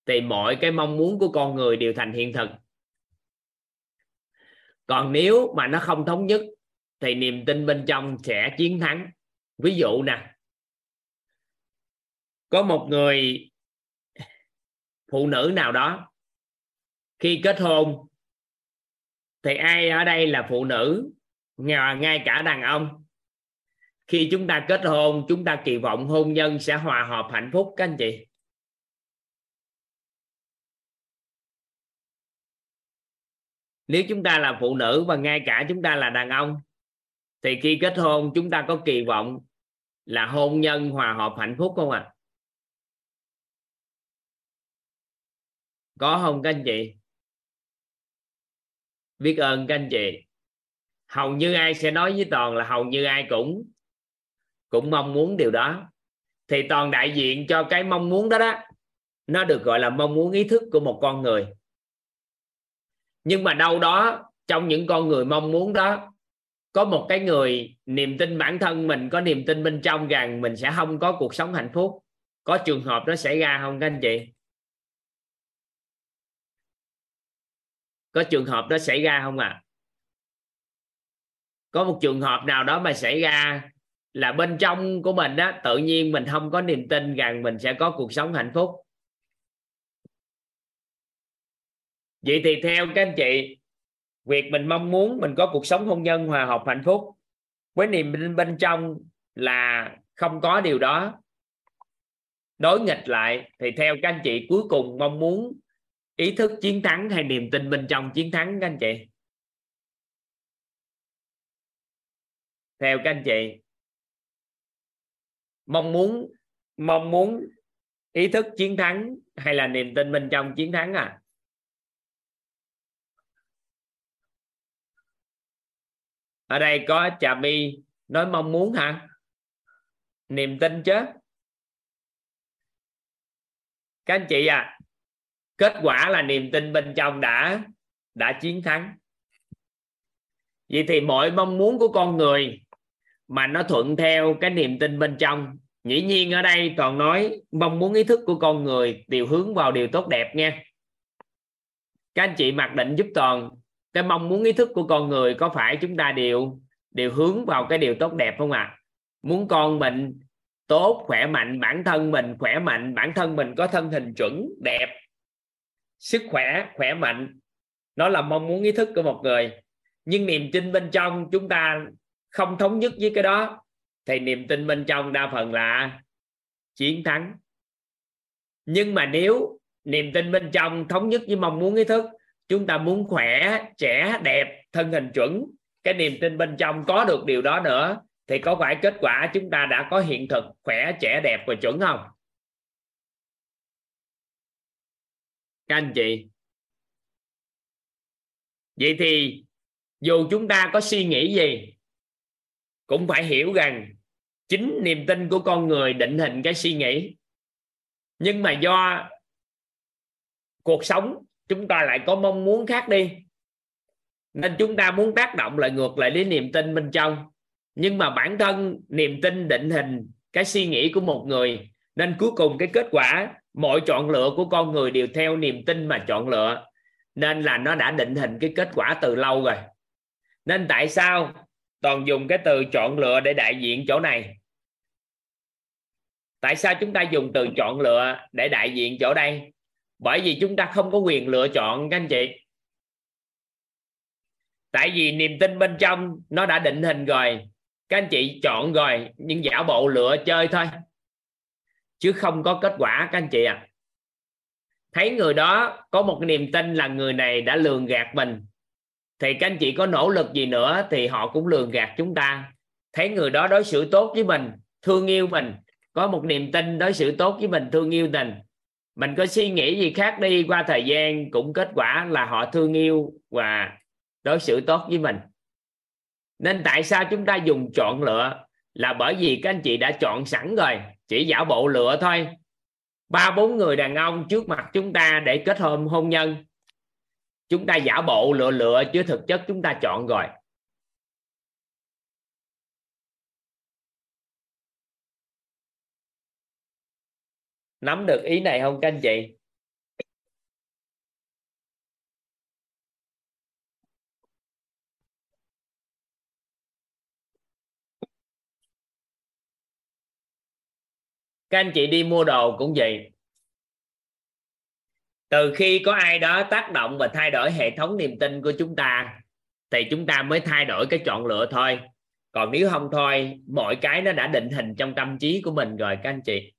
thì mọi cái mong muốn của con người đều thành hiện thực. Còn nếu mà nó không thống nhất, thì niềm tin bên trong sẽ chiến thắng. Ví dụ nè, có một người phụ nữ nào đó, khi kết hôn, thì ai ở đây là phụ nữ? Ngay cả đàn ông. Khi chúng ta kết hôn, chúng ta kỳ vọng hôn nhân sẽ hòa hợp hạnh phúc, các anh chị. Nếu chúng ta là phụ nữ và ngay cả chúng ta là đàn ông, thì khi kết hôn chúng ta có kỳ vọng là hôn nhân hòa hợp hạnh phúc không ạ? À? có không các anh chị? Biết ơn các anh chị. Hầu như ai sẽ nói với toàn là hầu như ai cũng cũng mong muốn điều đó. Thì toàn đại diện cho cái mong muốn đó đó. Nó được gọi là mong muốn ý thức của một con người nhưng mà đâu đó, trong những con người mong muốn đó, có một cái người niềm tin bản thân mình, có niềm tin bên trong rằng mình sẽ không có cuộc sống hạnh phúc. Có trường hợp nó xảy ra không các anh chị? Có trường hợp đó xảy ra không ạ? À? có một trường hợp nào đó mà xảy ra là bên trong của mình đó tự nhiên mình không có niềm tin rằng mình sẽ có cuộc sống hạnh phúc. Vậy thì theo các anh chị, việc mình mong muốn mình có cuộc sống hôn nhân, hòa hợp, hạnh phúc, với niềm tin bên trong là không có điều đó. Đối nghịch lại thì theo các anh chị, cuối cùng mong muốn ý thức chiến thắng hay niềm tin bên trong chiến thắng các anh chị? Theo các anh chị, mong muốn mong muốn ý thức chiến thắng hay là niềm tin bên trong chiến thắng à? Ở đây có trà my nói mong muốn hả? Niềm tin chứ. Các anh chị à kết quả là niềm tin bên trong đã đã chiến thắng. Vậy thì mọi mong muốn của con người mà nó thuận theo cái niềm tin bên trong, dĩ nhiên ở đây toàn nói mong muốn ý thức của con người đều hướng vào điều tốt đẹp nha. Các anh chị mặc định giúp toàn cái mong muốn, ý thức của con người có phải chúng ta đều đều hướng vào cái điều tốt đẹp không ạ? À? muốn con mình tốt, khỏe mạnh, bản thân mình khỏe mạnh, bản thân mình có thân hình chuẩn, đẹp, sức khỏe khỏe mạnh. Nó là mong muốn, ý thức của một người. Nhưng niềm tin bên trong chúng ta không thống nhất với cái đó, thì niềm tin bên trong đa phần là chiến thắng. Nhưng mà nếu niềm tin bên trong thống nhất với mong muốn, ý thức chúng ta muốn khỏe, trẻ, đẹp, thân hình chuẩn. Cái niềm tin bên trong có được điều đó nữa, thì có phải kết quả chúng ta đã có hiện thực, khỏe, trẻ, đẹp và chuẩn không? Các anh chị. Vậy thì, dù chúng ta có suy nghĩ gì, cũng phải hiểu rằng chính niềm tin của con người định hình cái suy nghĩ. Nhưng mà do cuộc sống chúng ta lại có mong muốn khác đi. Nên chúng ta muốn tác động lại ngược lại đến niềm tin bên trong. Nhưng mà bản thân niềm tin định hình cái suy nghĩ của một người, nên cuối cùng cái kết quả mọi chọn lựa của con người đều theo niềm tin mà chọn lựa. Nên là nó đã định hình cái kết quả từ lâu rồi. Nên tại sao toàn dùng cái từ chọn lựa để đại diện chỗ này? Tại sao chúng ta dùng từ chọn lựa để đại diện chỗ đây? Bởi vì chúng ta không có quyền lựa chọn, các anh chị. Tại vì niềm tin bên trong nó đã định hình rồi. Các anh chị chọn rồi nhưng giả bộ lựa chơi thôi. Chứ không có kết quả, các anh chị ạ. À. thấy người đó có một niềm tin là người này đã lường gạt mình. Thì các anh chị có nỗ lực gì nữa thì họ cũng lường gạt chúng ta. Thấy người đó đối xử tốt với mình, thương yêu mình. Có một niềm tin đối xử tốt với mình, thương yêu mình mình có suy nghĩ gì khác đi, qua thời gian cũng kết quả là họ thương yêu và đối xử tốt với mình. Nên tại sao chúng ta dùng chọn lựa? Là bởi vì các anh chị đã chọn sẵn rồi, chỉ giả bộ lựa thôi. Ba, bốn người đàn ông trước mặt chúng ta để kết hôn hôn nhân. Chúng ta giả bộ lựa lựa chứ thực chất chúng ta chọn rồi. Nắm được ý này không các anh chị? Các anh chị đi mua đồ cũng vậy. Từ khi có ai đó tác động và thay đổi hệ thống niềm tin của chúng ta, thì chúng ta mới thay đổi cái chọn lựa thôi. Còn nếu không thôi, mọi cái nó đã định hình trong tâm trí của mình rồi các anh chị.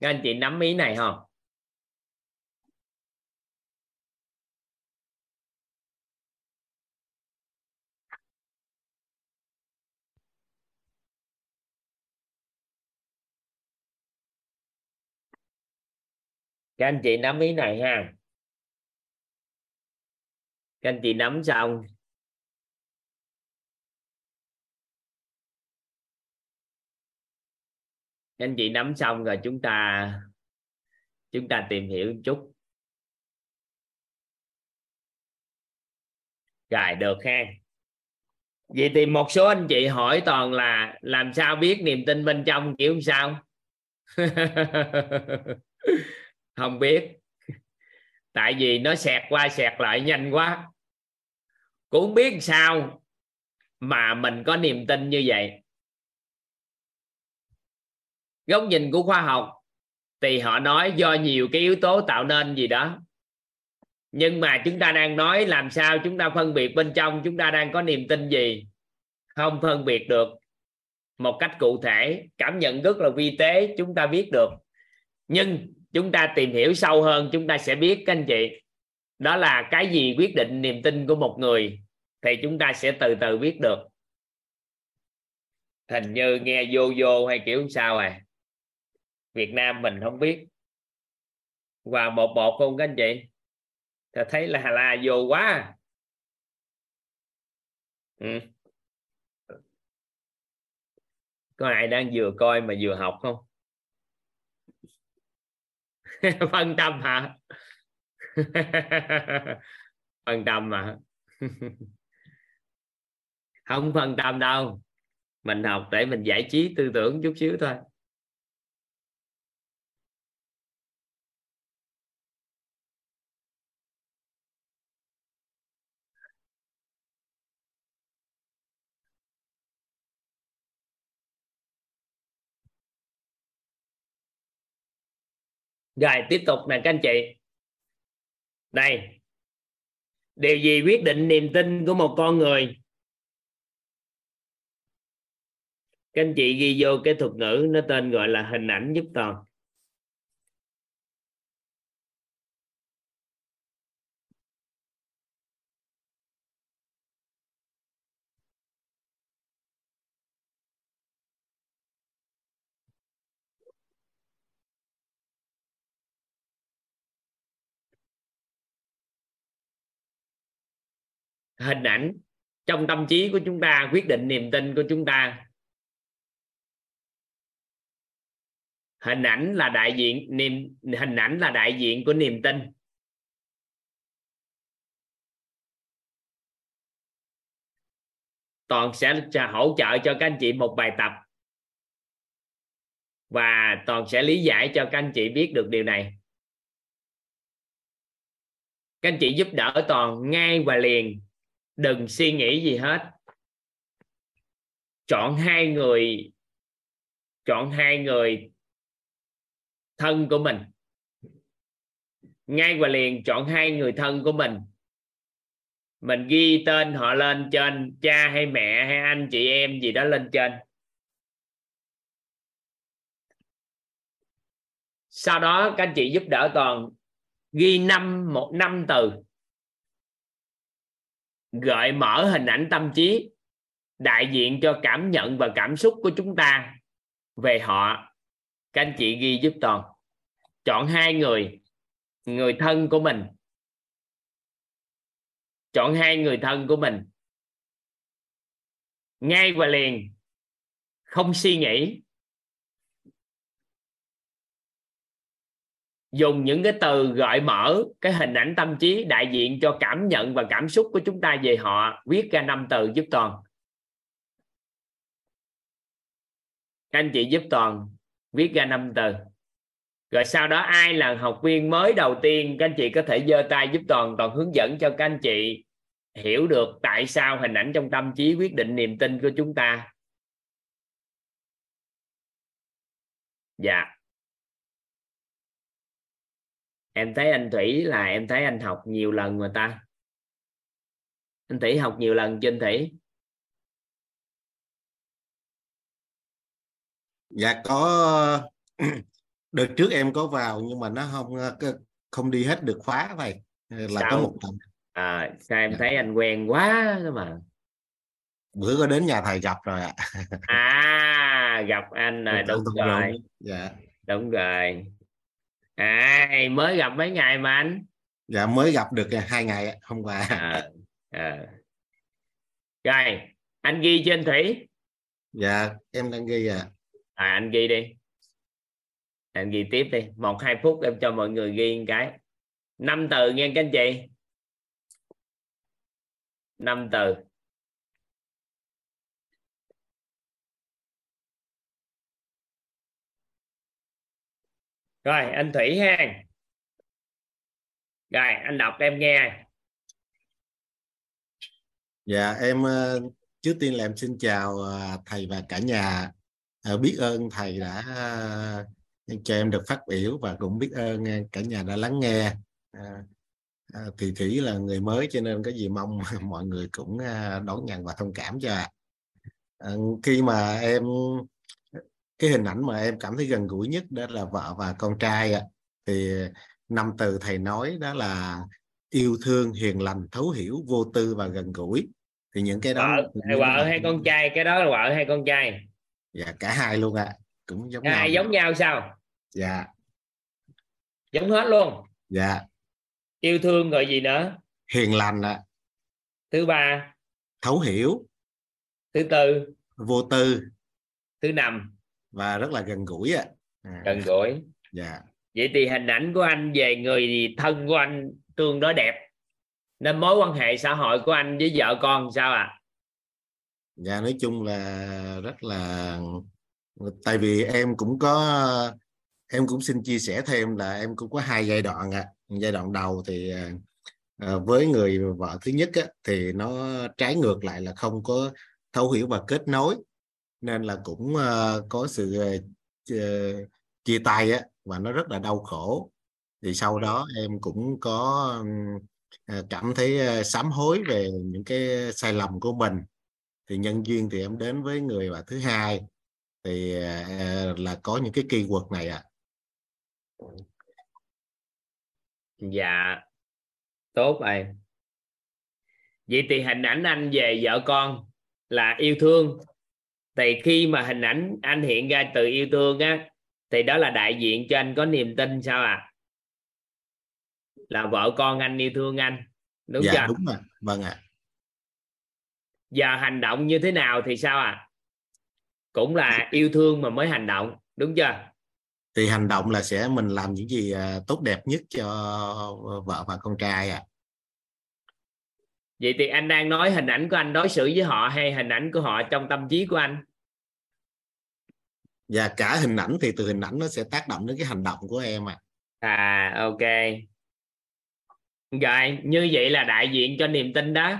Các anh chị nắm ý này không? Các anh chị nắm ý này ha. Các anh chị nắm xong anh chị nắm xong rồi chúng ta chúng ta tìm hiểu một chút. Rồi, được ha. Vậy thì một số anh chị hỏi toàn là làm sao biết niềm tin bên trong kiểu sao? Không biết. Tại vì nó xẹt qua, xẹt lại nhanh quá. Cũng biết sao mà mình có niềm tin như vậy góc nhìn của khoa học thì họ nói do nhiều cái yếu tố tạo nên gì đó. Nhưng mà chúng ta đang nói làm sao chúng ta phân biệt bên trong, chúng ta đang có niềm tin gì? Không phân biệt được. Một cách cụ thể, cảm nhận rất là vi tế, chúng ta biết được. Nhưng chúng ta tìm hiểu sâu hơn, chúng ta sẽ biết, các anh chị. Đó là cái gì quyết định niềm tin của một người thì chúng ta sẽ từ từ biết được. Hình như nghe vô vô hay kiểu sao à? Việt Nam mình không biết. Và một bột không các anh chị thì thấy là là vô quá. Ừ. có ai đang vừa coi mà vừa học không? Phân tâm hả? Phân tâm mà. Không phân tâm đâu. Mình học để mình giải trí tư tưởng chút xíu thôi. Rồi, tiếp tục nè, các anh chị. Đây. Điều gì quyết định niềm tin của một con người? Các anh chị ghi vô cái thuật ngữ, nó tên gọi là hình ảnh giúp toàn. Hình ảnh trong tâm trí của chúng ta, quyết định niềm tin của chúng ta. Hình ảnh là đại diện niềm, hình ảnh là đại diện của niềm tin. Toàn sẽ hỗ trợ cho các anh chị một bài tập. Và toàn sẽ lý giải cho các anh chị biết được điều này. Các anh chị giúp đỡ toàn ngay và liền đừng suy nghĩ gì hết. Chọn hai người, chọn hai người thân của mình. Ngay và liền, chọn hai người thân của mình. Mình ghi tên họ lên trên, cha hay mẹ hay anh, chị em gì đó lên trên. Sau đó các anh chị giúp đỡ toàn ghi năm, một năm từ gợi mở hình ảnh tâm trí, đại diện cho cảm nhận và cảm xúc của chúng ta về họ. Các anh chị ghi giúp toàn. Chọn hai người người thân của mình. Chọn hai người thân của mình. Ngay và liền, không suy nghĩ. Dùng những cái từ gợi mở, cái hình ảnh tâm trí đại diện cho cảm nhận và cảm xúc của chúng ta về họ, viết ra năm từ giúp toàn. Các anh chị giúp toàn, viết ra năm từ. Rồi sau đó ai là học viên mới đầu tiên, các anh chị có thể giơ tay giúp toàn toàn hướng dẫn cho các anh chị hiểu được tại sao hình ảnh trong tâm trí quyết định niềm tin của chúng ta. Dạ em thấy anh thủy là em thấy anh học nhiều lần mà ta. Anh thủy học nhiều lần trên thủy? Dạ có đợt trước em có vào nhưng mà nó không không đi hết được khóa vậy là sao? có một lần à sao em Dạ. thấy anh quen quá đó mà. Bữa có đến nhà thầy gặp rồi ạ. À gặp anh rồi đúng Đúng rồi. đúng. dạ. Đúng rồi à mới gặp mấy ngày mà anh? Dạ mới gặp được hai ngày hôm qua. À, à. rồi anh ghi trên thủy. Dạ em đang ghi ạ. À, anh ghi đi. Anh ghi tiếp đi. Một hai phút em cho mọi người ghi một cái. Năm từ nghe các anh chị. Năm từ rồi, anh thủy ha. Rồi, anh đọc em nghe. Dạ em ờ, trước tiên là em xin chào ờ, thầy và cả nhà. Ờ, biết ơn thầy đã cho em được phát biểu và cũng biết ơn cả nhà đã lắng nghe. Thì Thủy là người mới cho nên có gì mong mọi người cũng đón nhận và thông cảm cho ạ. Khi mà em cái hình ảnh mà em cảm thấy gần gũi nhất đó là vợ và con trai ạ. Thì năm từ thầy nói đó là yêu thương hiền lành thấu hiểu vô tư và gần gũi. Thì những cái đó vợ hay vợ hay con trai cái đó là vợ hay con trai? Dạ cả hai luôn ạ. Cũng giống Cả hai nhau. giống nhau sao? Dạ. Giống hết luôn? Dạ. Yêu thương rồi gì nữa? Hiền lành ạ. Thứ ba? Thấu hiểu. Thứ tư? Vô tư. Thứ năm và rất là gần gũi ạ. À, gần gũi. Dạ. Vậy thì hình ảnh của anh về người thân của anh tương đối đẹp. Nên mối quan hệ xã hội của anh với vợ con sao ạ? Dạ nói chung là rất là tại vì em cũng có em cũng xin chia sẻ thêm là em cũng có hai giai đoạn ạ. Giai đoạn đầu thì à, với người vợ thứ nhất á, thì nó trái ngược lại là không có thấu hiểu và kết nối nên là cũng uh, có sự uh, chia- tay á và nó rất là đau khổ. Thì sau đó em cũng có uh, cảm thấy uh, sám hối về những cái sai lầm của mình. Thì nhân duyên thì em đến với người vợ thứ hai. Thì uh, là có những cái keyword này ạ. Dạ. Tốt rồi vậy thì hình ảnh anh về vợ con là yêu thương thì khi mà hình ảnh anh hiện ra từ yêu thương á thì đó là đại diện cho anh có niềm tin sao ạ là vợ con anh yêu thương anh đúng dạ chưa? đúng ạ vâng ạ. Giờ hành động như thế nào thì sao ạ cũng là yêu thương mà mới hành động đúng chưa? Thì hành động là sẽ mình làm những gì à, tốt đẹp nhất cho vợ và con trai ạ. Vậy thì anh đang nói hình ảnh của anh đối xử với họ hay hình ảnh của họ trong tâm trí của anh và cả hình ảnh thì từ hình ảnh nó sẽ tác động đến cái hành động của em à à ok. Rồi như vậy là đại diện cho niềm tin đó.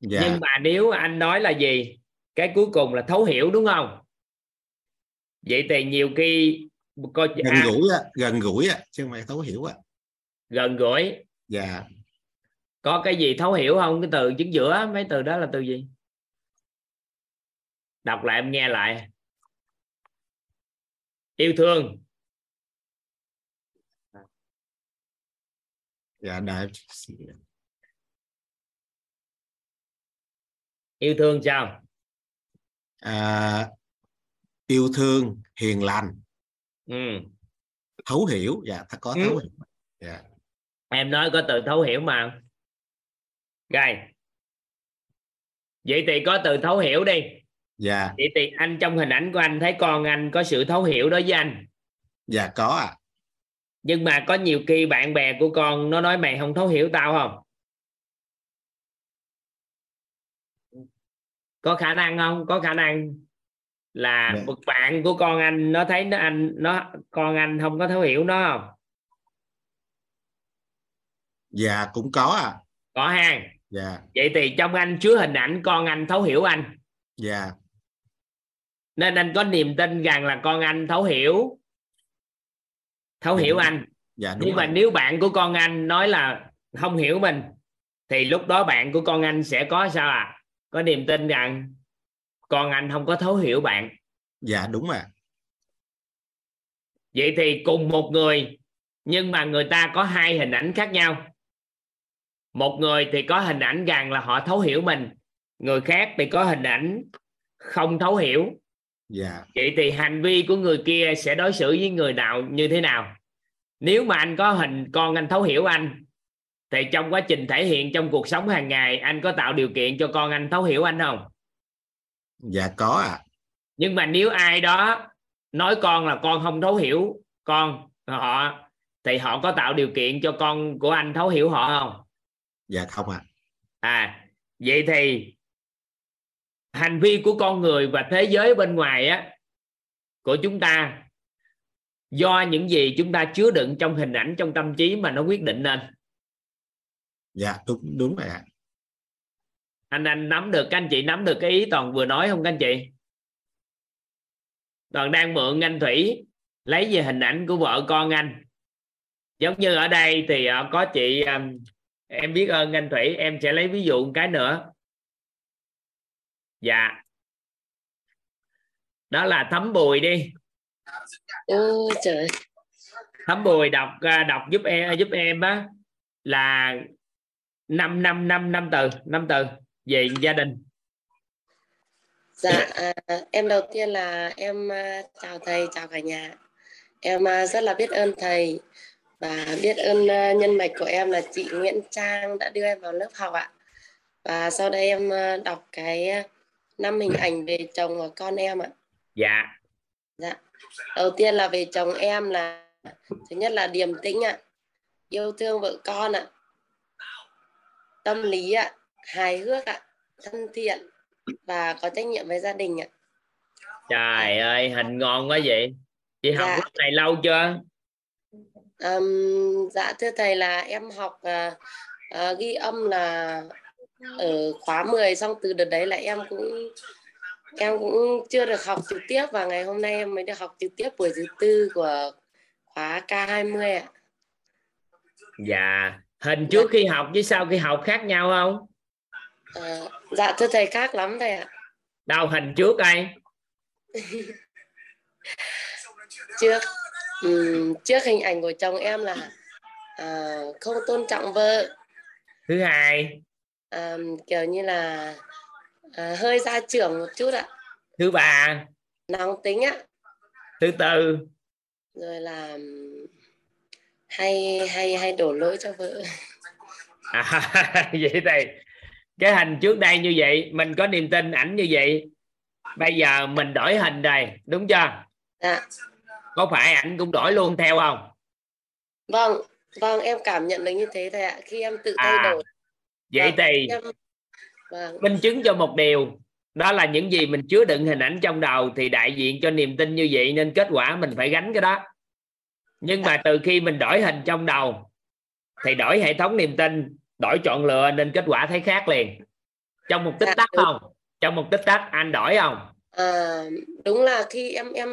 Dạ. Nhưng mà nếu anh nói là gì? Cái cuối cùng là thấu hiểu đúng không? Vậy thì nhiều khi coi gần à, gũi á gần gũi á chứ không phải thấu hiểu á. Gần gũi. Dạ. Có cái gì thấu hiểu không? Cái từ chính giữa mấy từ đó là từ gì? Đọc lại em nghe lại yêu thương. Dạ đại yêu thương sao à, yêu thương hiền lành. Ừ. thấu hiểu. Dạ ta có Ừ. thấu hiểu. Dạ. Em nói có từ thấu hiểu mà. Rồi. Vậy thì có từ thấu hiểu đi dạ. Vậy thì anh trong hình ảnh của anh thấy con anh có sự thấu hiểu đối với anh. Dạ có ạ. Nhưng mà có nhiều khi bạn bè của con nó nói mày không thấu hiểu tao không? Có khả năng không? Có khả năng là Dạ. một bạn của con anh nó thấy nó anh nó con anh không có thấu hiểu nó không? Dạ cũng có ạ. Có ha. Dạ. Vậy thì trong anh chứa hình ảnh con anh thấu hiểu anh. Dạ nên anh có niềm tin rằng là con anh thấu hiểu. Thấu Dạ, hiểu đúng. anh. dạ đúng nhưng mà rồi. nếu bạn của con anh nói là không hiểu mình thì lúc đó bạn của con anh sẽ có sao à? Có niềm tin rằng con anh không có thấu hiểu bạn. Dạ đúng ạ vậy thì cùng một người nhưng mà người ta có hai hình ảnh khác nhau. Một người thì có hình ảnh rằng là họ thấu hiểu mình người khác thì có hình ảnh không thấu hiểu dạ. Vậy thì hành vi của người kia sẽ đối xử với người nào như thế nào? Nếu mà anh có hình con anh thấu hiểu anh thì trong quá trình thể hiện trong cuộc sống hàng ngày anh có tạo điều kiện cho con anh thấu hiểu anh không? Dạ có ạ. Nhưng mà nếu ai đó nói con là con không thấu hiểu con họ thì họ có tạo điều kiện cho con của anh thấu hiểu họ không? Dạ không ạ. À vậy thì hành vi của con người và thế giới bên ngoài á của chúng ta do những gì chúng ta chứa đựng trong hình ảnh trong tâm trí mà nó quyết định nên. Dạ đúng đúng rồi ạ. Anh anh nắm được các anh chị nắm được cái ý toàn vừa nói không các anh chị? Toàn đang mượn anh thủy lấy về hình ảnh của vợ con anh. Giống như ở đây thì ờ, có chị ờ, em biết ơn anh thủy em sẽ lấy ví dụ một cái nữa dạ đó là thấm bùi đi ôi trời thấm bùi đọc ờ, đọc giúp em giúp em á là năm năm năm năm từ năm từ về gia đình Dạ, à, em đầu tiên là em à, chào thầy, chào cả nhà. Em à, rất là biết ơn thầy và biết ơn à, nhân mạch của em là chị Nguyễn Trang đã đưa em vào lớp học ạ. Và sau đây em à, đọc cái à, năm hình ảnh về chồng và con em ạ. dạ Dạ. Đầu tiên là về chồng em là thứ nhất là điềm tĩnh ạ, yêu thương vợ con ạ, tâm lý ạ, hài hước ạ, thân thiện và có trách nhiệm với gia đình ạ. trời ơi hình ngon quá vậy chị học Dạ. lớp này lâu chưa Ừm, dạ thưa thầy là em học à, à, ghi âm là ở khóa 10 xong từ đợt đấy là em cũng em cũng chưa được học trực tiếp và ngày hôm nay em mới được học trực tiếp buổi thứ tư của khóa K20 ạ. dạ hình trước khi học với sau khi học khác nhau không À, dạ thưa thầy khác lắm thầy ạ. đâu hình trước ai Trước ừm, trước hình ảnh của chồng em là à, không tôn trọng vợ thứ hai à, kiểu như là à, hơi gia trưởng một chút ạ, thứ ba. Nóng tính ạ. thứ tư. Rồi là hay hay hay đổ lỗi cho vợ. À, vậy thì cái hình trước đây như vậy mình có niềm tin ảnh như vậy. Bây giờ mình đổi hình đây đúng chưa? Dạ. Có phải ảnh cũng đổi luôn theo không? Vâng vâng em cảm nhận được như thế thầy ạ. Khi em tự thay À, đổi vậy vâng, thì vâng. minh chứng cho một điều đó là những gì mình chứa đựng hình ảnh trong đầu thì đại diện cho niềm tin như vậy nên kết quả mình phải gánh cái đó. Nhưng mà từ khi mình đổi hình trong đầu thì đổi hệ thống niềm tin đổi chọn lựa nên kết quả thấy khác liền. Trong một tích Dạ, tắc đúng. không? Trong một tích tắc anh đổi không? À, đúng là khi em em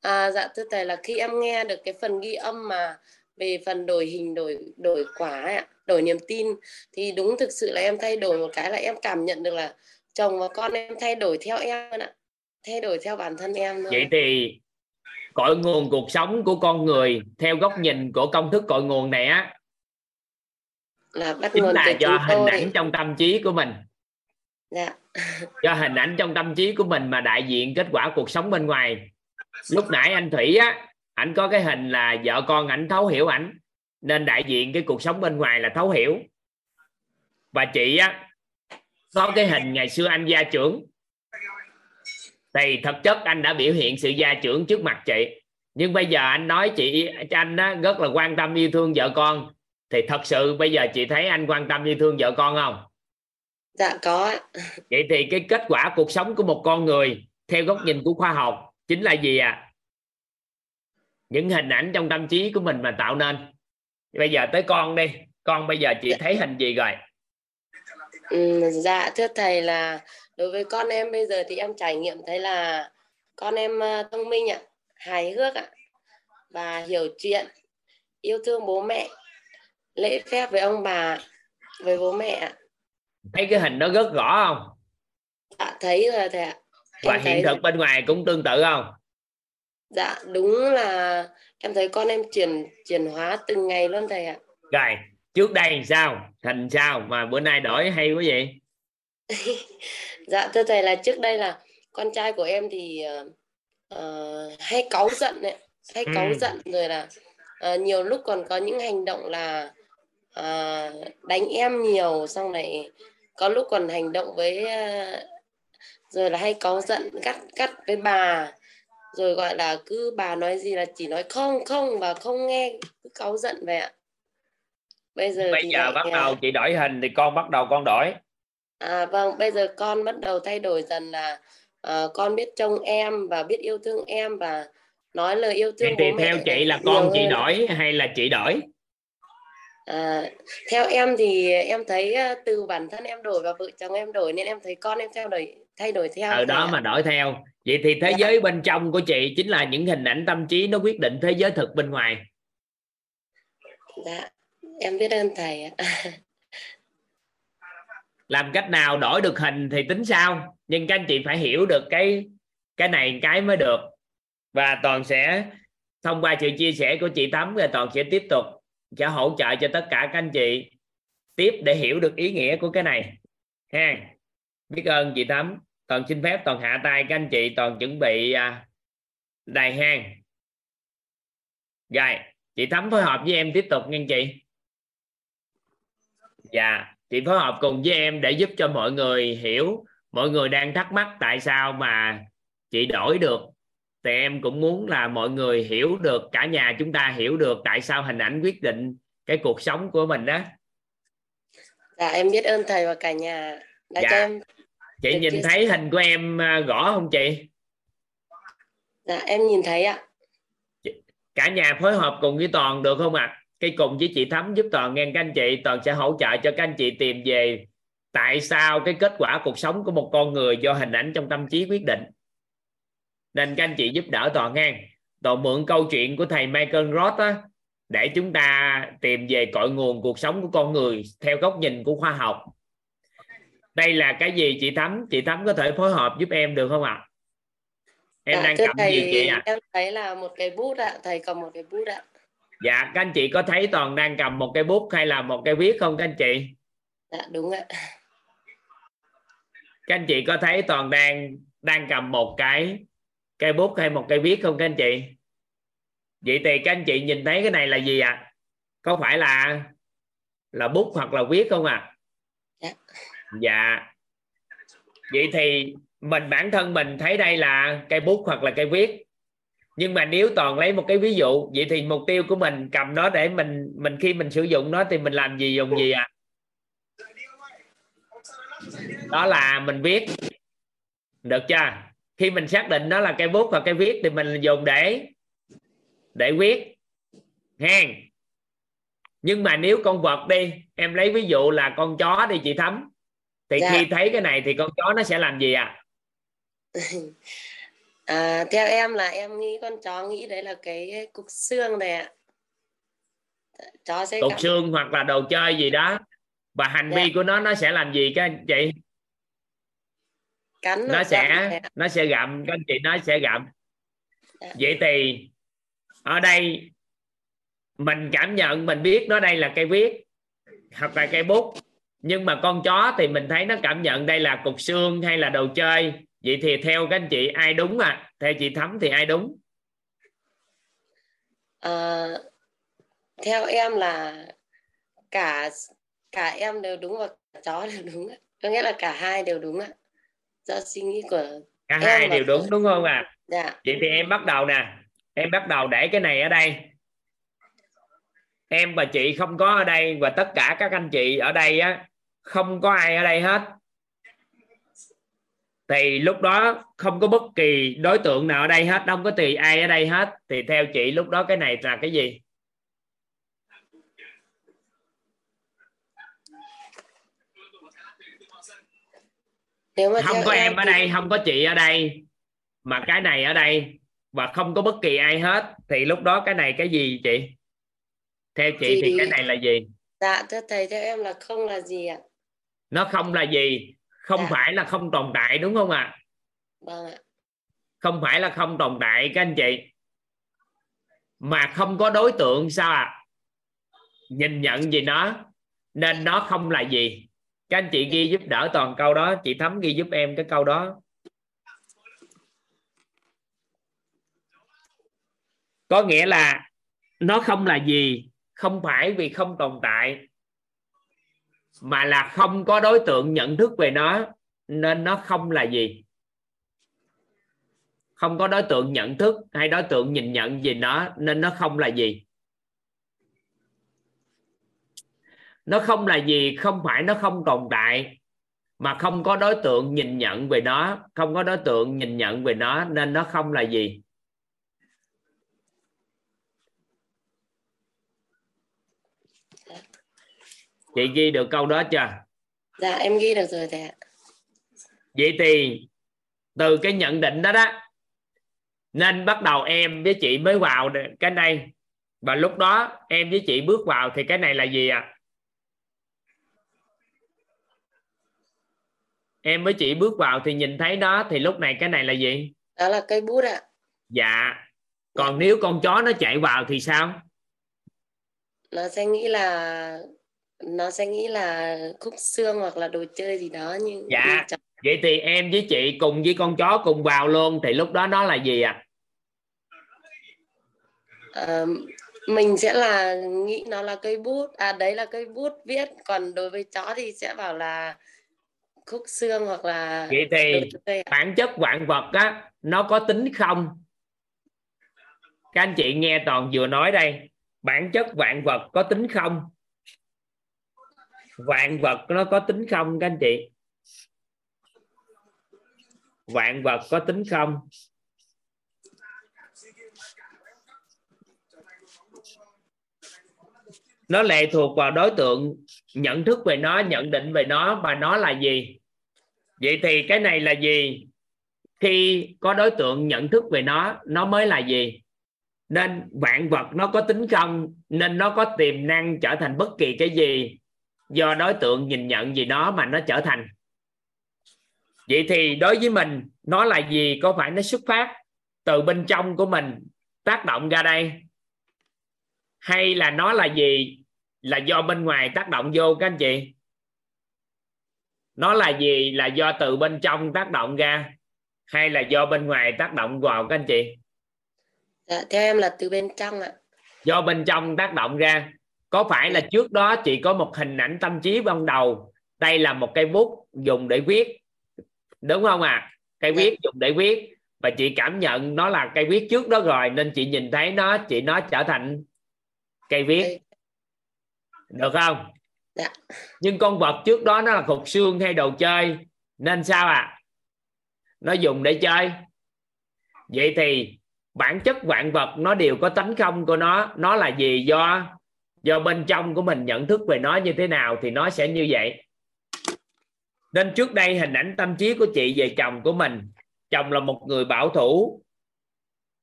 à, dạ thưa thầy là khi em nghe được cái phần ghi âm mà về phần đổi hình đổi đổi quả ấy, ạ, đổi niềm tin thì đúng thực sự là em thay đổi một cái là em cảm nhận được là chồng và con em thay đổi theo em ạ. Thay đổi theo bản thân em luôn vậy thì cội nguồn cuộc sống của con người theo góc nhìn của công thức cội nguồn này á là bắt chính nguồn là từ do hình tôi. ảnh trong tâm trí của mình. Dạ. Do hình ảnh trong tâm trí của mình mà đại diện kết quả cuộc sống bên ngoài. Lúc nãy anh thủy á ảnh có cái hình là vợ con ảnh thấu hiểu ảnh nên đại diện cái cuộc sống bên ngoài là thấu hiểu. Và chị á có cái hình ngày xưa anh gia trưởng. Thì thực chất anh đã biểu hiện sự gia trưởng trước mặt chị. Nhưng bây giờ anh nói chị cho anh á, rất là quan tâm yêu thương vợ con. Thì thật sự bây giờ chị thấy anh quan tâm yêu thương vợ con không? Dạ có ạ. vậy thì cái kết quả cuộc sống của một con người theo góc nhìn của khoa học chính là gì à những hình ảnh trong tâm trí của mình mà tạo nên bây giờ tới con đi. Con bây giờ chị thấy hình gì rồi? Ừ, dạ thưa thầy là đối với con em bây giờ thì em trải nghiệm thấy là con em à, thông minh ạ, hài hước ạ và hiểu chuyện, yêu thương bố mẹ, lễ phép với ông bà, với bố mẹ ạ. thấy cái hình nó rất rõ không? Dạ thấy rồi thầy ạ. và Em hiện thực bên ngoài cũng tương tự không dạ đúng là em thấy con em chuyển chuyển hóa từng ngày luôn thầy ạ. rồi trước đây sao hình sao mà bữa nay đổi hay quá vậy Dạ thưa thầy là trước đây là con trai của em thì ờ, hay cáu giận đấy, hay cáu Ừ. giận rồi là ờ, nhiều lúc còn có những hành động là ờ, đánh em nhiều xong này có lúc còn hành động với ờ, rồi là hay cáu giận gắt gắt với bà rồi gọi là cứ bà nói gì là chỉ nói không không và không nghe cứ cáu giận vậy ạ. Bây giờ bây thì giờ bắt đầu chị đổi hình thì con bắt đầu con đổi. À vâng, bây giờ con bắt đầu thay đổi dần là ờ, con biết trông em và biết yêu thương em và nói lời yêu thương thì mẹ theo chị là con chị hơn. đổi hay là chị đổi? À, theo em thì em thấy ờ, từ bản thân em đổi và vợ chồng em đổi nên em thấy con em theo đổi thay đổi theo ở thầy đó mà đổi theo. Vậy thì thế Dạ. giới bên trong của chị chính là những hình ảnh tâm trí nó quyết định thế giới thực bên ngoài. Dạ, em biết ơn thầy làm cách nào đổi được hình thì tính sao? Nhưng các anh chị phải hiểu được cái cái này cái mới được. Và toàn sẽ thông qua sự chia sẻ của chị Thắm rồi toàn sẽ tiếp tục sẽ hỗ trợ cho tất cả các anh chị tiếp để hiểu được ý nghĩa của cái này. Ha biết ơn chị Thắm. Toàn xin phép toàn hạ tay các anh chị toàn chuẩn bị à, đài hang. Rồi chị Thắm phối hợp với em tiếp tục nghe chị. Dạ chị phối hợp cùng với em để giúp cho mọi người hiểu mọi người đang thắc mắc tại sao mà chị đổi được. Thì em cũng muốn là mọi người hiểu được cả nhà chúng ta hiểu được tại sao hình ảnh quyết định cái cuộc sống của mình đó Dạ em biết ơn thầy và cả nhà. Dạ. cho em chị nhìn chia thấy hình của em à, rõ không chị? Dạ em nhìn thấy ạ. cả nhà phối hợp cùng với toàn được không ạ? Cái cùng với chị thắm giúp toàn nghe các anh chị toàn sẽ hỗ trợ cho các anh chị tìm về tại sao cái kết quả cuộc sống của một con người do hình ảnh trong tâm trí quyết định. Nên các anh chị giúp đỡ toàn nghe. Toàn mượn câu chuyện của thầy Michael Roth á, để chúng ta tìm về cội nguồn cuộc sống của con người theo góc nhìn của khoa học đây là cái gì chị thắm? Chị thắm có thể phối hợp giúp em được không ạ? Em dạ, đang cầm thầy gì chị ạ? em thấy là một cái bút ạ, thầy cầm một cái bút ạ. dạ các anh chị có thấy toàn đang cầm một cây bút hay là một cây viết không các anh chị? Dạ đúng ạ. các anh chị có thấy toàn đang đang cầm một cái cây bút hay một cây viết không các anh chị? Vậy thì các anh chị nhìn thấy cái này là gì ạ? Có phải là là bút hoặc là viết không ạ? Dạ dạ. Vậy thì mình, bản thân mình thấy đây là cây bút hoặc là cây viết. Nhưng mà nếu toàn lấy một cái ví dụ, vậy thì mục tiêu của mình cầm nó để mình mình khi mình sử dụng nó thì mình làm gì, dùng gì ạ? Đó là mình viết. Được chưa? Khi mình xác định nó là cây bút và cây viết thì mình dùng để để viết. Hen nhưng mà nếu con vật đi, em lấy ví dụ là con chó đi, chị thấm thì Dạ. khi thấy cái này thì con chó nó sẽ làm gì à à, theo em là em nghĩ con chó nghĩ đấy là cái cục xương này ạ chó sẽ cục gặm- xương hoặc là đồ chơi gì đó và hành vi Dạ. của nó nó sẽ làm gì các anh chị cắn nó sẽ gặm ạ. nó sẽ gặm các anh chị nó sẽ gặm Dạ. vậy thì ở đây mình cảm nhận mình biết nó đây là cây viết hoặc là cây bút nhưng mà con chó thì mình thấy nó cảm nhận đây là cục xương hay là đồ chơi. Vậy thì theo các anh chị ai đúng à theo chị thấm thì ai đúng? À, theo em là cả cả em đều đúng và cả chó đều đúng ạ. có nghĩa là cả hai đều đúng ạ. Do suy nghĩ của cả hai đều đúng đúng không à dạ. Vậy thì em bắt đầu nè. Em bắt đầu để cái này ở đây. Em và chị không có ở đây và tất cả các anh chị ở đây á không có ai ở đây hết. Thì lúc đó không có bất kỳ đối tượng nào ở đây hết không có tùy ai ở đây hết. Thì theo chị lúc đó cái này là cái gì? Nếu mà không có em ở thì- đây không có chị ở đây mà cái này ở đây và không có bất kỳ ai hết. Thì lúc đó cái này cái gì chị? Theo chị thì Thì- cái này là gì? dạ thưa thầy theo em là không là gì ạ nó không là gì? Không Dạ. phải là không tồn tại đúng không ạ? Vâng ạ. Không phải là không tồn tại các anh chị. Mà không có đối tượng sao ạ? Nhìn nhận gì nó nên nó không là gì. Các anh chị ghi giúp đỡ toàn câu đó chị thấm ghi giúp em cái câu đó. Có nghĩa là nó không là gì không phải vì không tồn tại mà là không có đối tượng nhận thức về nó, nên nó không là gì? Không có đối tượng nhận thức hay đối tượng nhìn nhận về nó, nên nó không là gì? Nó không là gì không phải nó không tồn tại, mà không có đối tượng nhìn nhận về nó, không có đối tượng nhìn nhận về nó, nên nó không là gì? Chị ghi được câu đó chưa? Dạ em ghi được rồi thầy ạ. Vậy thì từ cái nhận định đó đó nên bắt đầu em với chị mới vào cái này. Và lúc đó em với chị bước vào thì cái này là gì ạ? Em với chị bước vào thì nhìn thấy nó thì lúc này cái này là gì? Đó là cây bút ạ. Dạ. Còn nếu con chó nó chạy vào thì sao? Nó sẽ nghĩ là nó sẽ nghĩ là khúc xương hoặc là đồ chơi gì đó nhưng Dạ. chó- vậy thì em với chị cùng với con chó cùng vào luôn thì lúc đó nó là gì ạ? Ờ, mình sẽ là nghĩ nó là cây bút à đấy là cây bút viết còn đối với chó thì sẽ bảo là khúc xương hoặc là vậy thì bản chất vạn vật á nó có tính không? Các anh chị nghe toàn vừa nói đây. Bản chất vạn vật có tính không vạn vật nó có tính không các anh chị? Vạn vật có tính không? Nó lệ thuộc vào đối tượng, nhận thức về nó, nhận định về nó và nó là gì? Vậy thì cái này là gì? Khi có đối tượng nhận thức về nó nó mới là gì? Nên vạn vật nó có tính không? Nên nó có tiềm năng trở thành bất kỳ cái gì? Do đối tượng nhìn nhận gì nó mà nó trở thành. Vậy thì đối với mình nó là gì? Có phải nó xuất phát từ bên trong của mình tác động ra đây? Hay là nó là gì? Là do bên ngoài tác động vô các anh chị? Nó là gì? Là do từ bên trong tác động ra? Hay là do bên ngoài tác động vào các anh chị? Dạ, theo em là từ bên trong ạ. Do bên trong tác động ra có phải là trước đó chị có một hình ảnh tâm trí ban đầu? Đây là một cây bút dùng để viết. Đúng không ạ? À? cây Dạ. viết dùng để viết. Và chị cảm nhận nó là cây viết trước đó rồi nên chị nhìn thấy nó chị nó trở thành cây viết. Được không? Dạ. nhưng con vật trước đó nó là cục xương hay đồ chơi? Nên sao à nó dùng để chơi. Vậy thì bản chất vạn vật nó đều có tánh không của nó. Nó là gì do do bên trong của mình nhận thức về nó như thế nào thì nó sẽ như vậy. Nên trước đây hình ảnh tâm trí của chị về chồng của mình chồng là một người bảo thủ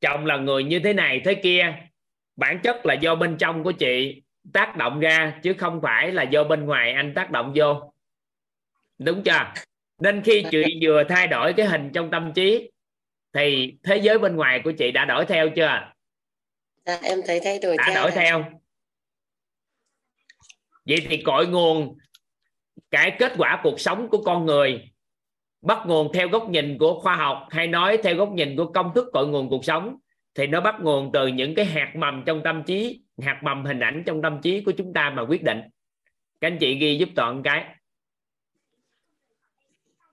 chồng là người như thế này thế kia bản chất là do bên trong của chị tác động ra chứ không phải là do bên ngoài anh tác động vô. Đúng chưa? Nên khi chị vừa thay đổi cái hình trong tâm trí thì thế giới bên ngoài của chị đã đổi theo chưa? Dạ em thấy thay đổi đã theo đổi rồi. theo vậy thì cội nguồn, cái kết quả cuộc sống của con người, bắt nguồn theo góc nhìn của khoa học hay nói theo góc nhìn của công thức cội nguồn cuộc sống, thì nó bắt nguồn từ những cái hạt mầm trong tâm trí, hạt mầm hình ảnh trong tâm trí của chúng ta mà quyết định. Các anh chị ghi giúp toàn cái.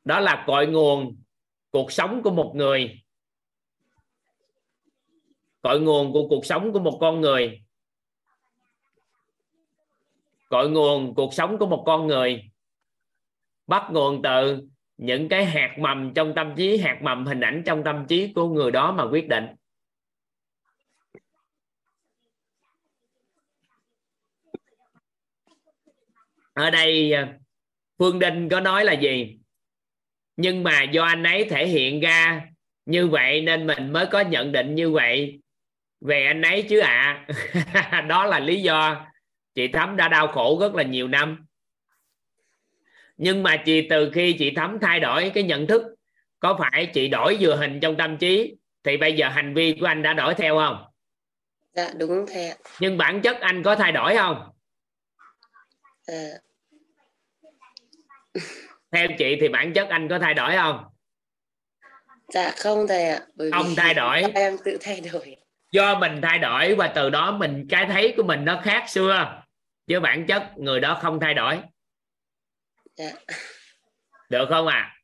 Đó là cội nguồn cuộc sống của một người. Cội nguồn của cuộc sống của một con người cội nguồn cuộc sống của một con người. Bắt nguồn từ những cái hạt mầm trong tâm trí, hạt mầm hình ảnh trong tâm trí của người đó mà quyết định. Ở đây à, phương đinh có nói là gì? Nhưng mà do anh ấy thể hiện ra như vậy nên mình mới có nhận định như vậy. Về anh ấy chứ ạ. À. đó là lý do chị thắm đã đau khổ rất là nhiều năm. Nhưng mà chị từ khi chị thắm thay đổi cái nhận thức có phải chị đổi vừa hình trong tâm trí thì bây giờ hành vi của anh đã đổi theo không? Dạ đúng thầy ạ. Nhưng bản chất anh có thay đổi không? Dạ. theo chị thì bản chất anh có thay đổi không? Dạ không thầy ạ bởi không thay đổi. em tự thay đổi. Do mình thay đổi và từ đó mình cái thấy của mình nó khác xưa chứ bản chất người đó không thay đổi. Dạ. được không à?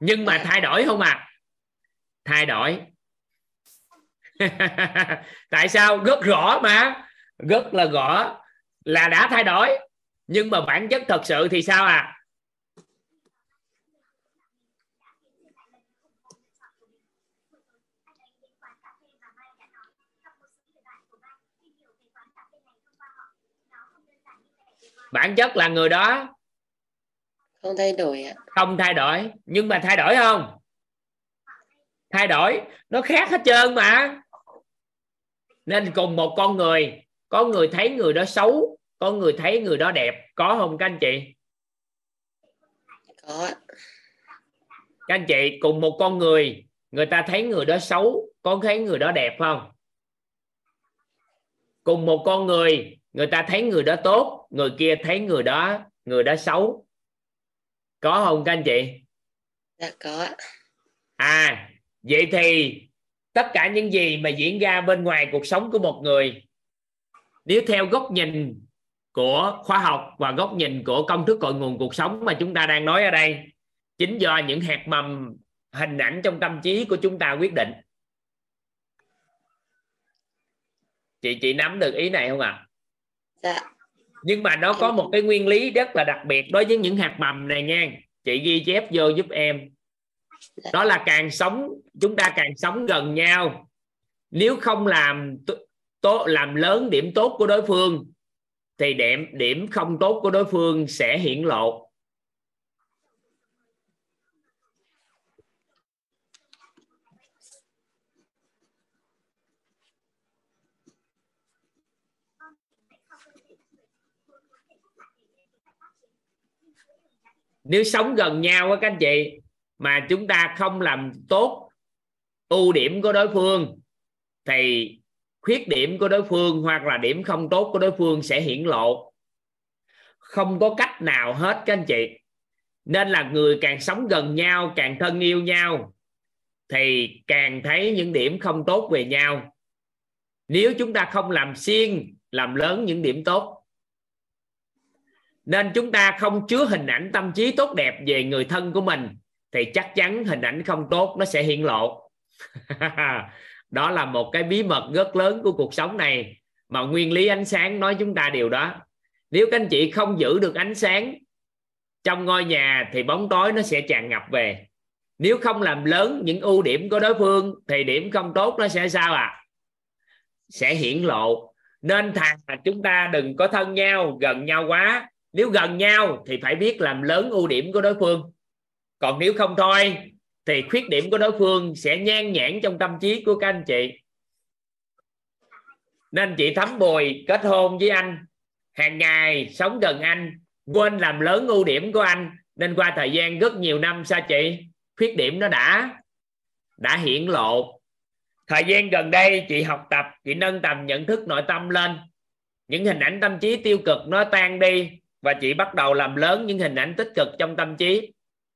nhưng mà thay đổi không à? thay đổi. Tại sao? Rất rõ mà. Rất là rõ là đã thay đổi. Nhưng mà bản chất thật sự thì sao à bản chất là người đó không thay đổi ạ. không thay đổi. Nhưng mà thay đổi không? Thay đổi. Nó khác hết trơn mà. Nên cùng một con người. Có người thấy người đó xấu có người thấy người đó đẹp. Có không các anh chị? Có các anh chị cùng một con người người ta thấy người đó xấu có thấy người đó đẹp không? Cùng một con người người ta thấy người đó tốt người kia thấy người đó người đó xấu. Có không các anh chị? Dạ có à vậy thì tất cả những gì mà diễn ra bên ngoài cuộc sống của một người nếu theo góc nhìn của khoa học và góc nhìn của công thức cội nguồn cuộc sống mà chúng ta đang nói ở đây chính do những hạt mầm hình ảnh trong tâm trí của chúng ta quyết định. Chị chị nắm được ý này không ạ? à? Dạ. Nhưng mà nó có một cái nguyên lý rất là đặc biệt đối với những hạt mầm này nha. Chị ghi chép vô giúp em. Đó là càng sống chúng ta càng sống gần nhau. Nếu không làm tốt làm lớn điểm tốt của đối phương thì điểm điểm không tốt của đối phương sẽ hiển lộ nếu sống gần nhau các anh chị, mà chúng ta không làm tốt ưu điểm của đối phương, thì khuyết điểm của đối phương hoặc là điểm không tốt của đối phương sẽ hiển lộ. Không có cách nào hết các anh chị. Nên là người càng sống gần nhau, càng thân yêu nhau, thì càng thấy những điểm không tốt về nhau. Nếu chúng ta không làm xiên làm lớn những điểm tốt nên chúng ta không chứa hình ảnh tâm trí tốt đẹp về người thân của mình, thì chắc chắn hình ảnh không tốt nó sẽ hiện lộ. Đó là một cái bí mật rất lớn của cuộc sống này. Mà nguyên lý ánh sáng nói chúng ta điều đó. Nếu các anh chị không giữ được ánh sáng trong ngôi nhà thì bóng tối nó sẽ tràn ngập về. Nếu không làm lớn những ưu điểm của đối phương thì điểm không tốt nó sẽ sao à sẽ hiển lộ. Nên thà chúng ta đừng có thân nhau, gần nhau quá nếu gần nhau thì phải biết làm lớn ưu điểm của đối phương. Còn nếu không thôi thì khuyết điểm của đối phương sẽ nhan nhản trong tâm trí của các anh chị. Nên chị thấm bùi kết hôn với anh. Hàng ngày sống gần anh, quên làm lớn ưu điểm của anh. Nên qua thời gian rất nhiều năm, sao chị? Khuyết điểm nó đã đã hiển lộ. Thời gian gần đây chị học tập, chị nâng tầm nhận thức nội tâm lên. Những hình ảnh tâm trí tiêu cực nó tan đi và chị bắt đầu làm lớn những hình ảnh tích cực trong tâm trí.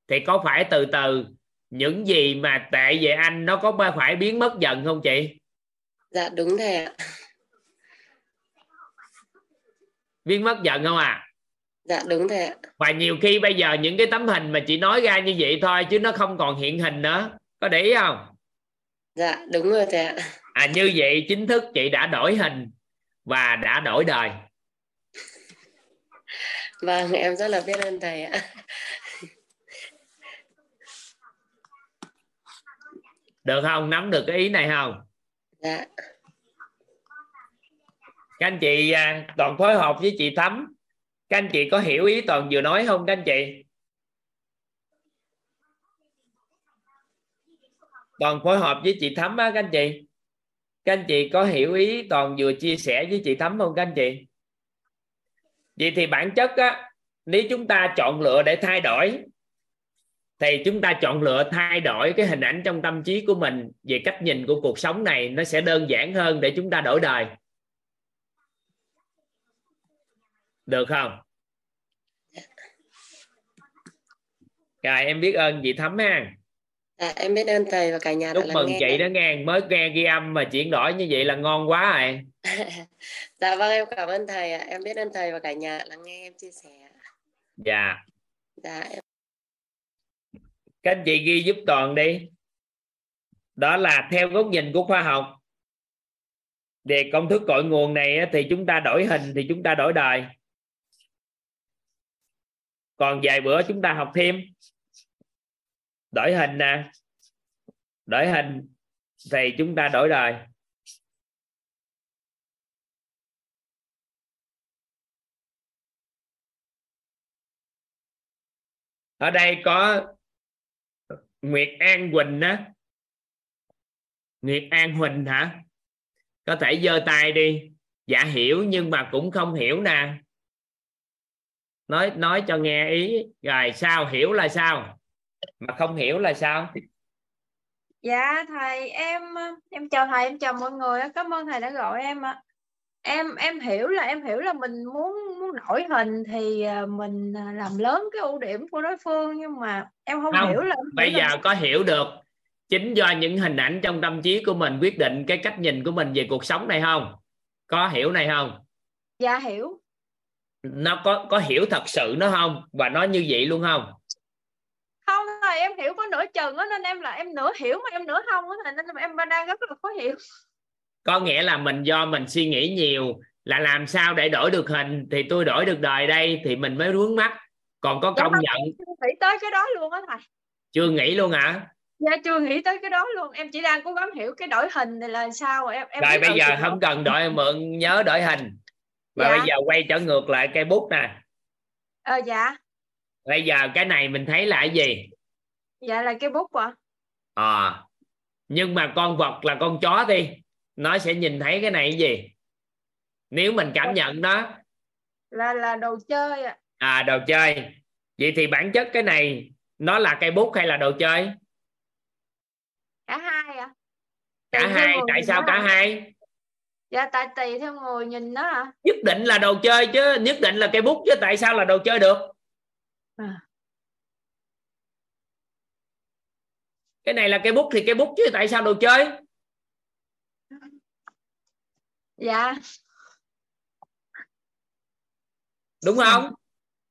Thì có phải từ từ những gì mà tệ về anh nó có phải biến mất dần không chị? Dạ đúng thầy ạ. Biến mất dần không à? Dạ đúng thầy ạ. Và nhiều khi bây giờ những cái tấm hình mà chị nói ra như vậy thôi chứ nó không còn hiện hình nữa. Có để ý không? Dạ đúng rồi thầy ạ. À như vậy chính thức chị đã đổi hình và đã đổi đời vâng em rất là biết ơn thầy ạ. Được không? Nắm được cái ý này không? Dạ. Các anh chị à, toàn phối hợp với chị thắm. Các anh chị có hiểu ý toàn vừa nói không các anh chị? Toàn phối hợp với chị thắm á các anh chị. Các anh chị có hiểu ý toàn vừa chia sẻ với chị thắm không các anh chị vậy thì bản chất á nếu chúng ta chọn lựa để thay đổi thì chúng ta chọn lựa thay đổi cái hình ảnh trong tâm trí của mình về cách nhìn của cuộc sống này nó sẽ đơn giản hơn để chúng ta đổi đời. Được không? Rồi em biết ơn chị thắm ha. Dạ, em biết ơn thầy và cả nhà chúc mừng chị đó nghe. Mới nghe ghi âm mà chuyển đổi như vậy là ngon quá rồi dạ vâng em cảm ơn thầy em biết ơn thầy và cả nhà lắng nghe em chia sẻ dạ. Dạ em các anh chị ghi giúp toàn đi. Đó là theo góc nhìn của khoa học. Về công thức cội nguồn này thì chúng ta đổi hình thì chúng ta đổi đời. Còn vài bữa chúng ta học thêm. Đổi hình nè. Đổi hình thì chúng ta đổi đời ở đây có Nguyệt An Quỳnh á. Nguyệt An Huỳnh hả? Có thể giơ tay đi. Dạ hiểu, nhưng mà cũng không hiểu nè. Nói nói cho nghe ý. Rồi, sao? Hiểu là sao? Mà không hiểu là sao? Dạ thầy, em em chào thầy, em chào mọi người cảm ơn thầy đã gọi em ạ em em hiểu là em hiểu là mình muốn muốn đổi hình thì à, mình à, làm lớn cái ưu điểm của đối phương nhưng mà em không, không hiểu là bây giờ là... có hiểu được chính do những hình ảnh trong tâm trí của mình quyết định cái cách nhìn của mình về cuộc sống này không? Có hiểu này không? Dạ hiểu. Nó có có hiểu thật sự nó không? Và nó như vậy luôn không? Không thầy em hiểu có nửa chừng đó, nên em là em nửa hiểu mà em nửa không đó, nên em đang rất là khó hiểu có nghĩa là mình do mình suy nghĩ nhiều là làm sao để đổi được hình thì tôi đổi được đời đây thì mình mới vướng mắt còn có công dạ, nhận chưa nghĩ tới cái đó luôn á thầy. Chưa nghĩ luôn hả? Dạ chưa nghĩ tới cái đó luôn. Em chỉ đang cố gắng hiểu cái đổi hình này là sao em em rồi bây giờ không cần đổi mượn nhớ đổi hình. Và dạ. bây giờ quay trở ngược lại cây bút nè. Ờ dạ. Bây giờ cái này mình thấy là cái gì? Dạ là cái bút ạ. À. nhưng mà con vật là con chó đi nó sẽ nhìn thấy cái này cái gì? Nếu mình cảm nhận nó là là đồ chơi ạ. À đồ chơi. Vậy thì bản chất cái này nó là cây bút hay là đồ chơi? Cả hai ạ. Cả hai. tại sao cả hai? Dạ tại tùy theo người nhìn đó hả nhất định là đồ chơi chứ. Nhất định là cây bút chứ. Tại sao là đồ chơi được? À. cái này là cây bút thì cây bút chứ. Tại sao đồ chơi dạ. Đúng không?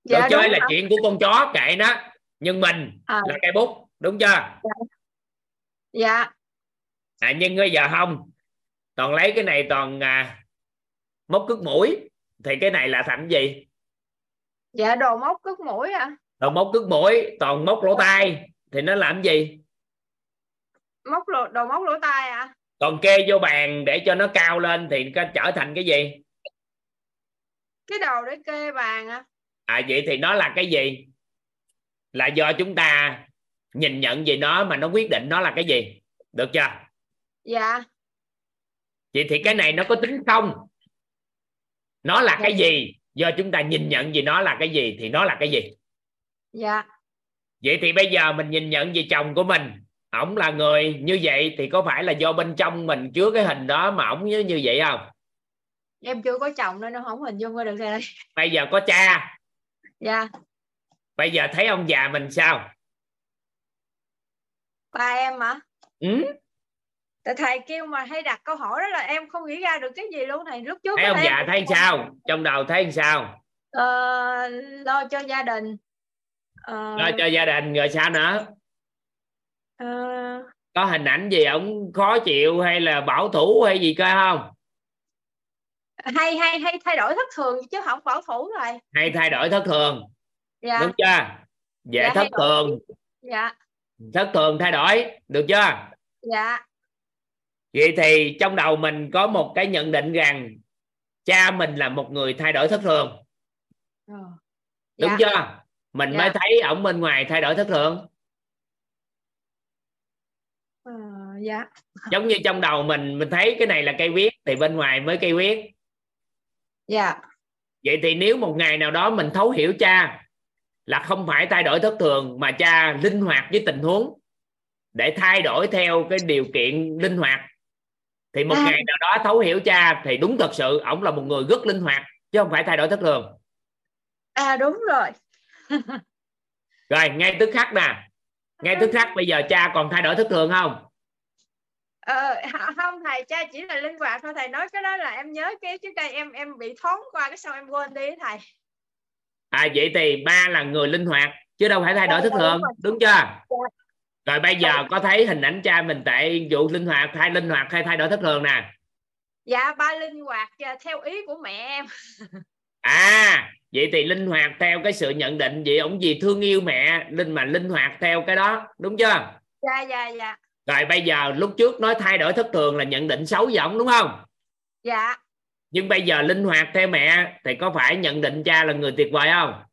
Dạ, đồ chơi là không? chuyện của con chó kệ nó. Nhưng mình à. là cây bút đúng chưa? Dạ, dạ. À, nhưng bây giờ không. Toàn lấy cái này toàn à, móc cước mũi. Thì cái này là thành gì? Dạ đồ móc cước mũi à đồ móc cước mũi toàn móc lỗ tai. Thì nó làm gì? Móc lỗ đồ móc lỗ tai à còn kê vô bàn để cho nó cao lên thì nó trở thành cái gì? Cái đầu để kê bàn à à vậy thì nó là cái gì? Là do chúng ta nhìn nhận về nó mà nó quyết định nó là cái gì? Được chưa? Dạ. Vậy thì cái này nó có tính không? Nó là cái gì? Do chúng ta nhìn nhận về nó là cái gì thì nó là cái gì? Dạ. Vậy thì bây giờ mình nhìn nhận về chồng của mình ổng là người như vậy thì có phải là do bên trong mình chứa cái hình đó mà ổng như như vậy không? Em chưa có chồng nên nó không hình dung ra được đây. Bây giờ có cha. Dạ. Bây giờ thấy ông già mình sao? Ba em hả? Ừ? tại thầy kêu mà hay đặt câu hỏi đó là em không nghĩ ra được cái gì luôn thầy lúc trước thấy ông già thấy sao? trong đầu thấy sao? Ờ, lo cho gia đình. Ờ, lo cho gia đình rồi sao nữa ờ, có hình ảnh gì ổng khó chịu hay là bảo thủ hay gì coi không? Hay hay hay thay đổi thất thường chứ không bảo thủ rồi. Hay thay đổi thất thường. Dạ. Đúng chưa? Dễ Dạ, thất thay đổi. thường. Dạ. Thất thường thay đổi được chưa? Dạ. Vậy thì trong đầu mình có một cái nhận định rằng cha mình là một người thay đổi thất thường. Ờ. đúng Dạ. chưa? Mình Dạ. mới thấy ổng bên ngoài thay đổi thất thường Ờ, dạ. Giống như trong đầu mình mình thấy cái này là cây viết thì bên ngoài mới cây viết dạ. Vậy thì nếu một ngày nào đó mình thấu hiểu cha là không phải thay đổi thất thường mà cha linh hoạt với tình huống để thay đổi theo cái điều kiện linh hoạt thì một À. ngày nào đó thấu hiểu cha thì đúng thật sự ổng là một người rất linh hoạt chứ không phải thay đổi thất thường. À đúng rồi. Rồi ngay tức khắc nè. Ngay tức khắc bây giờ cha còn thay đổi thất thường không ờ, không thầy cha chỉ là linh hoạt thôi. Thầy nói cái đó là em nhớ cái trước đây em em bị thoáng qua cái sau em quên đi thầy. À vậy thì ba là người linh hoạt chứ đâu phải thay đổi Dạ, thất dạ, thường đúng chưa? Rồi bây giờ có thấy hình ảnh cha mình tại vụ linh hoạt thay linh hoạt hay thay đổi thất thường nè? Dạ ba linh hoạt dạ, theo ý của mẹ em. À vậy thì linh hoạt theo cái sự nhận định vậy ổng gì thương yêu mẹ linh mà linh hoạt theo cái đó đúng chưa? Dạ dạ dạ rồi bây giờ lúc trước nói thay đổi thất thường là nhận định xấu với ổng đúng không? Dạ. Nhưng bây giờ linh hoạt theo mẹ thì có phải nhận định cha là người tuyệt vời không?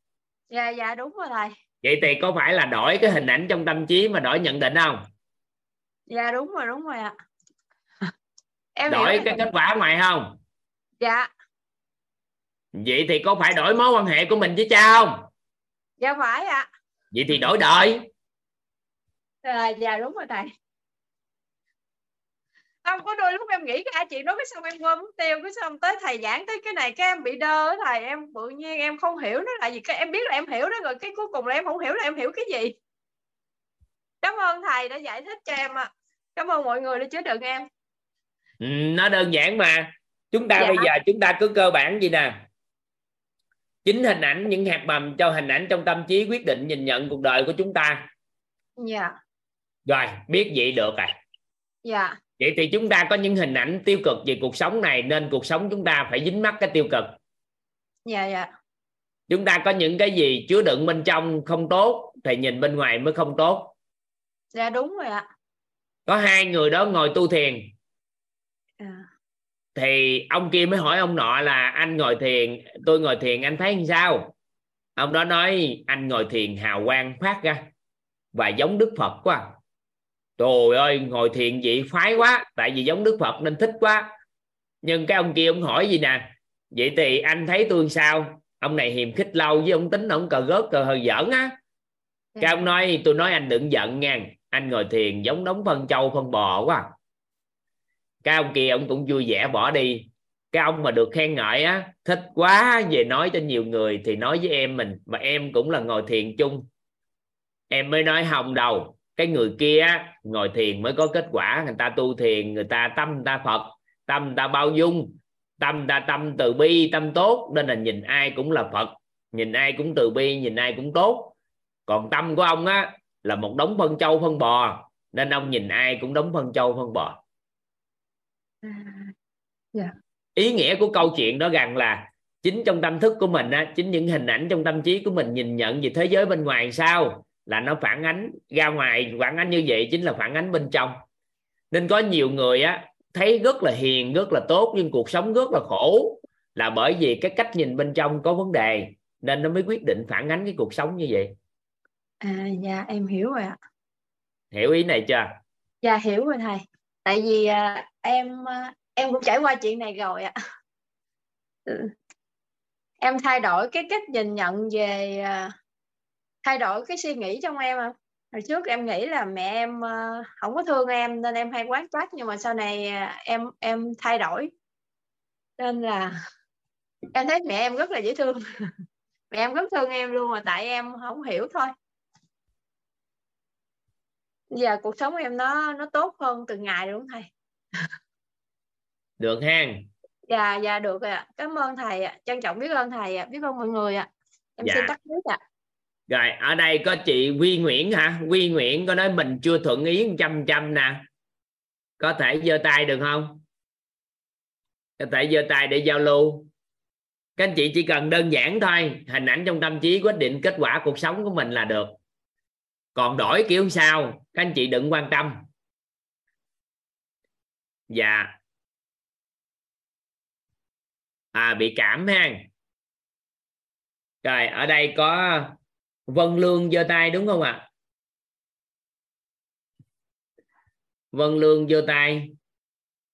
Dạ dạ đúng rồi thầy. Vậy thì có phải là đổi cái hình ảnh trong tâm trí mà đổi nhận định không? Dạ đúng rồi đúng rồi ạ. Em đổi cái thầy. kết quả ngoài không? Dạ. Vậy thì có phải đổi mối quan hệ của mình với cha không? Dạ phải ạ. Vậy thì đổi đời. À, dạ đúng rồi thầy không có đôi lúc em nghĩ cả chị nói cái xong em quên mất tiêu cái xong tới thầy giảng tới cái này cái em bị đơ thầy em tự nhiên em không hiểu nó là gì cái em biết là em hiểu đó rồi cái cuối cùng là em không hiểu là em hiểu cái gì. Cảm ơn thầy đã giải thích cho em ạ. Cảm ơn mọi người đã chứa đựng em. Ừ, nó đơn giản mà. Chúng ta Dạ. bây giờ chúng ta cứ cơ bản gì nè. Chính hình ảnh những hạt mầm cho hình ảnh trong tâm trí quyết định nhìn nhận cuộc đời của chúng ta. Dạ. Rồi biết vậy được rồi. Dạ vậy thì chúng ta có những hình ảnh tiêu cực về cuộc sống này nên cuộc sống chúng ta phải dính mắc cái tiêu cực. Dạ dạ. Chúng ta có những cái gì chứa đựng bên trong không tốt thì nhìn bên ngoài mới không tốt. Dạ đúng rồi ạ. Có hai người đó ngồi tu thiền. À. thì ông kia mới hỏi ông nọ là anh ngồi thiền tôi ngồi thiền anh thấy làm sao? Ông đó nói anh ngồi thiền hào quang phát ra và giống đức phật quá trời ơi ngồi thiền vậy phái quá tại vì giống đức phật nên thích quá. Nhưng cái ông kia ông hỏi gì nè? Vậy thì anh thấy tôi sao? Ông này hiềm khích lâu với ông tính ông cờ gớt cờ hơi giỡn á. Cái ông nói tôi nói anh đừng giận nha. Anh ngồi thiền giống đống phân trâu phân bò quá. Cái ông kia ông cũng vui vẻ bỏ đi. Cái ông mà được khen ngợi á thích quá về nói cho nhiều người thì nói với em mình. Mà em cũng là ngồi thiền chung. Em mới nói hồng đầu cái người kia ngồi thiền mới có kết quả. Người ta tu thiền người ta tâm người ta phật tâm người ta bao dung tâm người ta tâm từ bi tâm tốt. Nên là nhìn ai cũng là phật nhìn ai cũng từ bi nhìn ai cũng tốt. Còn tâm của ông á là một đống phân trâu phân bò. Nên ông nhìn ai cũng đống phân trâu phân bò. Dạ. Ý nghĩa của câu chuyện đó rằng là chính trong tâm thức của mình á chính những hình ảnh trong tâm trí của mình nhìn nhận về thế giới bên ngoài sao là nó phản ánh ra ngoài phản ánh như vậy chính là phản ánh bên trong. Nên có nhiều người á thấy rất là hiền rất là tốt nhưng cuộc sống rất là khổ là bởi vì cái cách nhìn bên trong có vấn đề nên nó mới quyết định phản ánh cái cuộc sống như vậy. À dạ em hiểu rồi ạ. Hiểu ý này chưa? Dạ hiểu rồi thầy. Tại vì à, em à, em cũng trải qua chuyện này rồi ạ. Ừ. em thay đổi cái cách nhìn nhận về à, thay đổi cái suy nghĩ trong em à. hồi trước em nghĩ là mẹ em à, không có thương em nên em hay quán trách nhưng mà sau này à, em em thay đổi. Nên là em thấy mẹ em rất là dễ thương. Mẹ em rất thương em luôn mà tại em không hiểu thôi. Giờ cuộc sống em nó nó tốt hơn từng ngày đúng không thầy. Được ha dạ dạ được ạ. Cảm ơn thầy ạ. Trân trọng biết ơn thầy ạ. Biết ơn mọi người ạ. Em Dạ. xin tắt mic ạ rồi, ở đây có chị Quy Nguyễn hả? Quy Nguyễn có nói mình chưa thuận ý trăm trăm nè. Có thể giơ tay được không? Có thể giơ tay để giao lưu. Các anh chị chỉ cần đơn giản thôi. Hình ảnh trong tâm trí quyết định kết quả cuộc sống của mình là được. Còn đổi kiểu sao? Các anh chị đừng quan tâm. Dạ. À bị cảm ha. Rồi, ở đây có Vân Lương giơ tay đúng không ạ? Vân Lương giơ tay.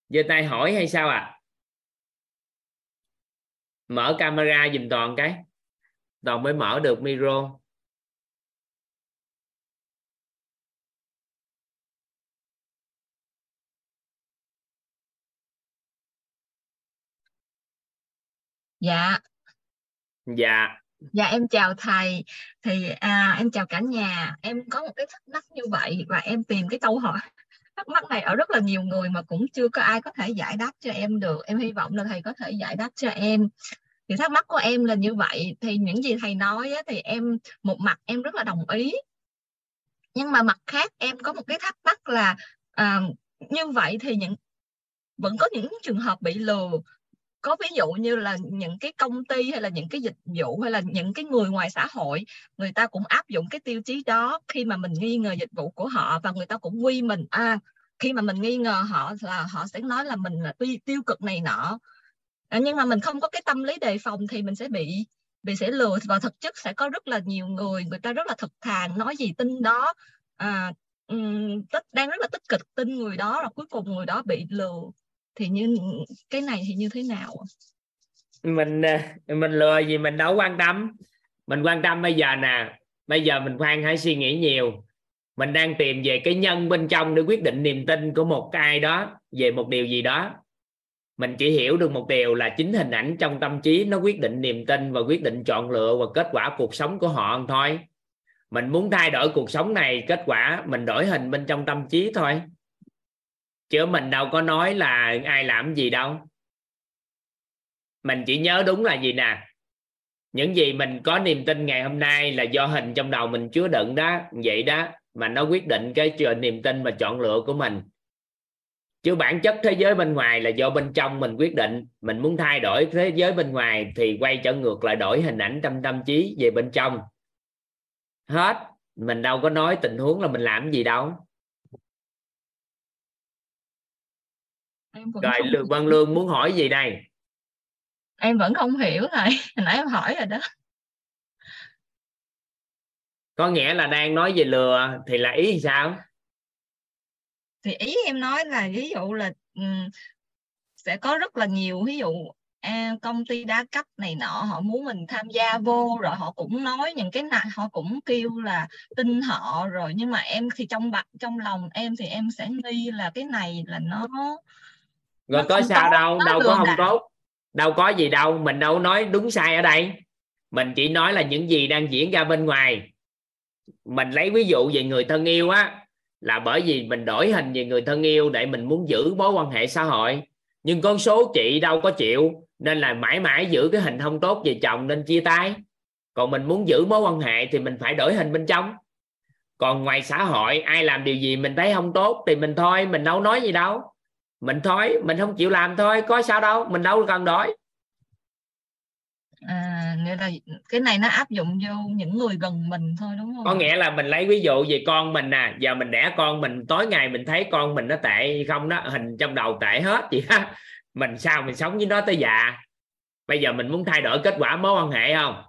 Giơ tay hỏi hay sao ạ? Mở camera dùm toàn cái. Toàn mới mở được micro. Dạ, dạ dạ em chào thầy. Thì à, em chào cả nhà. Em có một cái thắc mắc như vậy và em tìm cái câu hỏi thắc mắc này ở rất là nhiều người mà cũng chưa có ai có thể giải đáp cho em được. Em hy vọng là thầy có thể giải đáp cho em. Thì thắc mắc của em là như vậy. Thì những gì thầy nói á, thì em một mặt em rất là đồng ý. Nhưng mà mặt khác em có một cái thắc mắc là à, như vậy thì những vẫn có những trường hợp bị lừa có ví dụ như là những cái công ty hay là những cái dịch vụ hay là những cái người ngoài xã hội người ta cũng áp dụng cái tiêu chí đó khi mà mình nghi ngờ dịch vụ của họ và người ta cũng quy mình. À khi mà mình nghi ngờ họ là họ sẽ nói là mình là tiêu, tiêu cực này nọ. À, nhưng mà mình không có cái tâm lý đề phòng thì mình sẽ bị bị sẽ lừa. Và thực chất sẽ có rất là nhiều người người ta rất là thực thà nói gì tin đó. À, um, tích đang rất là tích cực tin người đó rồi cuối cùng người đó bị lừa thì như, cái này thì như thế nào mình ờ, mình lừa gì mình đâu quan tâm. Mình quan tâm bây giờ nè, bây giờ mình khoan hãy suy nghĩ nhiều. Mình đang tìm về cái nhân bên trong để quyết định niềm tin của một cái ai đó về một điều gì đó. Mình chỉ hiểu được một điều là chính hình ảnh trong tâm trí nó quyết định niềm tin và quyết định chọn lựa và kết quả cuộc sống của họ thôi. Mình muốn thay đổi cuộc sống này, kết quả mình đổi hình bên trong tâm trí thôi chứ mình đâu có nói là ai làm gì đâu. Mình chỉ nhớ đúng là gì nè? Những gì mình có niềm tin ngày hôm nay là do hình trong đầu mình chứa đựng đó, vậy đó, mà nó quyết định cái chuyện niềm tin và chọn lựa của mình. Chứ bản chất thế giới bên ngoài là do bên trong mình quyết định. Mình muốn thay đổi thế giới bên ngoài thì quay trở ngược lại đổi hình ảnh trong tâm trí về bên trong. Hết. Mình đâu có nói tình huống là mình làm gì đâu. Em vẫn rồi không lương văn lương muốn hỏi gì đây? Em vẫn không hiểu thầy hồi nãy em hỏi rồi đó. Có nghĩa là đang nói về lừa thì là ý sao? Thì ý em nói là ví dụ là sẽ có rất là nhiều ví dụ à, công ty đa cấp này nọ họ muốn mình tham gia vô rồi họ cũng nói những cái này họ cũng kêu là tin họ rồi nhưng mà em thì trong trong lòng em thì em sẽ nghi là cái này là nó rồi có sao đâu đâu có không đảo. tốt đâu có gì đâu mình đâu nói đúng sai ở đây. Mình chỉ nói là những gì đang diễn ra bên ngoài. Mình lấy ví dụ về người thân yêu á là bởi vì mình đổi hình về người thân yêu để mình muốn giữ mối quan hệ xã hội. Nhưng con số chị đâu có chịu nên là mãi mãi giữ cái hình không tốt về chồng nên chia tay. Còn mình muốn giữ mối quan hệ thì mình phải đổi hình bên trong. Còn ngoài xã hội ai làm điều gì mình thấy không tốt thì mình thôi mình đâu nói gì đâu mình thôi mình không chịu làm thôi có sao đâu mình đâu cần đổi. À nghĩa là cái này nó áp dụng vô những người gần mình thôi đúng không? Có nghĩa là mình lấy ví dụ về con mình nè giờ mình đẻ con mình tối ngày mình thấy con mình nó tệ không đó hình trong đầu tệ hết vậy á mình sao mình sống với nó tới già? Bây giờ mình muốn thay đổi kết quả mối quan hệ không?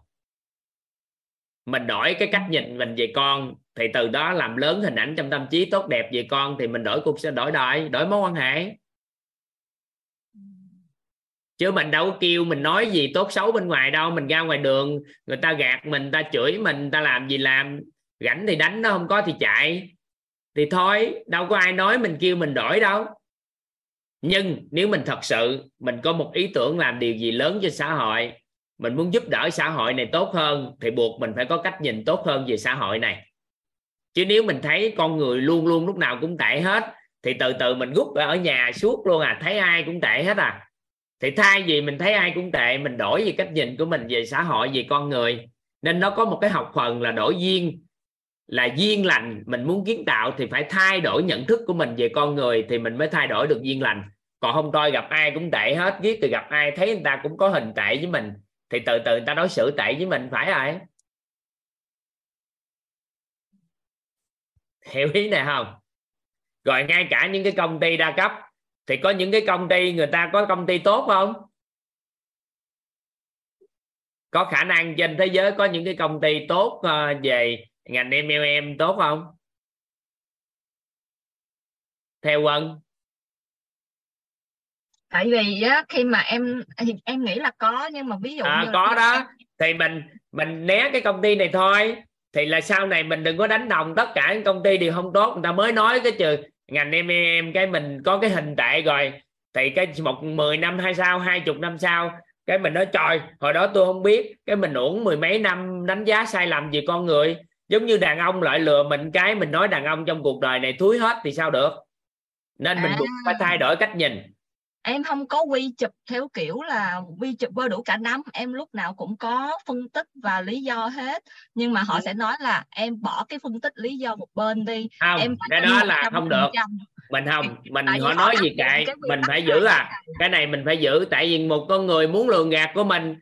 Mình đổi cái cách nhìn mình về con thì từ đó làm lớn hình ảnh trong tâm trí, tốt đẹp về con thì mình đổi cuộc sẽ đổi đời, đổi mối quan hệ. Chứ mình đâu có kêu mình nói gì tốt xấu bên ngoài đâu, mình ra ngoài đường, người ta gạt mình, người ta chửi mình, người ta làm gì làm, rảnh thì đánh nó không có thì chạy. Thì thôi, đâu có ai nói mình kêu mình đổi đâu. Nhưng nếu mình thật sự, mình có một ý tưởng làm điều gì lớn cho xã hội, mình muốn giúp đỡ xã hội này tốt hơn, thì buộc mình phải có cách nhìn tốt hơn về xã hội này chứ nếu mình thấy con người luôn luôn lúc nào cũng tệ hết, thì từ từ mình rút ở nhà suốt luôn à thấy ai cũng tệ hết à. Thì thay vì mình thấy ai cũng tệ, mình đổi về cách nhìn của mình về xã hội, về con người. Nên nó có một cái học phần là đổi duyên, là duyên lành. Mình muốn kiến tạo thì phải thay đổi nhận thức của mình về con người thì mình mới thay đổi được duyên lành. Còn không thôi gặp ai cũng tệ hết giết từ gặp ai thấy người ta cũng có hình tệ với mình, thì từ từ người ta đối xử tệ với mình, phải rồi hiểu ý này không? Rồi ngay cả những cái công ty đa cấp thì có những cái công ty người ta có công ty tốt không? Có khả năng trên thế giới có những cái công ty tốt uh, về ngành MLM tốt không? Theo quân tại vì á, khi mà em em nghĩ là có nhưng mà ví dụ à, như có đó. thì mình mình né cái công ty này thôi thì là sau này mình đừng có đánh đồng tất cả những công ty đều không tốt. Người ta mới nói cái trừ ngành em em cái mình có cái hình tệ rồi. Thì cái một 10 năm hay sao hai chục năm sau cái mình nói trời hồi đó tôi không biết cái mình uổng mười mấy năm đánh giá sai lầm về con người. Giống như đàn ông lại lừa mình cái mình nói đàn ông trong cuộc đời này thúi hết thì sao được? Nên mình À. buộc phải thay đổi cách nhìn em không có quy chụp theo kiểu là quy chụp vơ đủ cả nắm em lúc nào cũng có phân tích và lý do hết. Nhưng mà Ừ. họ sẽ nói là em bỏ cái phân tích lý do một bên đi. Không em cái đó là không được. 100%. mình không mình họ nói gì kệ mình phải giữ à. Cái này mình phải giữ tại vì một con người muốn lường gạt của mình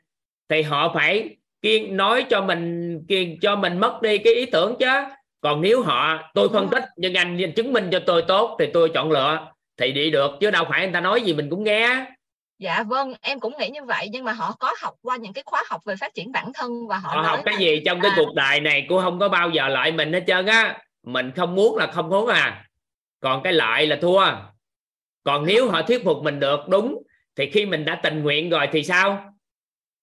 thì họ phải kiên nói cho mình kiên cho mình mất đi cái ý tưởng chứ. Còn nếu họ tôi phân tích nhưng anh chứng minh cho tôi tốt thì tôi chọn lựa thì đi được chứ đâu phải người ta nói gì mình cũng nghe. Dạ vâng em cũng nghĩ như vậy nhưng mà họ có học qua những cái khóa học về phát triển bản thân và họ họ học cái là- gì trong cái à, cuộc đời này cũng không có bao giờ lợi mình hết trơn á. Mình không muốn là không muốn à. Còn cái lợi là thua. Còn nếu họ thuyết phục mình được đúng thì khi mình đã tình nguyện rồi thì sao?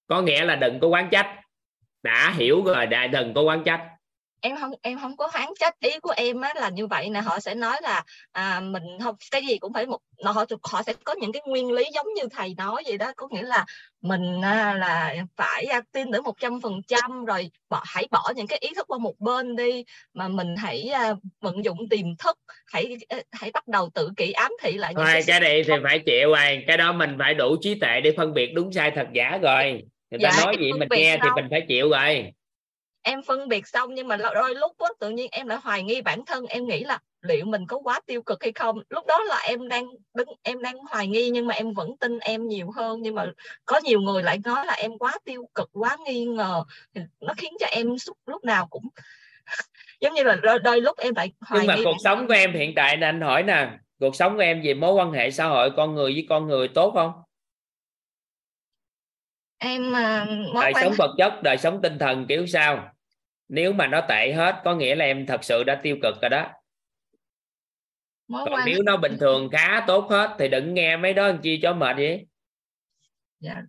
Có nghĩa là đừng có quán trách. Đã hiểu rồi đã đừng có quán trách em không em không có phán trách ý của em á là như vậy nè. Họ sẽ nói là à, mình không cái gì cũng phải một họ họ sẽ có những cái nguyên lý giống như thầy nói vậy đó. Có nghĩa là mình à, là phải à, tin tưởng một trăm phần trăm rồi bỏ, hãy bỏ những cái ý thức qua một bên đi. Mà mình hãy à, vận dụng tiềm thức hãy à, hãy bắt đầu tự kỷ ám thị lại những thôi cái cái này thì phải chịu rồi cái đó mình phải đủ trí tuệ để phân biệt đúng sai thật giả rồi. Người ta Dạ, nói em gì mình nghe thì mình phải chịu rồi em phân biệt xong nhưng mà đôi lúc á, tự nhiên em lại hoài nghi bản thân em nghĩ là liệu mình có quá tiêu cực hay không? Lúc đó là em đang đứng em đang hoài nghi nhưng mà em vẫn tin em nhiều hơn. Nhưng mà có nhiều người lại nói là em quá tiêu cực quá nghi ngờ. Nó khiến cho em lúc, lúc nào cũng giống như là đôi, đôi lúc em lại hoài nhưng mà nghi cuộc sống thân. của em hiện tại nè anh hỏi nè cuộc sống của em về mối quan hệ xã hội con người với con người tốt không? Em à, mối đời quan sống vật chất đời sống tinh thần kiểu sao nếu mà nó tệ hết có nghĩa là em thật sự đã tiêu cực rồi đó. Mối còn nếu nó bình thường khá tốt hết thì đừng nghe mấy đó làm chi cho mệt vậy. Dạ.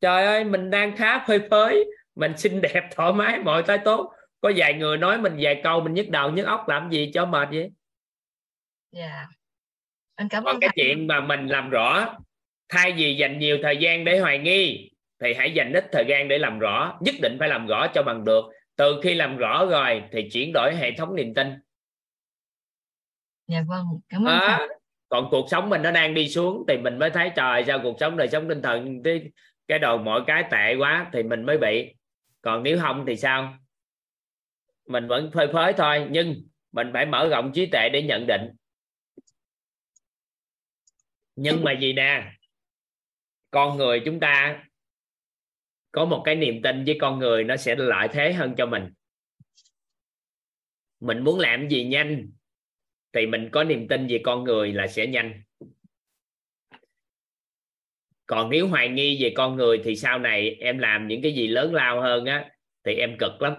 trời ơi mình đang khá phơi phới. Mình xinh đẹp thoải mái mọi cái tốt. Có vài người nói mình vài câu mình nhức đầu nhức óc làm gì cho mệt vậy? Dạ. Anh cảm còn ơn cái thầy. chuyện mà mình làm rõ thay vì dành nhiều thời gian để hoài nghi thì hãy dành ít thời gian để làm rõ nhất định phải làm rõ cho bằng được từ khi làm rõ rồi thì chuyển đổi hệ thống niềm tin. Dạ vâng cảm ơn thầy còn cuộc sống mình nó đang đi xuống thì mình mới thấy trời sao cuộc sống đời sống tinh thần cái cái đồ mọi cái tệ quá thì mình mới bị. Còn nếu không thì sao? Mình vẫn phơi phới thôi nhưng mình phải mở rộng trí tuệ để nhận định. Nhưng mà gì nè? Con người chúng ta có một cái niềm tin với con người nó sẽ lợi thế hơn cho mình mình muốn làm gì nhanh thì mình có niềm tin về con người là sẽ nhanh còn nếu hoài nghi về con người thì sau này em làm những cái gì lớn lao hơn á thì em cực lắm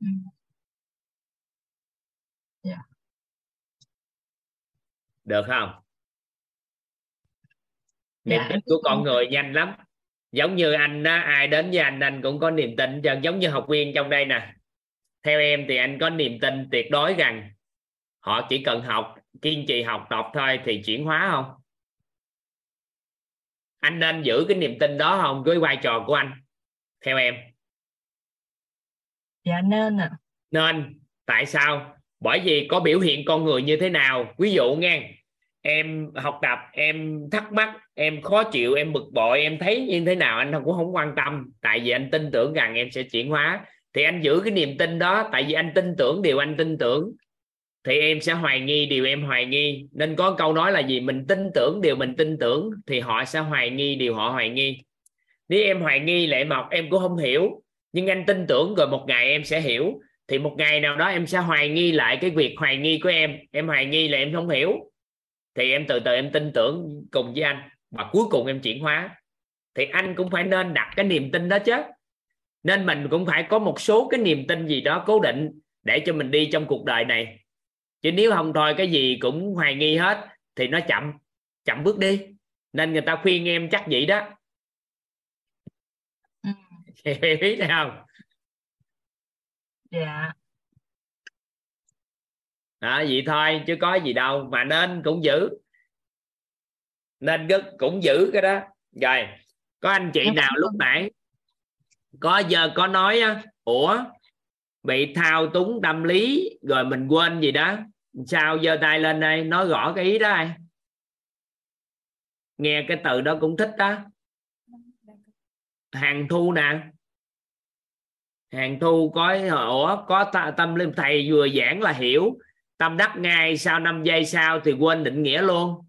ừ. yeah. Dạ. được không niềm dạ, tin của con người nhanh lắm. Giống như anh đó ai đến với anh anh cũng có niềm tin. Cho giống như học viên trong đây nè. Theo em thì anh có niềm tin tuyệt đối rằng họ chỉ cần học kiên trì học tập thôi thì chuyển hóa không? Anh nên giữ cái niềm tin đó không với vai trò của anh theo em? Dạ nên à nên. Tại sao? Bởi vì có biểu hiện con người như thế nào? Ví dụ nghe em học tập, em thắc mắc, em khó chịu, em bực bội, em thấy như thế nào anh cũng không quan tâm. Tại vì anh tin tưởng rằng em sẽ chuyển hóa. Thì anh giữ cái niềm tin đó, tại vì anh tin tưởng điều anh tin tưởng. Thì em sẽ hoài nghi điều em hoài nghi. Nên có câu nói là gì? Mình tin tưởng điều mình tin tưởng, thì họ sẽ hoài nghi điều họ hoài nghi. Nếu em hoài nghi lại mọc em cũng không hiểu, nhưng anh tin tưởng rồi một ngày em sẽ hiểu. Thì một ngày nào đó em sẽ hoài nghi lại cái việc hoài nghi của em. Em hoài nghi là em không hiểu thì em từ từ em tin tưởng cùng với anh. Và cuối cùng em chuyển hóa. Thì anh cũng phải nên đặt cái niềm tin đó chứ. Nên mình cũng phải có một số cái niềm tin gì đó cố định để cho mình đi trong cuộc đời này. Chứ nếu không thôi cái gì cũng hoài nghi hết thì nó chậm. Chậm bước đi. Nên người ta khuyên em chắc vậy đó. Ừ. biết không? Dạ đó vậy thôi chứ có gì đâu mà nên cũng giữ. Nên cũng giữ cái đó. Rồi có anh chị nào lúc nãy có giờ có nói ủa bị thao túng tâm lý rồi mình quên gì đó sao giơ tay lên đây nói rõ cái ý đó ai? Nghe cái từ đó cũng thích đó. Hàng thu nè. Hàng thu có ủa có tâm linh thầy vừa giảng là hiểu tâm đắc ngay, sau 5 giây sau thì quên định nghĩa luôn.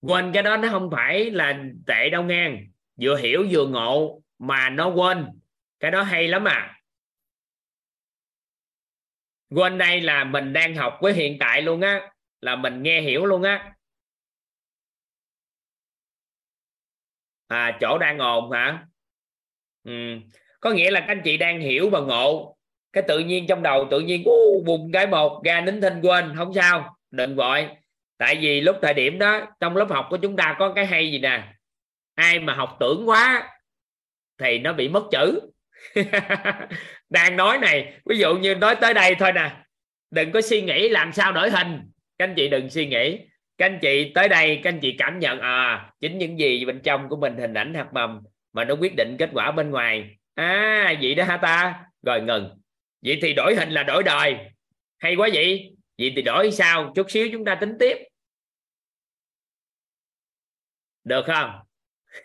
Quên cái đó nó không phải là tệ đâu nghe. Vừa hiểu vừa ngộ mà nó quên. Cái đó hay lắm à. Quên đây là mình đang học với hiện tại luôn á, là mình nghe hiểu luôn á. À chỗ đang ồn hả? Ừ. có nghĩa là các anh chị đang hiểu và ngộ cái tự nhiên trong đầu tự nhiên uh, bùng cái một ra nín thinh quên không sao đừng vội tại vì lúc thời điểm đó trong lớp học của chúng ta có cái hay gì nè? Ai mà học tưởng quá thì nó bị mất chữ. Đang nói này ví dụ như nói tới đây thôi nè. Đừng có suy nghĩ làm sao đổi hình. Các anh chị đừng suy nghĩ. Các anh chị tới đây các anh chị cảm nhận à chính những gì bên trong của mình hình ảnh hạt mầm mà nó quyết định kết quả bên ngoài. À vậy đó hả ta? Rồi ngừng vậy thì đổi hình là đổi đời. Hay quá vậy. Vậy thì đổi sao? Chút xíu chúng ta tính tiếp. Được không?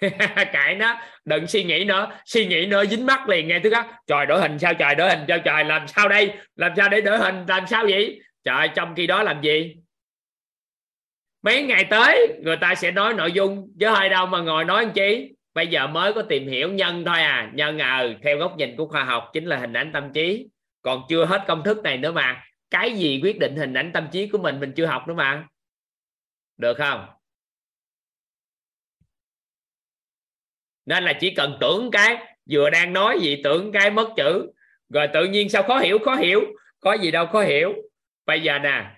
Cãi nó. Đừng suy nghĩ nữa. Suy nghĩ nữa, dính mắt liền nghe thứ khác trời, đổi hình sao trời? Đổi hình sao trời. Làm sao đây? Làm sao để đổi hình? Làm sao vậy? Trời, trong khi đó làm gì? Mấy ngày tới, người ta sẽ nói nội dung. Chứ hơi đâu mà ngồi nói làm chi? Bây giờ mới có tìm hiểu nhân thôi à. Nhân à ừ, theo góc nhìn của khoa học chính là hình ảnh tâm trí còn chưa hết công thức này nữa mà. Cái gì quyết định hình ảnh tâm trí của mình mình chưa học nữa mà. Được không? Nên là chỉ cần tưởng cái, vừa đang nói gì tưởng cái mất chữ. Rồi tự nhiên sao khó hiểu khó hiểu. Có gì đâu khó hiểu. Bây giờ nè,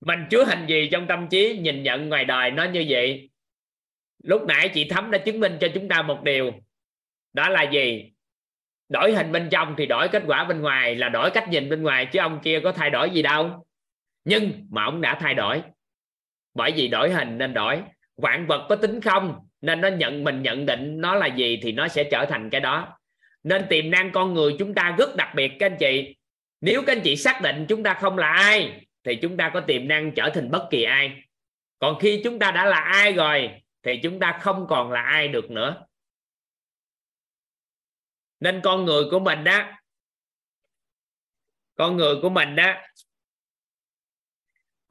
mình chứa hình gì trong tâm trí, nhìn nhận ngoài đời nó như vậy? Lúc nãy chị thấm đã chứng minh cho chúng ta một điều. Đó là gì? Đổi hình bên trong thì đổi kết quả bên ngoài là đổi cách nhìn bên ngoài, chứ ông kia có thay đổi gì đâu. Nhưng mà ông đã thay đổi. Bởi vì đổi hình nên đổi. Vạn vật có tính không nên nó nhận, mình nhận định nó là gì thì nó sẽ trở thành cái đó. Nên tiềm năng con người chúng ta rất đặc biệt, các anh chị. Nếu các anh chị xác định chúng ta không là ai, thì chúng ta có tiềm năng trở thành bất kỳ ai. Còn khi chúng ta đã là ai rồi, thì chúng ta không còn là ai được nữa nên con người của mình đó con người của mình đó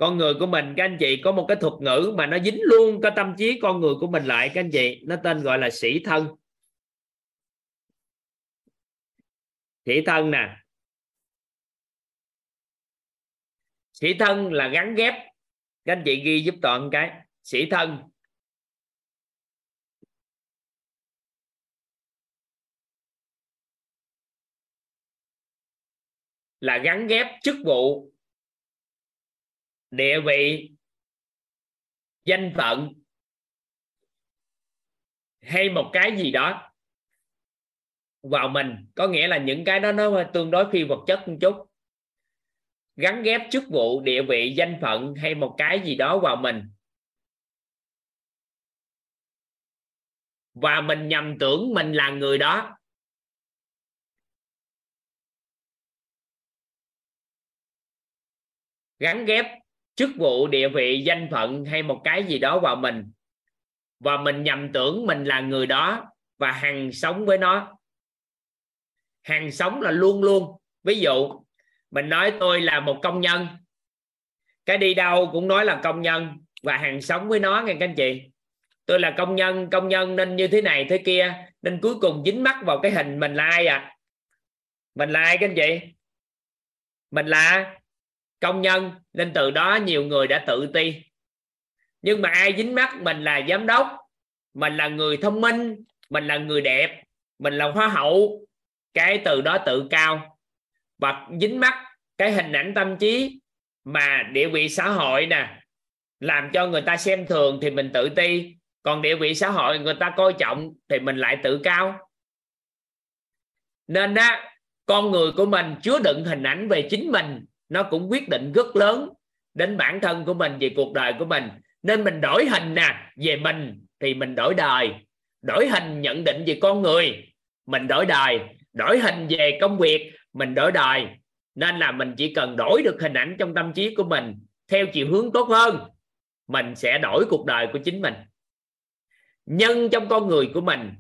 con người của mình, các anh chị, có một cái thuật ngữ mà nó dính luôn cái tâm trí con người của mình lại, các anh chị. Nó tên gọi là sĩ thân. Sĩ thân nè. Sĩ thân là gắn ghép. Các anh chị ghi giúp toàn cái. Sĩ thân. Là gắn ghép chức vụ, địa vị, danh phận hay một cái gì đó vào mình. Có nghĩa là những cái đó nó tương đối phi vật chất một chút. Gắn ghép chức vụ, địa vị, danh phận hay một cái gì đó vào mình. Và mình nhầm tưởng mình là người đó. Gắn ghép chức vụ, địa vị, danh phận hay một cái gì đó vào mình. Và mình nhầm tưởng mình là người đó và hằng sống với nó. Hàng sống là luôn luôn. Ví dụ, mình nói tôi là một công nhân. Cái đi đâu cũng nói là công nhân và hàng sống với nó nghe các anh chị. Tôi là công nhân công nhân nên như thế này, thế kia, nên cuối cùng dính mắc vào cái hình mình là ai à? Mình là ai các anh chị? Mình là công nhân, nên từ đó nhiều người đã tự ti. Nhưng mà ai dính mắt mình là giám đốc, mình là người thông minh, mình là người đẹp, mình là hoa hậu, cái từ đó tự cao. Và dính mắt cái hình ảnh tâm trí mà địa vị xã hội nè, làm cho người ta xem thường thì mình tự ti. Còn địa vị xã hội người ta coi trọng thì mình lại tự cao. Nên đó con người của mình chứa đựng hình ảnh về chính mình nó cũng quyết định rất lớn đến bản thân của mình, về cuộc đời của mình. Nên mình đổi hình nè, về mình thì mình đổi đời. Đổi hình nhận định về con người, mình đổi đời. Đổi hình về công việc, mình đổi đời. Nên là mình chỉ cần đổi được hình ảnh trong tâm trí của mình, theo chiều hướng tốt hơn, mình sẽ đổi cuộc đời của chính mình. Nhân trong con người của mình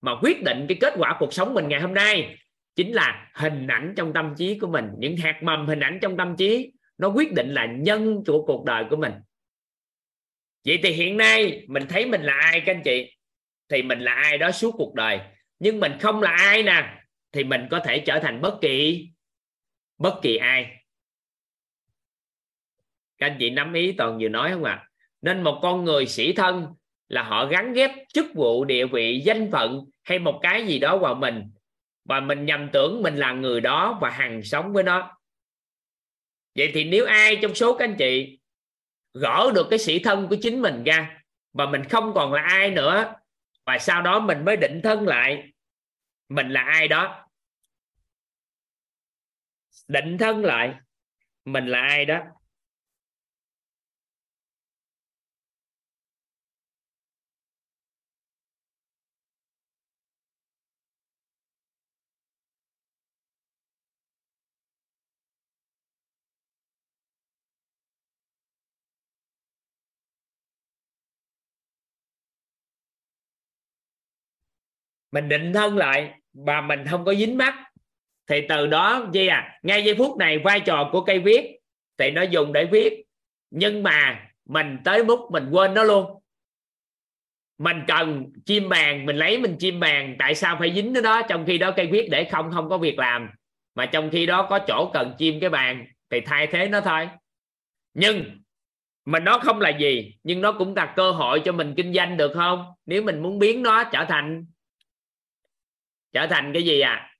mà quyết định cái kết quả cuộc sống mình ngày hôm nay chính là hình ảnh trong tâm trí của mình, những hạt mầm hình ảnh trong tâm trí, nó quyết định là nhân của cuộc đời của mình. Vậy thì hiện nay mình thấy mình là ai, các anh chị? Thì mình là ai đó suốt cuộc đời. Nhưng mình không là ai nè, thì mình có thể trở thành bất kỳ bất kỳ ai. Các anh chị nắm ý toàn vừa nói không ạ? À? nên một con người sĩ thân là họ gắn ghép chức vụ, địa vị, danh phận hay một cái gì đó vào mình và mình nhầm tưởng mình là người đó và hàng sống với nó. Vậy thì nếu ai trong số các anh chị gỡ được cái sĩ thân của chính mình ra và mình không còn là ai nữa, và sau đó mình mới định thân lại, mình là ai đó? Định thân lại, mình là ai đó? Mình định thân lại và mình không có dính mắt. Thì từ đó gì à ngay giây phút này vai trò của cây viết thì nó dùng để viết. Nhưng mà mình tới mức mình quên nó luôn. Mình cần chim bàn mình lấy mình chim bàn tại sao phải dính nó đó? Trong khi đó cây viết để không không có việc làm. Mà trong khi đó có chỗ cần chim cái bàn thì thay thế nó thôi. Nhưng mình nó không là gì, nhưng nó cũng là cơ hội cho mình kinh doanh được không? Nếu mình muốn biến nó trở thành trở thành cái gì à?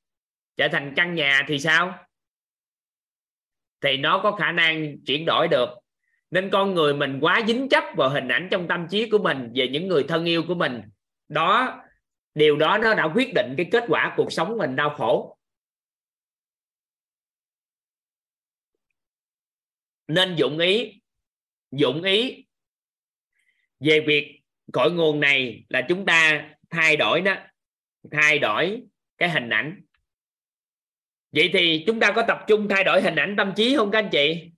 Trở thành căn nhà thì sao? Thì nó có khả năng chuyển đổi được. Nên con người mình quá dính chấp vào hình ảnh trong tâm trí của mình, về những người thân yêu của mình. Đó, điều đó nó đã quyết định cái kết quả cuộc sống mình đau khổ. Nên dụng ý dụng ý về việc cội nguồn này là chúng ta thay đổi đó thay đổi cái hình ảnh. Vậy thì chúng ta có tập trung thay đổi hình ảnh tâm trí không các anh chị?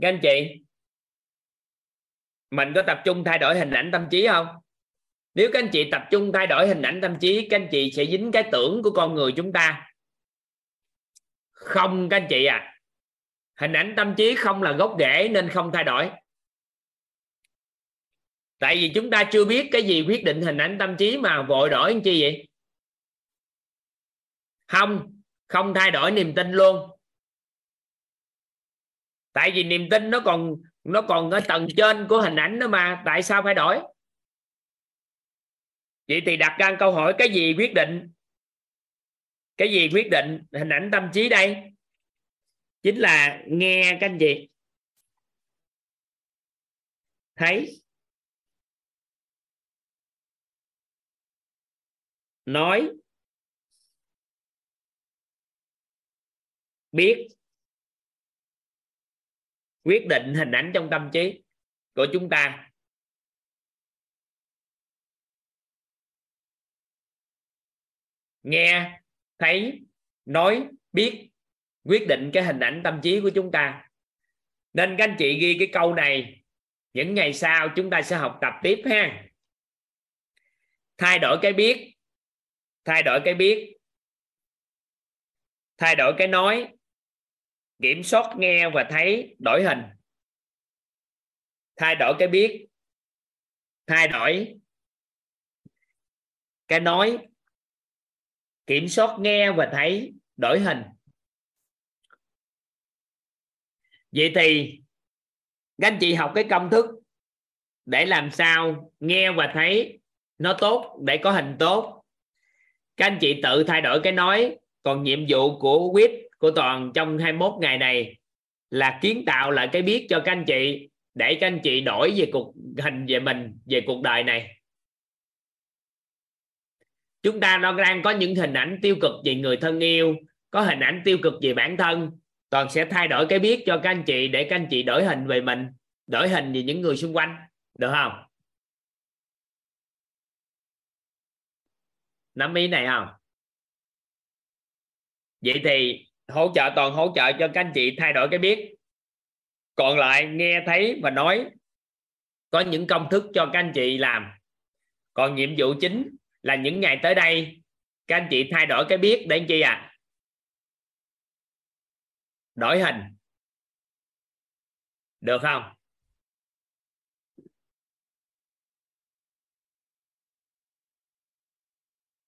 Các anh chị, mình có tập trung thay đổi hình ảnh tâm trí không? Nếu các anh chị tập trung thay đổi hình ảnh tâm trí, các anh chị sẽ dính cái tưởng của con người chúng ta. Không các anh chị à hình ảnh tâm trí không là gốc rễ nên không thay đổi tại vì chúng ta chưa biết cái gì quyết định hình ảnh tâm trí mà vội đổi làm chi vậy? Không không thay đổi niềm tin luôn. Tại vì niềm tin nó còn nó còn ở tầng trên của hình ảnh đó mà, tại sao phải đổi? Vậy thì đặt ra câu hỏi, cái gì quyết định? Cái gì quyết định hình ảnh tâm trí đây? Chính là nghe các anh chị. Thấy? Nói. Biết. Quyết định hình ảnh trong tâm trí của chúng ta. Nghe, thấy, nói, biết, quyết định cái hình ảnh tâm trí của chúng ta. Nên các anh chị ghi cái câu này, những ngày sau chúng ta sẽ học tập tiếp ha. Thay đổi cái biết thay đổi cái biết. Thay đổi cái nói. Kiểm soát nghe và thấy, đổi hình. Thay đổi cái biết. Thay đổi. Cái nói. Kiểm soát nghe và thấy, đổi hình. Vậy thì, các anh chị học cái công thức để làm sao nghe và thấy nó tốt, để có hình tốt các anh chị tự thay đổi cái nói. Còn nhiệm vụ của quýt của toàn trong 21 ngày này là kiến tạo lại cái biết cho các anh chị, để các anh chị đổi về cuộc hình về mình, về cuộc đời này. Chúng ta đang có những hình ảnh tiêu cực về người thân yêu, có hình ảnh tiêu cực về bản thân. Toàn sẽ thay đổi cái biết cho các anh chị, để các anh chị đổi hình về mình, đổi hình về những người xung quanh. Được không? Nắm ý này không? Vậy thì hỗ trợ, toàn hỗ trợ cho các anh chị thay đổi cái biết. Còn lại nghe thấy và nói, có những công thức cho các anh chị làm. Còn nhiệm vụ chính là những ngày tới đây, các anh chị thay đổi cái biết để chi à đổi hình. Được không?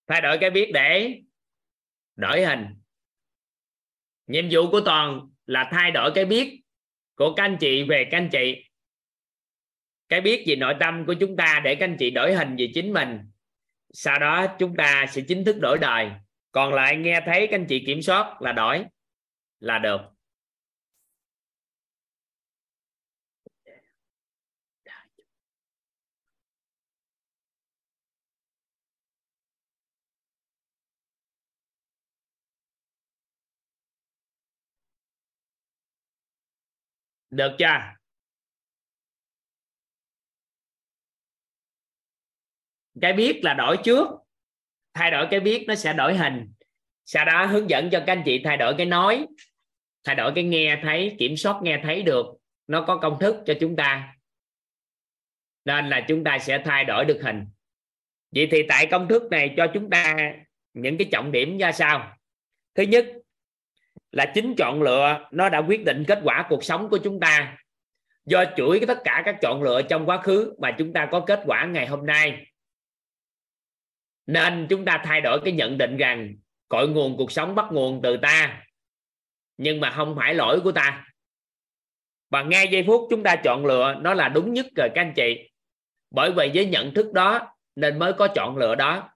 Thay đổi cái biết để đổi hình. Nhiệm vụ của toàn là thay đổi cái biết của các anh chị về các anh chị. Cái biết về nội tâm của chúng ta để các anh chị đổi hình về chính mình. Sau đó chúng ta sẽ chính thức đổi đời. Còn lại nghe thấy các anh chị kiểm soát là đổi, là được. Được chưa? Cái biết là đổi trước. Thay đổi cái biết nó sẽ đổi hình. Sau đó hướng dẫn cho các anh chị thay đổi cái nói, thay đổi cái nghe thấy, kiểm soát nghe thấy được. Nó có công thức cho chúng ta. Nên là chúng ta sẽ thay đổi được hình. Vậy thì tại công thức này cho chúng ta những cái trọng điểm ra sao? Thứ nhất là chính chọn lựa, nó đã quyết định kết quả cuộc sống của chúng ta. Do chuỗi tất cả các chọn lựa trong quá khứ mà chúng ta có kết quả ngày hôm nay. Nên chúng ta thay đổi cái nhận định rằng cội nguồn cuộc sống bắt nguồn từ ta. Nhưng mà không phải lỗi của ta. Và ngay giây phút chúng ta chọn lựa, nó là đúng nhất rồi các anh chị. Bởi vì với nhận thức đó, nên mới có chọn lựa đó.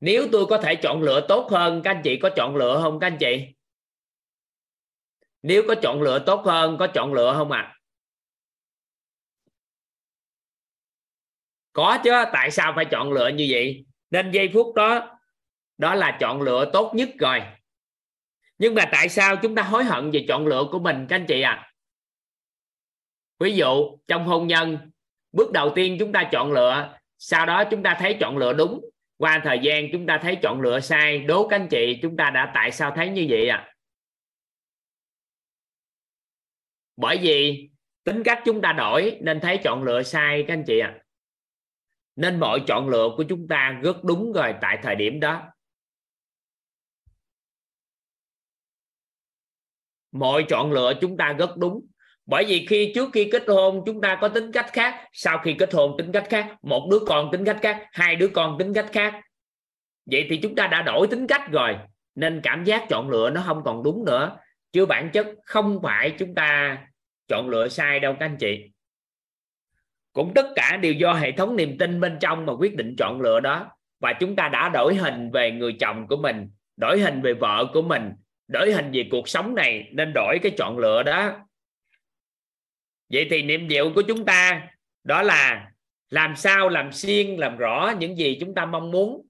Nếu tôi có thể chọn lựa tốt hơn, các anh chị có chọn lựa không các anh chị? Nếu có chọn lựa tốt hơn, có chọn lựa không ạ? À? có chứ, tại sao phải chọn lựa như vậy? Nên giây phút đó đó là chọn lựa tốt nhất rồi. Nhưng mà tại sao chúng ta hối hận về chọn lựa của mình, các anh chị à ví dụ, trong hôn nhân, bước đầu tiên chúng ta chọn lựa, sau đó chúng ta thấy chọn lựa đúng. Qua thời gian chúng ta thấy chọn lựa sai, đố các anh chị, chúng ta đã tại sao thấy như vậy à bởi vì tính cách chúng ta đổi nên thấy chọn lựa sai các anh chị ạ. À. nên mọi chọn lựa của chúng ta rất đúng rồi tại thời điểm đó. Mọi chọn lựa chúng ta rất đúng. Bởi vì khi trước khi kết hôn, chúng ta có tính cách khác. Sau khi kết hôn, tính cách khác. Một đứa con tính cách khác, hai đứa con tính cách khác. Vậy thì chúng ta đã đổi tính cách rồi, nên cảm giác chọn lựa nó không còn đúng nữa chứ bản chất không phải chúng ta chọn lựa sai đâu các anh chị. Cũng tất cả đều do hệ thống niềm tin bên trong mà quyết định chọn lựa đó. Và chúng ta đã đổi hình về người chồng của mình, đổi hình về vợ của mình, đổi hình về cuộc sống này nên đổi cái chọn lựa đó. Vậy thì niệm diệu của chúng ta đó là làm sao làm xuyên làm rõ những gì chúng ta mong muốn.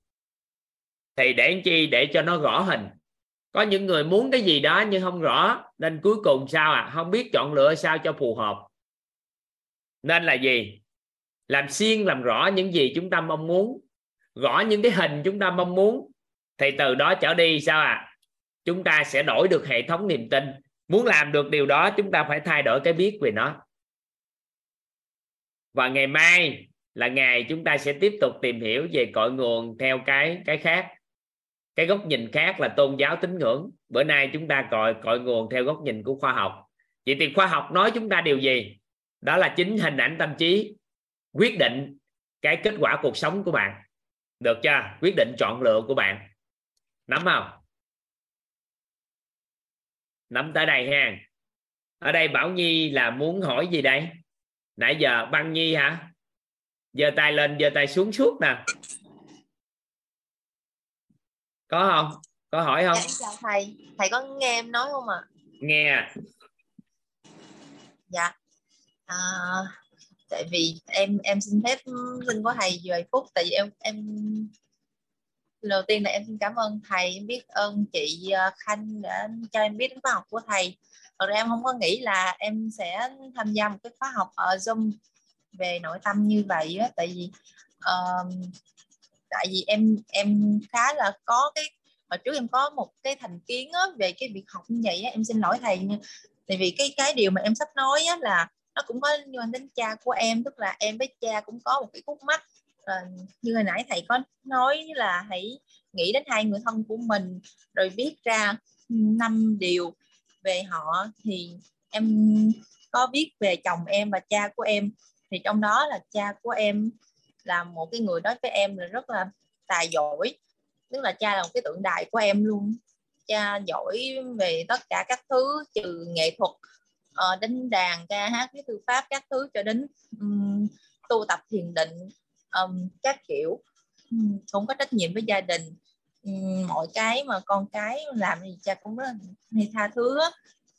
Thì để chi? Để cho nó rõ hình có những người muốn cái gì đó nhưng không rõ, nên cuối cùng sao à? Không biết chọn lựa sao cho phù hợp. Nên là gì? Làm xuyên làm rõ những gì chúng ta mong muốn rõ những cái hình chúng ta mong muốn, thì từ đó trở đi sao à? Chúng ta sẽ đổi được hệ thống niềm tin. Muốn làm được điều đó, chúng ta phải thay đổi cái biết về nó. Và ngày mai là ngày chúng ta sẽ tiếp tục tìm hiểu về cội nguồn theo cái cái khác cái góc nhìn khác là tôn giáo tín ngưỡng. Bữa nay chúng ta cội cội nguồn theo góc nhìn của khoa học. Vậy thì khoa học nói chúng ta điều gì? Đó là chính hình ảnh tâm trí. Quyết định cái kết quả cuộc sống của bạn. Được chưa? Quyết định chọn lựa của bạn. Nắm không? Nắm tới đây ha. Ở đây bảo nhi là muốn hỏi gì đây? Nãy giờ băng nhi hả? Giơ tay lên, giơ tay xuống suốt nè có không? Có hỏi không? Dạ, chào thầy. Thầy có nghe em nói không ạ? À? nghe dạ. À, tại vì em em xin phép xin có thầy vài phút tại vì em em đầu tiên là em xin cảm ơn thầy em biết ơn chị ờ, khanh đã cho em biết khóa học của thầy. Thật ra em không có nghĩ là em sẽ tham gia một cái khóa học ở zoom về nội tâm như vậy á tại vì uh, tại vì em em khá là có cái hồi trước em có một cái thành kiến á, về cái việc học như vậy á, em xin lỗi thầy nha tại vì cái cái điều mà em sắp nói á, là nó cũng có liên quan đến cha của em tức là em với cha cũng có một cái khúc mắc. À, như hồi nãy thầy có nói là hãy nghĩ đến hai người thân của mình rồi viết ra năm điều về họ thì em có viết về chồng em và cha của em. Thì trong đó là cha của em là một cái người nói với em là rất là tài giỏi tức là cha là một cái tượng đài của em luôn. Cha giỏi về tất cả các thứ trừ nghệ thuật uh, đánh đàn ca hát viết thư pháp các thứ cho đến um, tu tập thiền định um, các kiểu. Um, cũng có trách nhiệm với gia đình. Um, mọi cái mà con cái làm thì cha cũng rất là hay tha thứ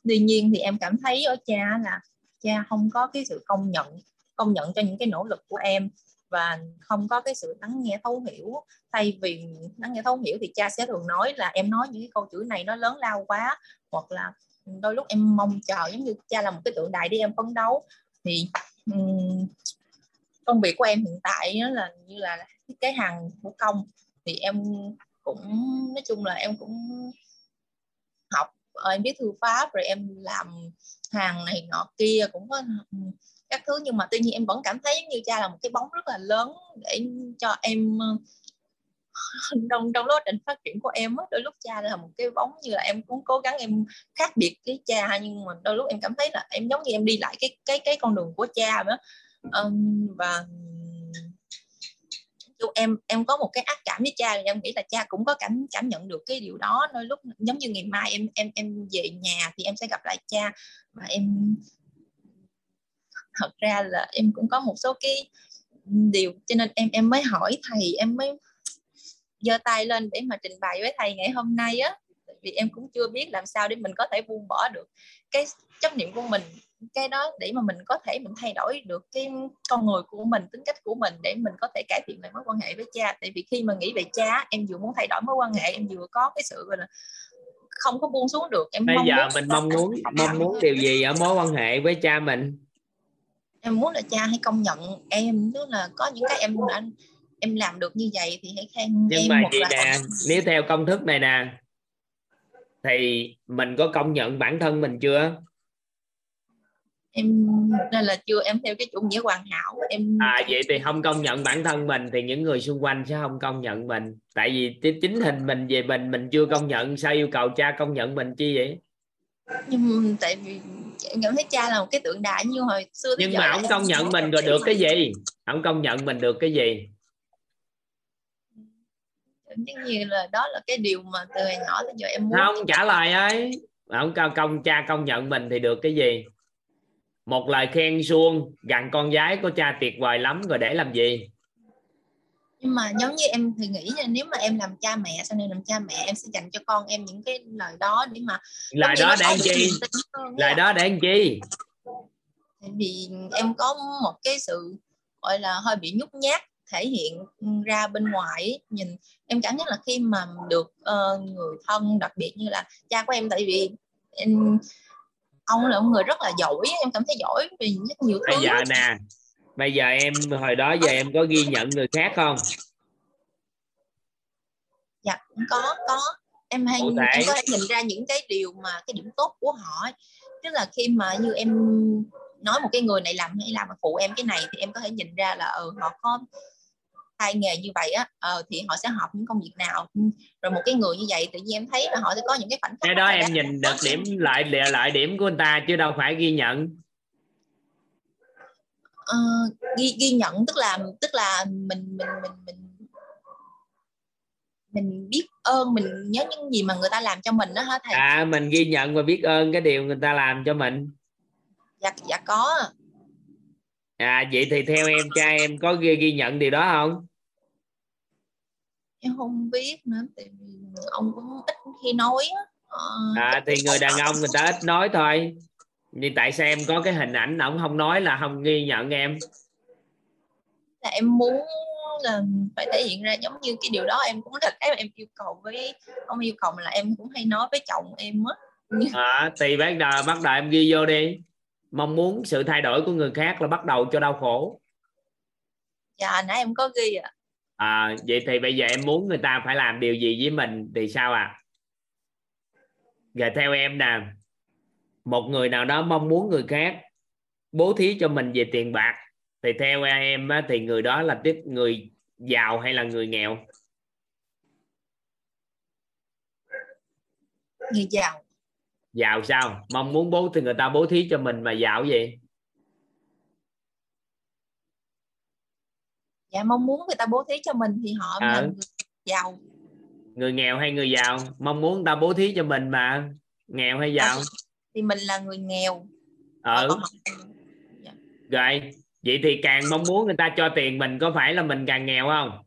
tuy nhiên thì em cảm thấy ở cha là cha không có cái sự công nhận công nhận cho những cái nỗ lực của em và không có cái sự lắng nghe thấu hiểu. Thay vì lắng nghe thấu hiểu thì cha sẽ thường nói là em nói những cái câu chữ này nó lớn lao quá hoặc là đôi lúc em mong chờ giống như cha là một cái tượng đài đi em phấn đấu. Thì um, công việc của em hiện tại đó là như là thiết kế hàng thủ công. Thì em cũng nói chung là em cũng học ờ, em biết thư pháp rồi em làm hàng này nọ kia cũng có các thứ nhưng mà tuy nhiên em vẫn cảm thấy giống như cha là một cái bóng rất là lớn để cho em ờ, trong trong quá trình phát triển của em đôi lúc cha là một cái bóng như là em cũng cố gắng em khác biệt với cha nhưng mà đôi lúc em cảm thấy là em giống như em đi lại cái cái cái con đường của cha đó um, và em em có một cái ác cảm với cha em nghĩ là cha cũng có cảm cảm nhận được cái điều đó. Đôi lúc giống như ngày mai em em em về nhà thì em sẽ gặp lại cha và em thật ra là em cũng có một số cái điều cho nên em em mới hỏi thầy em mới giơ tay lên để mà trình bày với thầy ngày hôm nay á. Vì em cũng chưa biết làm sao để mình có thể buông bỏ được cái chấp niệm của mình cái đó để mà mình có thể mình thay đổi được cái con người của mình tính cách của mình để mình có thể cải thiện lại mối quan hệ với cha. Tại vì khi mà nghĩ về cha em vừa muốn thay đổi mối quan hệ em vừa có cái sự là không có buông xuống được em bây giờ mình mong muốn mong muốn điều gì ở mối quan hệ với cha mình em muốn là cha hãy công nhận em tức là có những cái em đã em làm được như vậy thì hãy khen nhưng em mà một chị là nè nếu theo công thức này nè thì mình có công nhận bản thân mình chưa? Em nên là chưa em theo cái chủ nghĩa hoàn hảo em à vậy thì không công nhận bản thân mình thì những người xung quanh sẽ không công nhận mình. Tại vì chính hình mình về mình mình chưa công nhận sao yêu cầu cha công nhận mình chi vậy nhưng tại vì em cảm thấy cha là một cái tượng đài như hồi xưa nhưng mà ông công nhận mình rồi được cái gì? Ông công nhận mình được cái gì? Giống như là đó là cái điều mà từ hồi nhỏ tới giờ em muốn không trả lời ấy. Ông công, công cha công nhận mình thì được cái gì? Một lời khen suông gần con gái của cha tuyệt vời lắm rồi để làm gì nhưng mà giống như em thì nghĩ là nếu mà em làm cha mẹ sau này làm cha mẹ em sẽ dành cho con em những cái lời đó để mà lời đó để làm chi? lời đó để làm chi? Tại vì em có một cái sự gọi là hơi bị nhút nhát thể hiện ra bên ngoài nhìn em cảm giác là khi mà được uh, người thân đặc biệt như là cha của em tại vì em, ông là một người rất là giỏi em cảm thấy giỏi vì rất nhiều thứ bây giờ nè bây giờ em hồi đó giờ em có ghi nhận người khác không? Dạ có có. Em hay em có thể nhìn ra những cái điều mà cái điểm tốt của họ tức là khi mà như em nói một cái người này làm hay làm phụ em cái này thì em có thể nhìn ra là ừ, họ có hai nghề như vậy á. Ờ, thì họ sẽ học những công việc nào. Rồi một cái người như vậy tự nhiên em thấy là họ sẽ có những cái khoảnh khắc cái đó em nhìn được điểm lại lại điểm của người ta chứ đâu phải ghi nhận uh, ghi ghi nhận tức là tức là mình mình mình mình mình biết ơn mình nhớ những gì mà người ta làm cho mình đó hả thầy? À mình ghi nhận và biết ơn cái điều người ta làm cho mình. Dạ dạ có. À vậy thì theo em cha em có ghi, ghi nhận điều đó không? Em không biết nữa tại vì ông cũng ít khi nói ờ, à thì người đàn ông người ta ít nói thôi nhưng tại sao em có cái hình ảnh ông không nói là không ghi nhận em? Là em muốn là phải thể hiện ra giống như cái điều đó em cũng là cái em yêu cầu với không yêu cầu là em cũng hay nói với chồng em á. À, thì bắt đầu bắt đầu em ghi vô đi. Mong muốn sự thay đổi của người khác là bắt đầu cho đau khổ. Dạ nãy em có ghi ạ. À. à vậy thì bây giờ em muốn người ta phải làm điều gì với mình thì sao à? Giờ theo em nè một người nào đó mong muốn người khác bố thí cho mình về tiền bạc thì theo em á, thì người đó là tiếp người giàu hay là người nghèo? Người giàu. Giàu sao? Mong muốn bố thì người ta bố thí cho mình mà giàu gì? Dạ mong muốn người ta bố thí cho mình thì họ à. là người giàu. Người nghèo hay người giàu? Mong muốn người ta bố thí cho mình mà. Nghèo hay giàu? À, thì mình là người nghèo. Ờ họ... dạ. rồi vậy thì càng mong muốn người ta cho tiền mình có phải là mình càng nghèo không?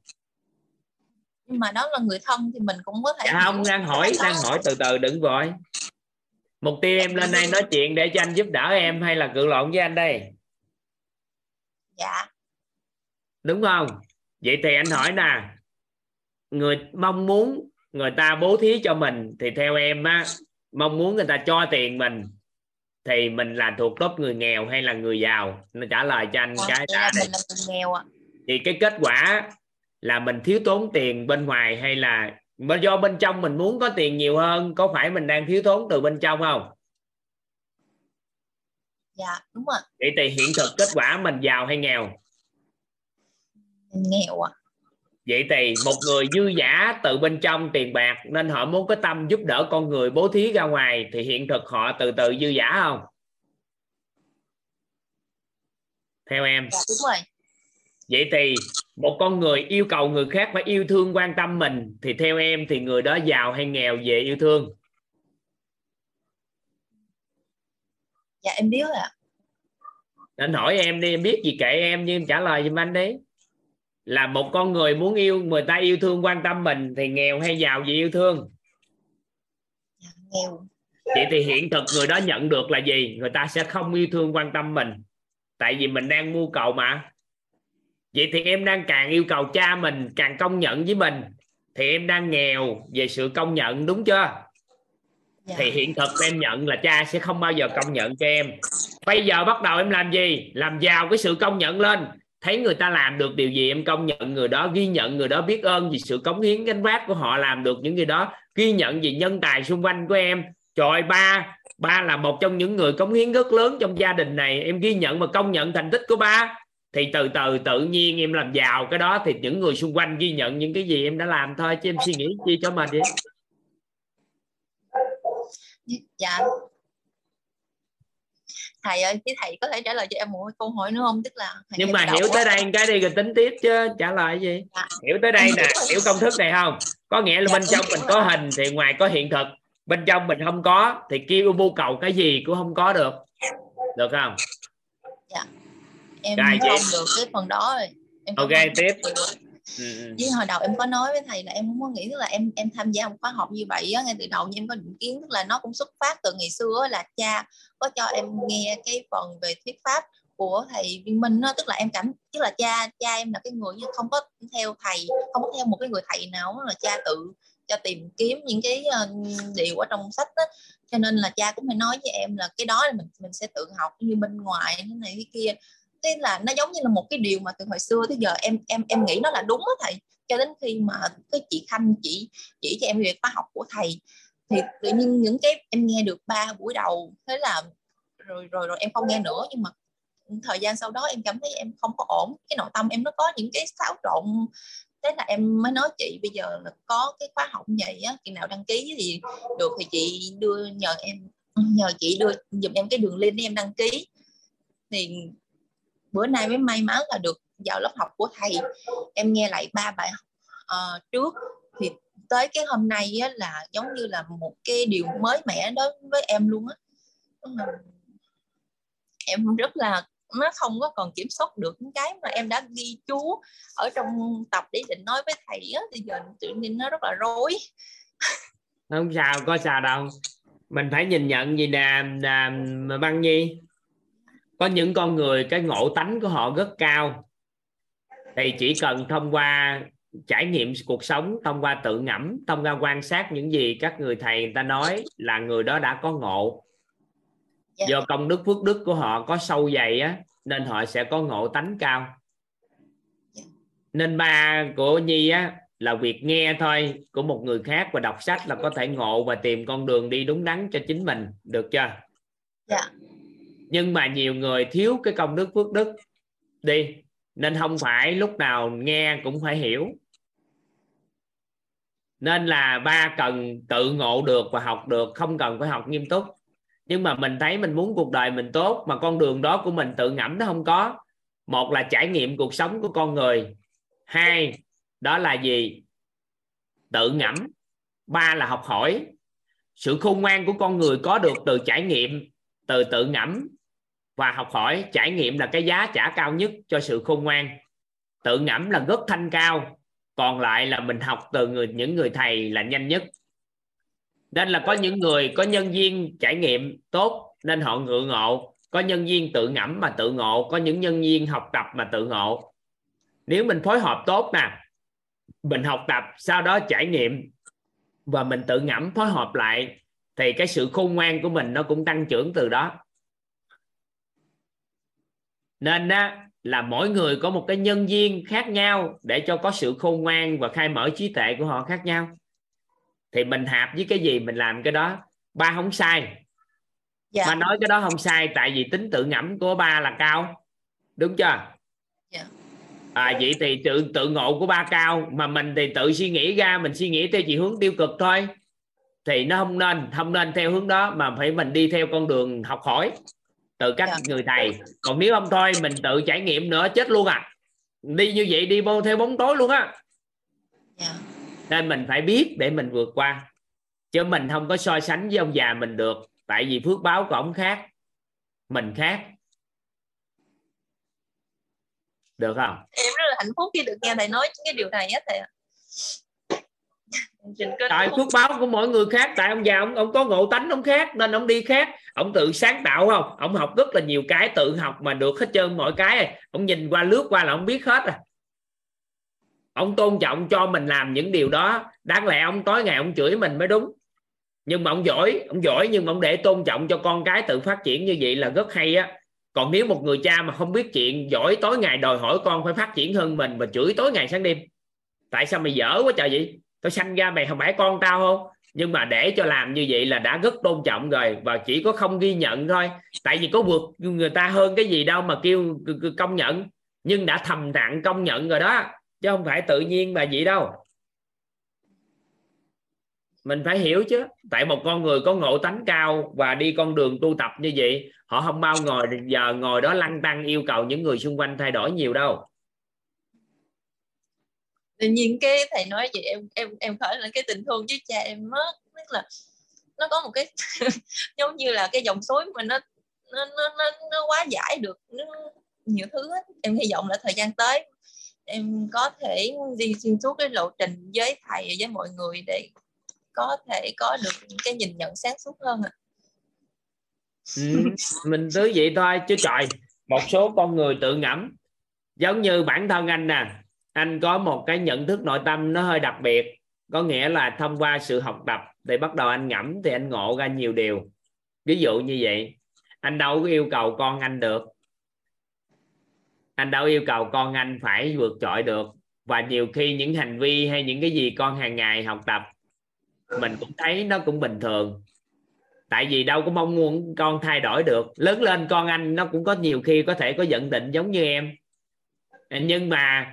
Nhưng mà đó là người thân thì mình cũng có thể dạ không đang hỏi đang hỏi từ từ đừng vội. Mục tiêu em lên đây nói chuyện để cho anh giúp đỡ em hay là cự lộn với anh đây? Dạ. Đúng không? Vậy thì anh hỏi nè. Người mong muốn người ta bố thí cho mình thì theo em á mong muốn người ta cho tiền mình thì mình là thuộc top người nghèo hay là người giàu? Nó trả lời cho anh à, cái đã mình là người nghèo ạ. Thì cái kết quả là mình thiếu tốn tiền bên ngoài hay là do bên trong mình muốn có tiền nhiều hơn có phải mình đang thiếu thốn từ bên trong không? Dạ đúng rồi. Vậy thì hiện thực kết quả mình giàu hay nghèo? Nghèo à vậy thì một người dư giả từ bên trong tiền bạc nên họ muốn có tâm giúp đỡ con người bố thí ra ngoài thì hiện thực họ từ từ dư giả không? Theo em. Dạ, đúng rồi. Vậy thì một con người yêu cầu người khác phải yêu thương quan tâm mình thì theo em thì người đó giàu hay nghèo về yêu thương? Dạ em biết rồi ạ. Anh hỏi em đi em biết gì kệ em nhưng em trả lời giùm anh đi là một con người muốn yêu người ta yêu thương quan tâm mình thì nghèo hay giàu vì yêu thương? Nghèo. Vậy thì hiện thực người đó nhận được là gì? Người ta sẽ không yêu thương quan tâm mình. Tại vì mình đang mưu cầu mà. Vậy thì em đang càng yêu cầu cha mình càng công nhận với mình thì em đang nghèo về sự công nhận đúng chưa? Dạ. thì hiện thực em nhận là cha sẽ không bao giờ công nhận cho em. Bây giờ bắt đầu em làm gì? Làm giàu cái sự công nhận lên thấy người ta làm được điều gì em công nhận người đó, ghi nhận người đó biết ơn vì sự cống hiến gánh vác của họ làm được những gì đó, ghi nhận vì nhân tài xung quanh của em. Trời ba ba là một trong những người cống hiến rất lớn trong gia đình này, em ghi nhận và công nhận thành tích của ba. Thì từ từ, tự nhiên em làm giàu cái đó thì những người xung quanh ghi nhận những cái gì em đã làm thôi, chứ em suy nghĩ chi cho mình vậy dạ thầy ơi chứ thầy có thể trả lời cho em một câu hỏi nữa không? Tức là nhưng mà hiểu tới đây cái đi rồi tính tiếp chứ trả lời gì? Dạ. hiểu tới đây nè hiểu công thức này không? Có nghĩa là dạ, bên trong mình có hình thì ngoài có hiện thực. Bên trong mình không có thì kêu mưu cầu cái gì cũng không có được. Được không? Dạ. Em Rồi, không được cái phần đó rồi. Em ok tiếp. Ừ, ừ. với hồi đầu em có nói với thầy là em không có nghĩ tức là em em tham gia một khóa học như vậy á ngay từ đầu nhưng em có định kiến tức là nó cũng xuất phát từ ngày xưa là cha có cho em nghe cái phần về thuyết pháp của thầy Viên Minh đó, tức là em cảm tức là cha cha em là cái người không có theo thầy không có theo một cái người thầy nào là cha tự cho tìm kiếm những cái uh, điều ở trong sách đó. cho nên là cha cũng phải nói với em là cái đó là mình mình sẽ tự học như bên ngoài thế này cái kia thế là nó giống như là một cái điều mà từ hồi xưa tới giờ em em em nghĩ nó là đúng đó thầy cho đến khi mà cái chị Khanh chỉ chỉ cho em về khóa học của thầy thì tự nhiên những cái em nghe được ba buổi đầu thế là rồi rồi rồi em không nghe nữa. Nhưng mà thời gian sau đó em cảm thấy em không có ổn. Cái nội tâm em nó có những cái xáo trộn. Thế là em mới nói chị bây giờ là có cái khóa học như vậy á khi nào đăng ký thì được thì chị đưa nhờ em nhờ chị đưa giùm em cái đường link để em đăng ký. Thì bữa nay mới may mắn là được vào lớp học của thầy. Em nghe lại ba bài học uh, trước tới cái hôm nay á, là giống như là một cái điều mới mẻ đối với em luôn á. Em rất là nó không có còn kiểm soát được những cái mà em đã ghi chú ở trong tập để định nói với thầy á. Thì giờ tự nhiên nó rất là rối. Không sao có sao đâu. Mình phải nhìn nhận gì nè băng nhi? Có những con người cái ngộ tánh của họ rất cao. Thì chỉ cần thông qua trải nghiệm cuộc sống thông qua tự ngẫm thông qua quan sát những gì các người thầy người ta nói là người đó đã có ngộ yeah. Dạ. do công đức phước đức của họ có sâu dày á nên họ sẽ có ngộ tánh cao dạ. nên ba của nhi á là việc nghe thôi của một người khác và đọc sách là có thể ngộ và tìm con đường đi đúng đắn cho chính mình được chưa dạ nhưng mà nhiều người thiếu cái công đức phước đức đi nên không phải lúc nào nghe cũng phải hiểu nên là ba cần tự ngộ được và học được, không cần phải học nghiêm túc. Nhưng mà mình thấy mình muốn cuộc đời mình tốt, mà con đường đó của mình tự ngẫm nó không có. Một là trải nghiệm cuộc sống của con người. Hai, đó là gì? Tự ngẫm. Ba là học hỏi. Sự khôn ngoan của con người có được từ trải nghiệm, từ tự ngẫm và học hỏi. Trải nghiệm là cái giá trả cao nhất cho sự khôn ngoan. Tự ngẫm là rất thanh cao còn lại là mình học từ người, những người thầy là nhanh nhất. Nên là có những người, có nhân viên trải nghiệm tốt, nên họ ngự ngộ. Có nhân viên tự ngẫm mà tự ngộ, có những nhân viên học tập mà tự ngộ. Nếu mình phối hợp tốt nè, mình học tập, sau đó trải nghiệm và mình tự ngẫm, phối hợp lại, thì cái sự khôn ngoan của mình nó cũng tăng trưởng từ đó. Nên á là mỗi người có một cái nhân viên khác nhau để cho có sự khôn ngoan và khai mở trí tuệ của họ khác nhau. Thì mình hạp với cái gì mình làm cái đó. Ba không sai. Dạ. ba nói cái đó không sai tại vì tính tự ngẫm của ba là cao. Đúng chưa? Dạ. à vậy thì tự tự ngộ của ba cao mà mình thì tự suy nghĩ ra mình suy nghĩ theo chỉ hướng tiêu cực thôi. Thì nó không nên không nên theo hướng đó mà phải mình đi theo con đường học hỏi từ các yeah. Dạ. người thầy còn nếu không thôi mình tự trải nghiệm nữa chết luôn à đi như vậy đi vô theo bóng tối luôn á yeah. Dạ. nên mình phải biết để mình vượt qua chứ mình không có so sánh với ông già mình được tại vì phước báo của ông khác mình khác được không em rất là hạnh phúc khi được nghe thầy nói cái điều này á thầy tại phước báo của mỗi người khác tại ông già ông ông có ngộ tánh ông khác nên ông đi khác. Ông tự sáng tạo không? Ông học rất là nhiều cái tự học mà được hết trơn mọi cái. Ông nhìn qua lướt qua là ông biết hết rồi ông tôn trọng cho mình làm những điều đó. Đáng lẽ ông tối ngày ông chửi mình mới đúng. Nhưng mà ông giỏi ông giỏi nhưng mà ông để tôn trọng cho con cái tự phát triển như vậy là rất hay á. Còn nếu một người cha mà không biết chuyện giỏi tối ngày đòi hỏi con phải phát triển hơn mình và chửi tối ngày sáng đêm tại sao mày dở quá trời vậy tao sanh ra mày không phải con tao không? Nhưng mà để cho làm như vậy là đã rất tôn trọng rồi, và chỉ có không ghi nhận thôi. Tại vì có vượt người ta hơn cái gì đâu mà kêu công nhận. Nhưng đã thầm lặng công nhận rồi đó, chứ không phải tự nhiên mà vậy đâu. Mình phải hiểu chứ. Tại một con người có ngộ tánh cao và đi con đường tu tập như vậy, họ không bao ngồi, giờ ngồi đó lăng tăng yêu cầu những người xung quanh thay đổi nhiều đâu tự nhiên cái thầy nói vậy em em em khởi lên cái tình thương với cha em mất tức là nó có một cái giống như là cái dòng suối mà nó nó nó nó, nó quá giải được nó, nhiều thứ hết. em hy vọng là thời gian tới em có thể đi xuyên suốt cái lộ trình với thầy với mọi người để có thể có được cái nhìn nhận sáng suốt hơn à. ừ, mình cứ vậy thôi chứ trời một số con người tự ngẫm giống như bản thân anh nè anh có một cái nhận thức nội tâm nó hơi đặc biệt, có nghĩa là thông qua sự học tập thì bắt đầu anh ngẫm thì anh ngộ ra nhiều điều. Ví dụ như vậy, anh đâu có yêu cầu con anh được. Anh đâu yêu cầu con anh phải vượt trội được. Và nhiều khi những hành vi hay những cái gì con hàng ngày học tập, mình cũng thấy nó cũng bình thường. Tại vì đâu có mong muốn con thay đổi được. Lớn lên con anh, nó cũng có nhiều khi có thể có giận định giống như em. Nhưng mà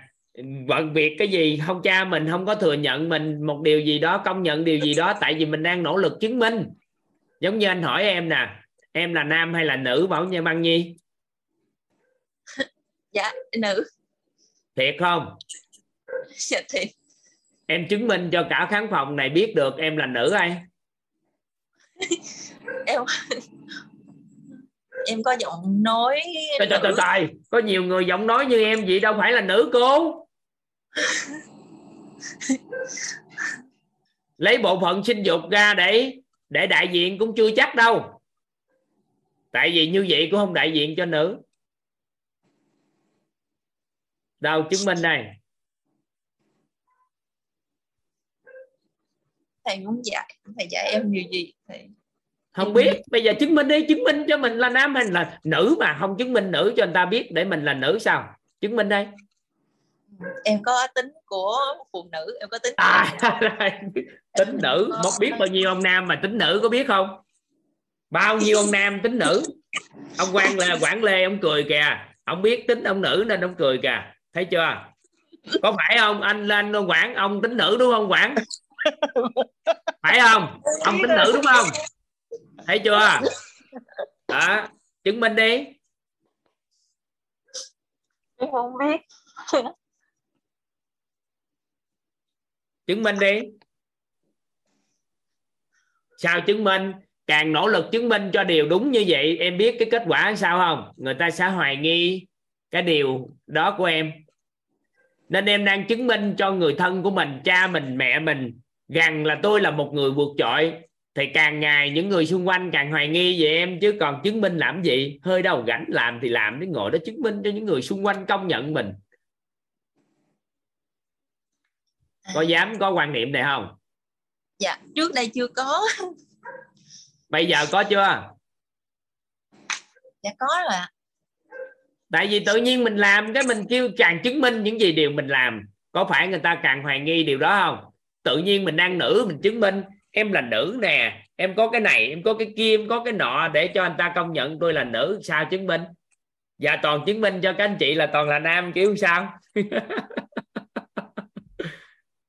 bận việc cái gì? Không cha mình không có thừa nhận mình một điều gì đó công nhận điều gì đó tại vì mình đang nỗ lực chứng minh. Giống như anh hỏi em nè em là nam hay là nữ bảo nha băng nhi? Dạ nữ. Thiệt không? Dạ thiệt. Em chứng minh cho cả khán phòng này biết được em là nữ ai. Em em có giọng nói trời trời trời trời. Có nhiều người giọng nói như em vậy đâu phải là nữ cô lấy bộ phận sinh dục ra để để đại diện cũng chưa chắc đâu. Tại vì như vậy cũng không đại diện cho nữ. Đâu chứng minh đây. Thầy muốn dạy thầy dạy em điều gì? Thầy không biết. Bây giờ chứng minh đi chứng minh cho mình là nam hay là nữ mà không chứng minh nữ cho người ta biết để mình là nữ sao? Chứng minh đây em có tính của phụ nữ em có tính à, tính nữ. một biết bao nhiêu ông nam mà tính nữ có biết không? Bao nhiêu ông nam tính nữ? Ông quan là quản lê ông cười kìa. Ông biết tính ông nữ nên ông cười kìa. Thấy chưa? Có phải không? Anh lên ông quản ông tính nữ đúng không quản phải không? Ông tính nữ đúng không? Thấy chưa? Đó chứng minh đi. Em không biết chứng minh đi. Sao chứng minh? Càng nỗ lực chứng minh cho điều đúng như vậy, em biết cái kết quả sao không? Người ta sẽ hoài nghi cái điều đó của em. Nên em đang chứng minh cho người thân của mình, cha mình, mẹ mình, rằng là tôi là một người vượt trội. Thì càng ngày những người xung quanh càng hoài nghi về em, chứ còn chứng minh làm gì? Hơi đầu gánh làm thì làm đến ngồi đó chứng minh cho những người xung quanh công nhận mình. Có dám có quan niệm này không? Dạ trước đây chưa có. Bây giờ có chưa? Dạ có rồi ạ. Tại vì tự nhiên mình làm cái mình kêu càng chứng minh những gì điều mình làm. Có phải người ta càng hoài nghi điều đó không? Tự nhiên mình đang nữ mình chứng minh em là nữ nè em có cái này em có cái kia em có cái nọ để cho anh ta công nhận tôi là nữ sao chứng minh? Và toàn chứng minh cho các anh chị là toàn là nam kiểu sao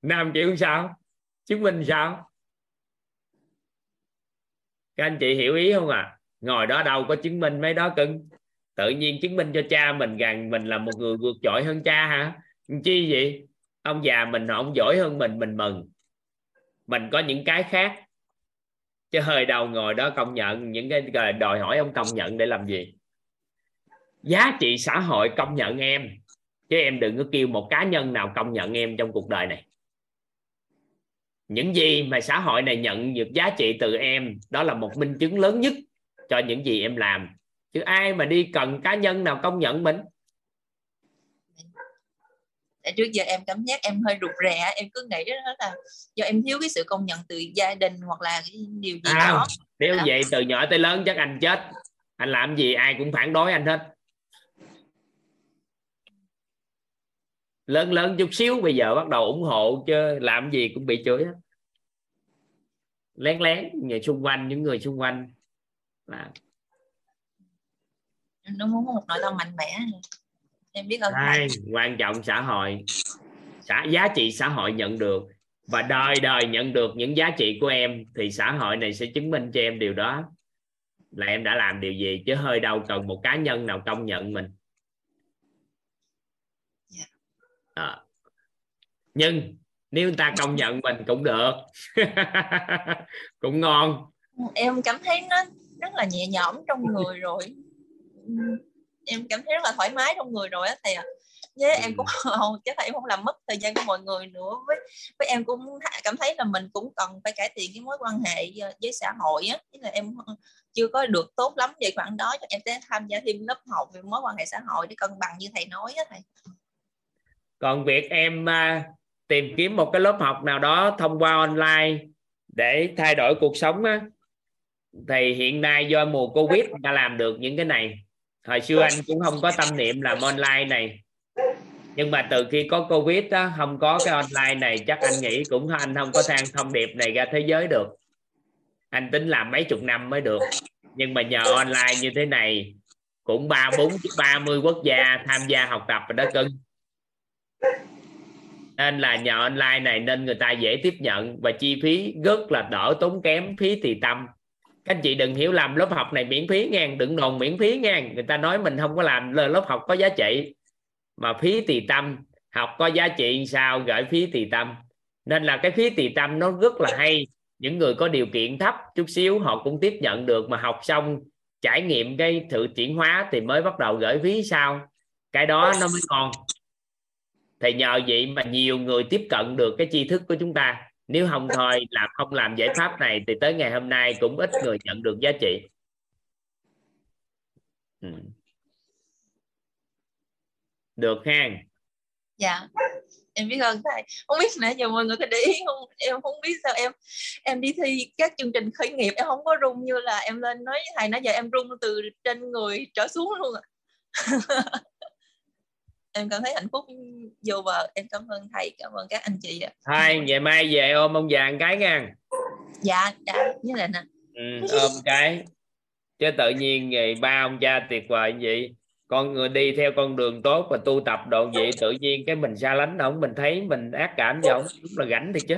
nam triệu sao? Chứng minh sao? Các anh chị hiểu ý không à? Ngồi đó đâu có chứng minh mấy đó cưng. Tự nhiên chứng minh cho cha mình rằng mình là một người vượt trội hơn cha hả? Chi vậy? Ông già mình ông giỏi hơn mình mình mừng. Mình có những cái khác. Chứ hơi đầu ngồi đó công nhận, những cái đòi hỏi ông công nhận để làm gì? Giá trị xã hội công nhận em. Chứ em đừng có kêu một cá nhân nào công nhận em trong cuộc đời này những gì mà xã hội này nhận được giá trị từ em đó là một minh chứng lớn nhất cho những gì em làm. Chứ ai mà đi cần cá nhân nào công nhận mình? Trước giờ em cảm giác em hơi rụt rè em cứ nghĩ đó là do em thiếu cái sự công nhận từ gia đình hoặc là cái điều gì à, đó. nếu vậy từ nhỏ tới lớn chắc anh chết. Anh làm gì ai cũng phản đối anh hết lớn lớn chút xíu bây giờ bắt đầu ủng hộ chứ làm gì cũng bị chửi hết. Lén lén người xung quanh những người xung quanh. Là nó muốn một nội tâm mạnh mẽ. Em biết ơn Hai, quan trọng xã hội. Xã giá trị xã hội nhận được. Và đời đời nhận được những giá trị của em thì xã hội này sẽ chứng minh cho em điều đó. Là em đã làm điều gì chứ hơi đâu cần một cá nhân nào công nhận mình à. nhưng nếu người ta công nhận mình cũng được. Cũng ngon. Em cảm thấy nó rất là nhẹ nhõm trong người rồi. Em cảm thấy rất là thoải mái trong người rồi á thầy ạ. À. với em cũng không chắc em không làm mất thời gian của mọi người nữa. Với với em cũng cảm thấy là mình cũng cần phải cải thiện cái mối quan hệ với xã hội á. Là em chưa có được tốt lắm về khoảng đó cho em sẽ tham gia thêm lớp học về mối quan hệ xã hội để cân bằng như thầy nói á thầy còn việc em uh, tìm kiếm một cái lớp học nào đó thông qua online để thay đổi cuộc sống á thì hiện nay do mùa covid đã làm được những cái này. Hồi xưa anh cũng không có tâm niệm làm online này. Nhưng mà từ khi có covid á không có cái online này chắc anh nghĩ cũng anh không có sang thông điệp này ra thế giới được. Anh tính làm mấy chục năm mới được. Nhưng mà nhờ online như thế này cũng ba bốn ba mươi quốc gia tham gia học tập rồi đó cưng nên là nhờ online này nên người ta dễ tiếp nhận và chi phí rất là đỡ tốn kém, phí thì tâm các anh chị đừng hiểu lầm, lớp học này miễn phí nha, đừng đồn miễn phí nha. Người ta nói mình không có làm lớp học có giá trị, mà phí tỳ tâm học có giá trị sao, gửi phí tỳ tâm nên là cái phí tỳ tâm nó rất là hay. Những người có điều kiện thấp chút xíu, họ cũng tiếp nhận được, mà học xong, trải nghiệm cái sự chuyển hóa thì mới bắt đầu gửi phí sau cái đó nó mới ngon thì nhờ vậy mà nhiều người tiếp cận được cái tri thức của chúng ta. Nếu không thôi là không làm giải pháp này thì tới ngày hôm nay cũng ít người nhận được giá trị. Ừ. được ha. Dạ. Em biết ơn thầy. Không biết nãy giờ mọi người có để ý không? Em không biết sao em em đi thi các chương trình khởi nghiệp, em không có rung như là em lên nói với thầy nãy giờ em rung từ trên người trở xuống luôn ạ. em cảm thấy hạnh phúc vô bờ. Em cảm ơn thầy cảm ơn các anh chị ạ. Thôi ngày mai về ôm ông già cái nha. Dạ dạ như là nè ừ, ôm cái. Chứ tự nhiên ngày ba ông cha tuyệt vời như vậy. Con người đi theo con đường tốt và tu tập độ vậy tự nhiên cái mình xa lánh ông mình thấy mình ác cảm với ông đúng là gánh thì chứ.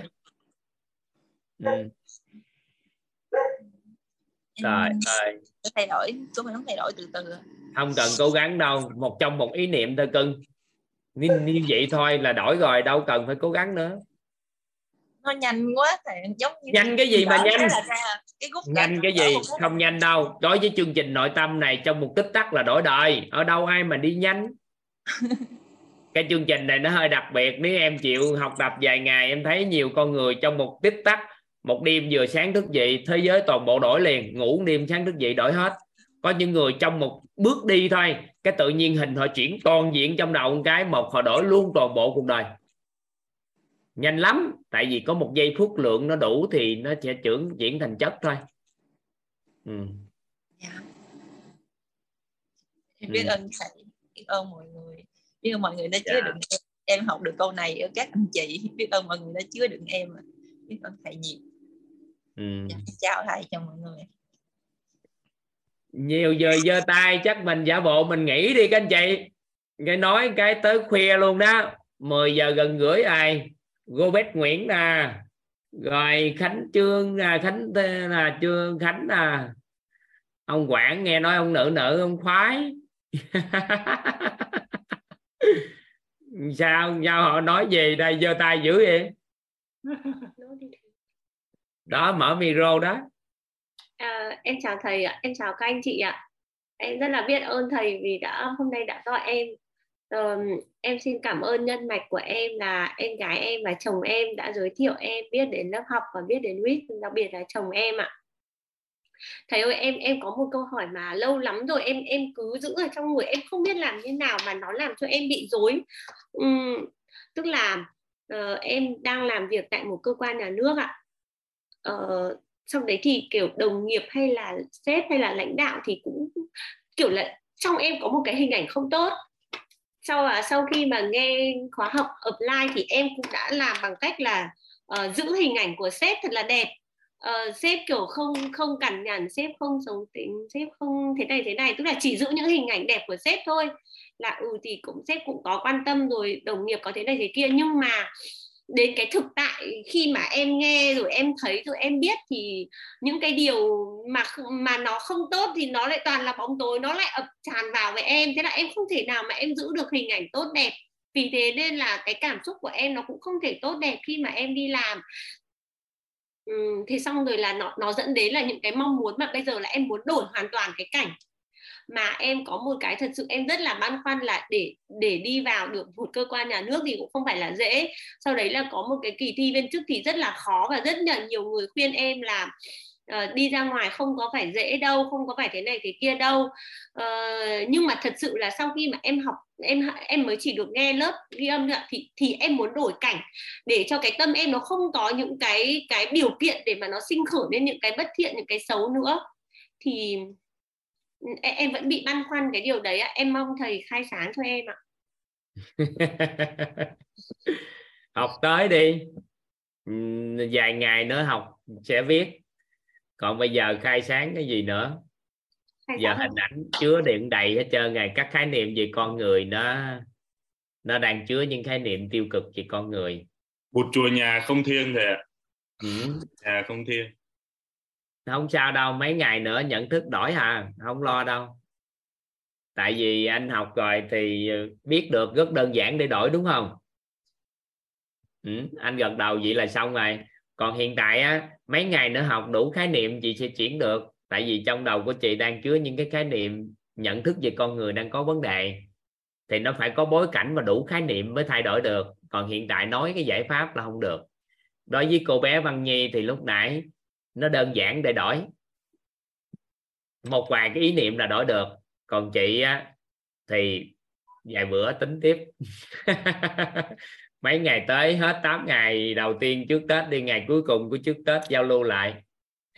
Ừ. rồi rồi. thay đổi chúng mình không thay đổi từ từ không cần cố gắng đâu. Một trong một ý niệm thôi cưng. Như, như vậy thôi là đổi rồi đâu cần phải cố gắng nữa. Nó nhanh quá thì giống như nhanh cái gì mà nhanh? cái nhanh cái gì? không nhanh đâu. Đối với chương trình nội tâm này trong một tích tắc là đổi đời. Ở đâu ai mà đi nhanh? Cái chương trình này nó hơi đặc biệt. Nếu em chịu học tập vài ngày em thấy nhiều con người trong một tích tắc một đêm vừa sáng thức dậy thế giới toàn bộ đổi liền. Ngủ đêm sáng thức dậy đổi hết có những người trong một bước đi thôi cái tự nhiên hình họ chuyển toàn diện trong đầu một cái một họ đổi luôn toàn bộ cuộc đời nhanh lắm tại vì có một giây phút lượng nó đủ thì nó sẽ trưởng chuyển thành chất thôi ừ. yeah. Dạ. em biết ừ. ơn thầy biết ơn mọi người biết ơn mọi người đã chứa yeah. Dạ. đựng em. em học được câu này ở các anh chị biết ơn mọi người đã chứa đựng em biết ơn thầy nhiều ừ. dạ, chào thầy cho mọi người nhiều giờ giơ tay chắc mình giả bộ mình nghỉ đi các anh chị. Nghe nói cái tới khuya luôn đó. 10 giờ gần rưỡi ai? Robert Nguyễn nè. Rồi Khánh Trương à, Khánh là Trương Khánh à ông Quảng nghe nói ông nữ nữ ông khoái. Sao sao họ nói gì đây? Giơ tay dữ vậy? Đó mở micro đó À, em chào thầy ạ, em chào các anh chị ạ. Em rất là biết ơn thầy vì đã hôm nay đã gọi em. Um, em xin cảm ơn nhân mạch của em là em gái em và chồng em đã giới thiệu em biết đến lớp học và biết đến WIT, đặc biệt là chồng em ạ. Thầy ơi em em có một câu hỏi mà lâu lắm rồi em em cứ giữ ở trong người em không biết làm như nào mà nó làm cho em bị rối. Um, tức là uh, em đang làm việc tại một cơ quan nhà nước ạ. Uh, trong đấy thì kiểu đồng nghiệp hay là sếp hay là lãnh đạo thì cũng kiểu là trong em có một cái hình ảnh không tốt. Sau à sau khi mà nghe khóa học offline thì em cũng đã làm bằng cách là uh, giữ hình ảnh của sếp thật là đẹp. Uh, sếp kiểu không không cằn nhằn sếp không sống tính sếp không thế này thế này tức là chỉ giữ những hình ảnh đẹp của sếp thôi. Là ừ thì cũng sếp cũng có quan tâm rồi đồng nghiệp có thế này thế kia. Nhưng mà đến cái thực tại khi mà em nghe rồi em thấy rồi em biết thì những cái điều mà mà nó không tốt thì nó lại toàn là bóng tối nó lại ập tràn vào với em. Thế là em không thể nào mà em giữ được hình ảnh tốt đẹp. Vì thế nên là cái cảm xúc của em nó cũng không thể tốt đẹp khi mà em đi làm. Ừ, thì xong rồi là nó nó dẫn đến là những cái mong muốn mà bây giờ là em muốn đổi hoàn toàn cái cảnh mà em có một cái thật sự em rất là băn khoăn là để để đi vào được một cơ quan nhà nước thì cũng không phải là dễ. Sau đấy là có một cái kỳ thi viên chức thì rất là khó và rất là nhiều người khuyên em là uh, đi ra ngoài không có phải dễ đâu không có phải thế này thế kia đâu. Uh, nhưng mà thật sự là sau khi mà em học em em mới chỉ được nghe lớp ghi âm nữa thì thì em muốn đổi cảnh để cho cái tâm em nó không có những cái cái điều kiện để mà nó sinh khởi lên những cái bất thiện những cái xấu nữa. Thì em vẫn bị băn khoăn cái điều đấy ạ. Em mong thầy khai sáng cho em ạ. Học tới đi. Vài ngày nữa học sẽ viết. Còn bây giờ khai sáng cái gì nữa? Khai giờ hình ảnh chứa điện đầy hết trơn ngày các khái niệm về con người nó nó đang chứa những khái niệm tiêu cực về con người. Một chùa nhà không thiêng thầy ạ. Ừ. nhà không thiêng không sao đâu mấy ngày nữa nhận thức đổi hả không lo đâu. Tại vì anh học rồi thì biết được rất đơn giản để đổi đúng không? Ừ, anh gật đầu vậy là xong rồi. Còn hiện tại á mấy ngày nữa học đủ khái niệm chị sẽ chuyển được. Tại vì trong đầu của chị đang chứa những cái khái niệm nhận thức về con người đang có vấn đề. Thì nó phải có bối cảnh và đủ khái niệm mới thay đổi được. Còn hiện tại nói cái giải pháp là không được. Đối với cô bé văn nhi thì lúc nãy nó đơn giản để đổi. Một vài cái ý niệm là đổi được. Còn chị á thì vài bữa tính tiếp. Mấy ngày tới hết 8 ngày đầu tiên trước Tết đi ngày cuối cùng của trước Tết giao lưu lại.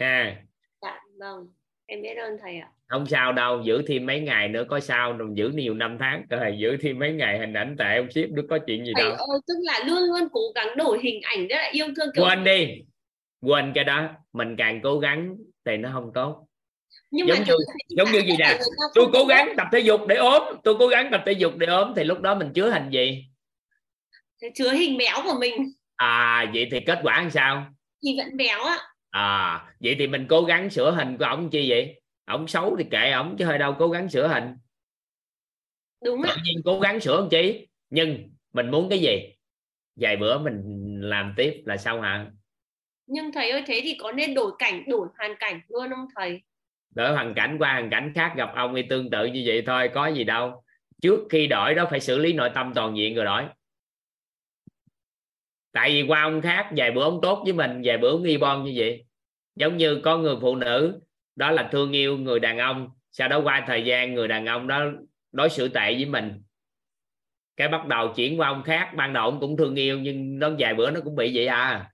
Ha. Dạ vâng. Em biết ơn thầy ạ. Không sao đâu giữ thêm mấy ngày nữa có sao đâu giữ nhiều năm tháng. Rồi giữ thêm mấy ngày hình ảnh tại ông ship nó có chuyện gì thầy đâu. ơi tức là luôn luôn cố gắng đổi hình ảnh rất là yêu thương kiểu quên đi quên cái đó mình càng cố gắng thì nó không tốt. Nhưng giống như giống như gì nè? tôi cố gắng tập thể dục để ốm tôi cố gắng tập thể dục để ốm thì lúc đó mình chứa hình gì? Chứa hình béo của mình. À vậy thì kết quả làm sao? Thì vẫn béo á. À vậy thì mình cố gắng sửa hình của ổng chi vậy? Ổng xấu thì kệ ổng chứ hơi đâu cố gắng sửa hình. Đúng tự nhiên cố gắng sửa làm chi? Nhưng mình muốn cái gì? Vài bữa mình làm tiếp là xong hả nhưng thầy ơi, thế thì có nên đổi cảnh, đổi hoàn cảnh luôn không thầy? Đổi hoàn cảnh qua hoàn cảnh khác gặp ông thì tương tự như vậy thôi, có gì đâu. Trước khi đổi đó phải xử lý nội tâm toàn diện rồi đổi. Tại vì qua ông khác, vài bữa ông tốt với mình, vài bữa ông nghi bon như vậy. Giống như có người phụ nữ, đó là thương yêu người đàn ông, sau đó qua thời gian người đàn ông đó đối xử tệ với mình. Cái bắt đầu chuyển qua ông khác, ban đầu ông cũng thương yêu, nhưng nó vài bữa nó cũng bị vậy à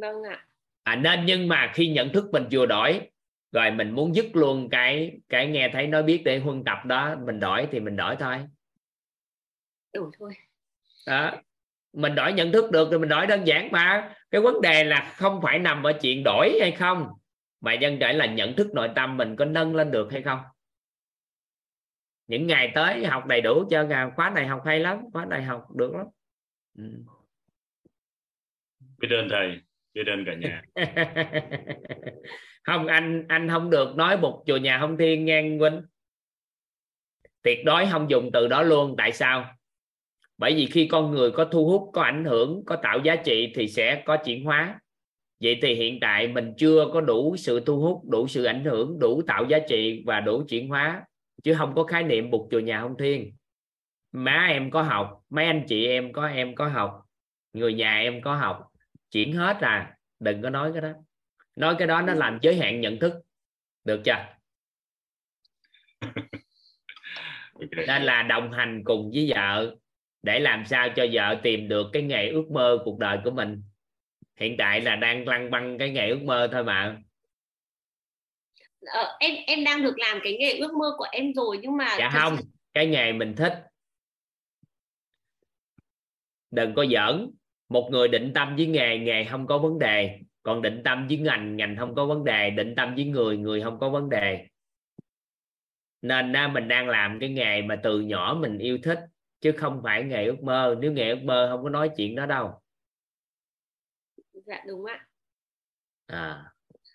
vâng ạ. À, nên nhưng mà khi nhận thức mình vừa đổi rồi mình muốn dứt luôn cái cái nghe thấy nói biết để huân tập đó mình đổi thì mình đổi thôi. Đủ thôi. Đó. Mình đổi nhận thức được thì mình đổi đơn giản mà. Cái vấn đề là không phải nằm ở chuyện đổi hay không mà nhân để là nhận thức nội tâm mình có nâng lên được hay không. Những ngày tới học đầy đủ cho khóa này học hay lắm khóa này học được lắm. Ừ. biết ơn thầy cho nên cả nhà. Không, anh anh không được nói một chùa nhà không thiên ngang huynh tuyệt đối không dùng từ đó luôn. Tại sao? Bởi vì khi con người có thu hút, có ảnh hưởng, có tạo giá trị thì sẽ có chuyển hóa. Vậy thì hiện tại mình chưa có đủ sự thu hút, đủ sự ảnh hưởng, đủ tạo giá trị và đủ chuyển hóa. Chứ không có khái niệm bục chùa nhà không thiên. Má em có học, mấy anh chị em có em có học, người nhà em có học chuyển hết à đừng có nói cái đó. Nói cái đó nó làm giới hạn nhận thức. Được chưa? Nên là đồng hành cùng với vợ để làm sao cho vợ tìm được cái nghề ước mơ cuộc đời của mình. Hiện tại là đang lăn băng cái nghề ước mơ thôi mà. Ờ, em em đang được làm cái nghề ước mơ của em rồi nhưng mà dạ không sự... cái nghề mình thích. Đừng có giỡn một người định tâm với nghề nghề không có vấn đề. Còn định tâm với ngành ngành không có vấn đề. Định tâm với người người không có vấn đề. Nên mình đang làm cái nghề mà từ nhỏ mình yêu thích chứ không phải nghề ước mơ. Nếu nghề ước mơ không có nói chuyện đó đâu. Dạ đúng ạ. À.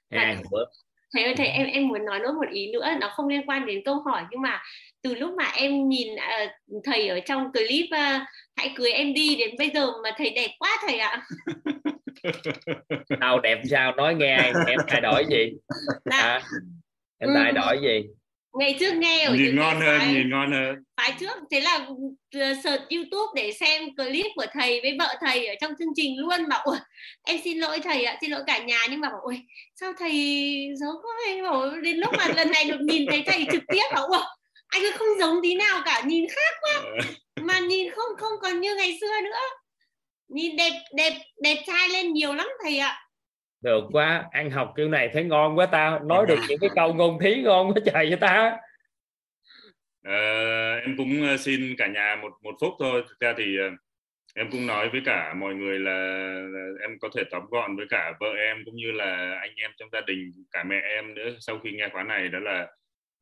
Hai bữa thầy ơi thầy em em muốn nói nốt một ý nữa. Nó không liên quan đến câu hỏi nhưng mà từ lúc mà em nhìn à, thầy ở trong clip à, hãy cưới em đi đến bây giờ mà thầy đẹp quá thầy ạ. Đâu đẹp sao? Nói nghe em em thay đổi gì? Hả? Em Ừ. thay đổi gì? Ngày trước nghe ở nhìn ngon hơn phái- nhìn ngon hơn. Phái trước thế là uh, search YouTube để xem clip của thầy với vợ thầy ở trong chương trình luôn mà ui, em xin lỗi thầy ạ xin lỗi cả nhà. Nhưng mà bảo ui sao thầy giống quá? Thầy bảo đến lúc mà lần này được nhìn thấy thầy trực tiếp bảo ui anh ấy không giống tí nào cả nhìn khác quá. Mà nhìn không không còn như ngày xưa nữa. Nhìn đẹp đẹp đẹp trai lên nhiều lắm thầy ạ. Được quá ăn học kiểu này thấy ngon quá tao nói được những cái câu ngôn thí ngon quá trời cho ta. Ờ, em cũng ờ, xin cả nhà một một phút thôi. Thực ra thì ờ, em cũng nói với cả mọi người là, là em có thể tóm gọn với cả vợ em cũng như là anh em trong gia đình cả mẹ em nữa sau khi nghe khóa này đó là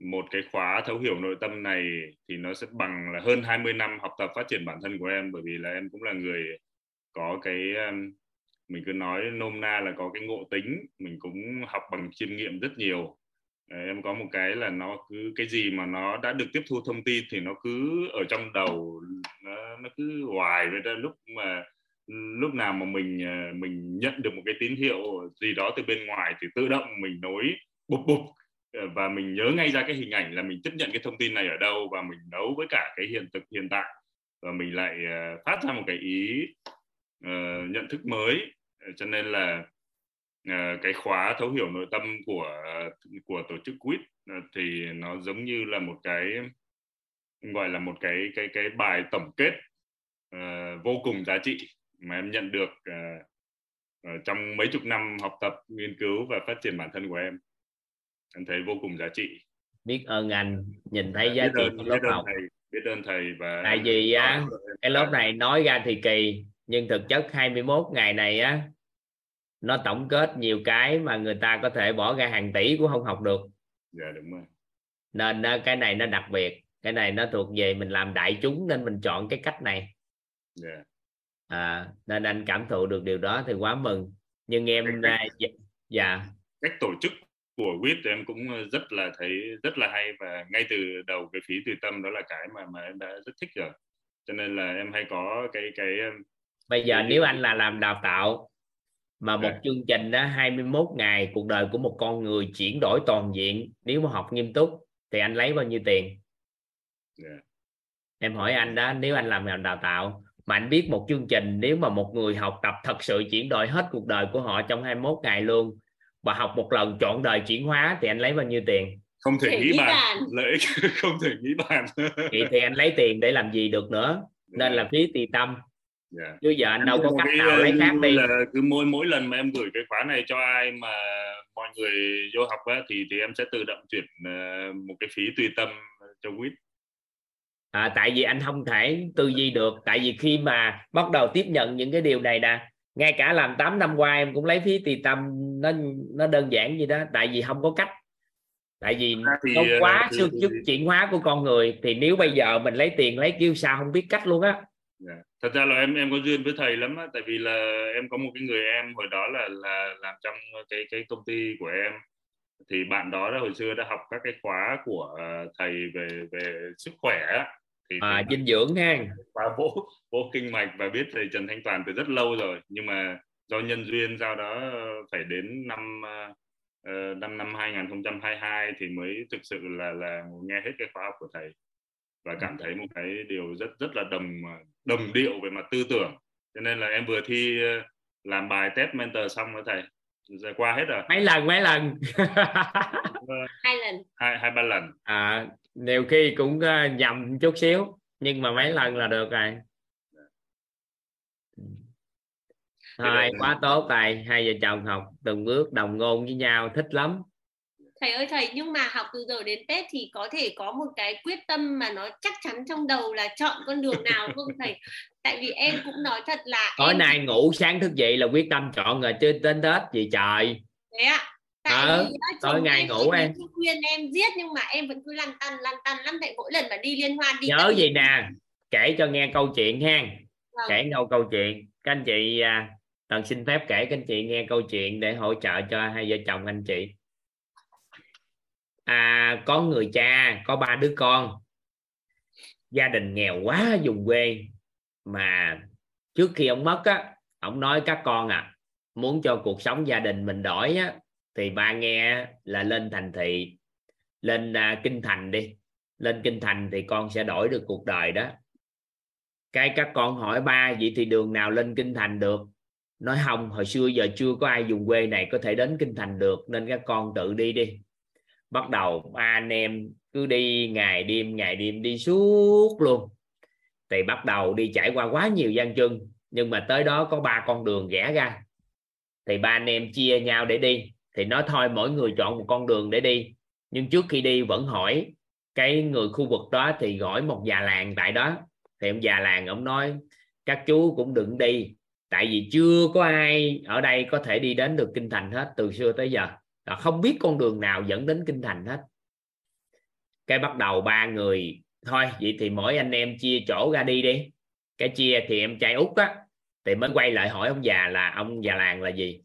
một cái khóa thấu hiểu nội tâm này thì nó sẽ bằng là hơn 20 năm học tập phát triển bản thân của em bởi vì là em cũng là người có cái mình cứ nói nôm na là có cái ngộ tính mình cũng học bằng chiêm nghiệm rất nhiều. Em có một cái là nó cứ cái gì mà nó đã được tiếp thu thông tin thì nó cứ ở trong đầu nó, nó cứ hoài vậy đó lúc mà lúc nào mà mình ờ, mình nhận được một cái tín hiệu gì đó từ bên ngoài thì tự động mình nối bụp bụp Ờ, và mình nhớ ngay ra cái hình ảnh là mình chấp nhận cái thông tin này ở đâu và mình đấu với cả cái hiện thực hiện tại. Và mình lại uh, phát ra một cái ý uh, nhận thức mới. Cho nên là uh, cái khóa thấu hiểu nội tâm của của tổ chức quýt uh, thì nó giống như là một cái gọi là một cái cái cái bài tổng kết uh, vô cùng giá trị mà em nhận được uh, trong mấy chục năm học tập nghiên cứu và phát triển bản thân của em em thấy vô cùng giá trị. Biết ơn anh nhìn thấy giá biết trị của lớp học. thầy biết ơn thầy và tại vì á cái lớp này nói ra thì kỳ nhưng thực chất 21 ngày này á nó tổng kết nhiều cái mà người ta có thể bỏ ra hàng tỷ cũng không học được. Dạ đúng rồi. Nên cái này nó đặc biệt cái này nó thuộc về mình làm đại chúng nên mình chọn cái cách này. Dạ. À, nên anh cảm thụ được điều đó thì quá mừng. Nhưng em dạ, dạ. cách tổ chức của WIT thì em cũng rất là thấy rất là hay và ngay từ đầu cái phí tùy tâm đó là cái mà mà em đã rất thích rồi. Cho nên là em hay có cái cái bây giờ cái- nếu anh là làm đào tạo mà một Dạ. chương trình đó 21 ngày cuộc đời của một con người chuyển đổi toàn diện nếu mà học nghiêm túc thì anh lấy bao nhiêu tiền? Dạ, em hỏi anh đó nếu anh làm ngành đào tạo mà anh biết một chương trình nếu mà một người học tập thật sự chuyển đổi hết cuộc đời của họ trong 21 ngày luôn và học một lần trọn đời chuyển hóa thì anh lấy bao nhiêu tiền? Không thể nghĩ bàn bàn. lợi ích không thể nghĩ bàn. Vậy thì anh lấy tiền để làm gì được nữa? Nên là phí tùy tâm. Dạ. chứ giờ anh đâu có cách nào lấy ờ, khác đi. là cứ mỗi mỗi lần mà em gửi cái khóa này cho ai mà mọi người vô học á, thì thì em sẽ tự động chuyển ờ, một cái phí tùy tâm cho WIT à, tại vì anh không thể tư duy được. Tại vì khi mà bắt đầu tiếp nhận những cái điều này nè ngay cả làm 8 năm qua em cũng lấy phí tùy tâm nó nó đơn giản gì đó tại vì không có cách tại vì thì, nó ờ, quá thì- sức sức chuyển hóa của con người thì nếu bây giờ mình lấy tiền lấy kêu sao không biết cách luôn á Dạ. Thật ra là em em có duyên với thầy lắm á, tại vì là em có một cái người em hồi đó là là làm trong cái cái công ty của em thì bạn đó đã hồi xưa đã học các cái khóa của ờ, thầy về về sức khỏe á. Thì, à, thì dinh dưỡng ha. Khóa vỗ vỗ kinh mạch và biết thầy Trần Thanh Toàn từ rất lâu rồi. Nhưng mà do nhân duyên sau đó ờ, phải đến năm ờ, ờ, năm năm 2022 thì mới thực sự là là nghe hết cái khóa học của thầy. Và cảm thấy một cái điều rất rất là đồng đồng điệu về mặt tư tưởng. Cho nên là em vừa thi làm bài test mentor xong rồi thầy. Giờ qua hết rồi. Mấy lần mấy lần? Hai lần. hai hai ba lần. À, nhiều khi cũng ờ, nhầm chút xíu nhưng mà mấy lần là được rồi. Thôi quá tốt rồi. Hai vợ chồng học từng bước đồng ngôn với nhau thích lắm. Thầy ơi thầy nhưng mà học từ giờ đến tết thì có thể có một cái quyết tâm mà nó chắc chắn trong đầu là chọn con đường nào không thầy? Tại vì em cũng nói thật là tối em nay ngủ sáng thức dậy là quyết tâm chọn rồi chứ đến tết gì trời. Thế ạ Ờ, tối ngày ngủ em. khuyên em giết nhưng mà em vẫn cứ lăn tăn lăn tăn lắm. Thầy mỗi lần mà đi liên hoan đi nhớ gì nè? kể cho nghe câu chuyện ha. Vâng. kể câu câu chuyện. Các anh chị à, tần xin phép kể các anh chị nghe câu chuyện để hỗ trợ cho hai vợ chồng anh chị. À, có người cha có ba đứa con. Gia đình nghèo quá vùng quê. Mà trước khi ông mất á ông nói các con à muốn cho cuộc sống gia đình mình đổi á thì ba nghe là lên thành thị lên uh, kinh thành đi. Lên kinh thành thì con sẽ đổi được cuộc đời đó. Cái các con hỏi ba vậy thì đường nào lên kinh thành được? Nói không hồi xưa giờ chưa có ai dùng quê này có thể đến kinh thành được nên các con tự đi đi. Bắt đầu ba anh em cứ đi ngày đêm ngày đêm đi suốt luôn. Thì bắt đầu đi trải qua quá nhiều gian chân nhưng mà tới đó có ba con đường rẽ ra. Thì ba anh em chia nhau để đi thì nói thôi, mỗi người chọn một con đường để đi. Nhưng trước khi đi, vẫn hỏi cái người khu vực đó thì gọi một già làng tại đó. Thì ông già làng ông nói, các chú cũng đừng đi, tại vì chưa có ai ở đây có thể đi đến được kinh thành hết từ xưa tới giờ. Là không biết con đường nào dẫn đến kinh thành hết. Cái bắt đầu ba người, thôi, vậy thì mỗi anh em chia chỗ ra đi đi. Cái chia thì em trai út á, thì mới quay lại hỏi ông già là, ông già làng là gì?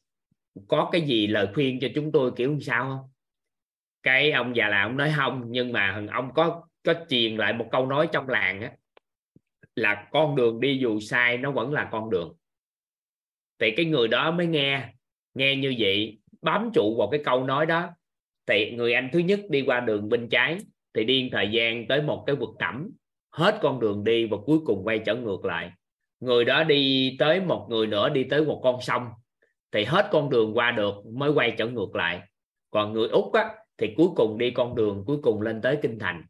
Có cái gì lời khuyên cho chúng tôi kiểu sao không? Cái ông già là ông nói không, nhưng mà ông có có truyền lại một câu nói trong làng á, là con đường đi dù sai nó vẫn là con đường. Thì cái người đó mới nghe nghe như vậy, bám trụ vào cái câu nói đó. Thì người anh thứ nhất đi qua đường bên trái, thì đi thời gian tới một cái vực thẳm, hết con đường đi và cuối cùng quay trở ngược lại. Người đó đi tới một người nữa, đi tới một con sông thì hết con đường qua được mới quay trở ngược lại. Còn người úc á, thì cuối cùng đi con đường cuối cùng lên tới kinh thành.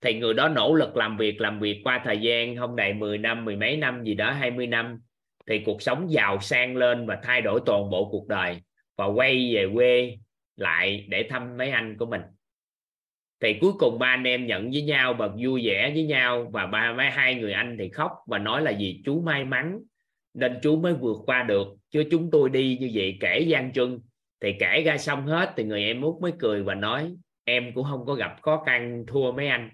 Thì người đó nỗ lực làm việc làm việc qua thời gian không đầy 10 năm mười mấy năm gì đó 20 năm. Thì cuộc sống giàu sang lên và thay đổi toàn bộ cuộc đời và quay về quê lại để thăm mấy anh của mình. Thì cuối cùng ba anh em nhận với nhau và vui vẻ với nhau và ba mấy hai người anh thì khóc và nói là gì chú may mắn nên chú mới vượt qua được chứ chúng tôi đi như vậy kể gian chân thì kể ra xong hết thì người em út mới cười và nói em cũng không có gặp khó khăn thua mấy anh.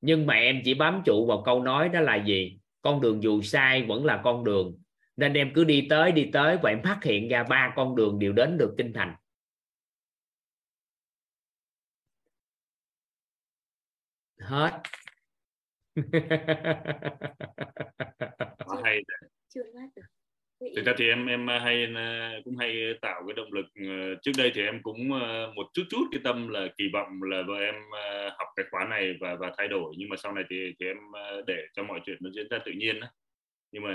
Nhưng mà em chỉ bám trụ vào câu nói đó là gì? Con đường dù sai vẫn là con đường. Nên em cứ đi tới đi tới và em phát hiện ra ba con đường đều đến được kinh thành. Hết. Hay thực ra thì em em hay cũng hay tạo cái động lực ờ, trước đây thì em cũng ờ, một chút chút cái tâm là kỳ vọng là vợ em học cái khóa này và và thay đổi. Nhưng mà sau này thì thì em để cho mọi chuyện nó diễn ra tự nhiên đó nhưng mà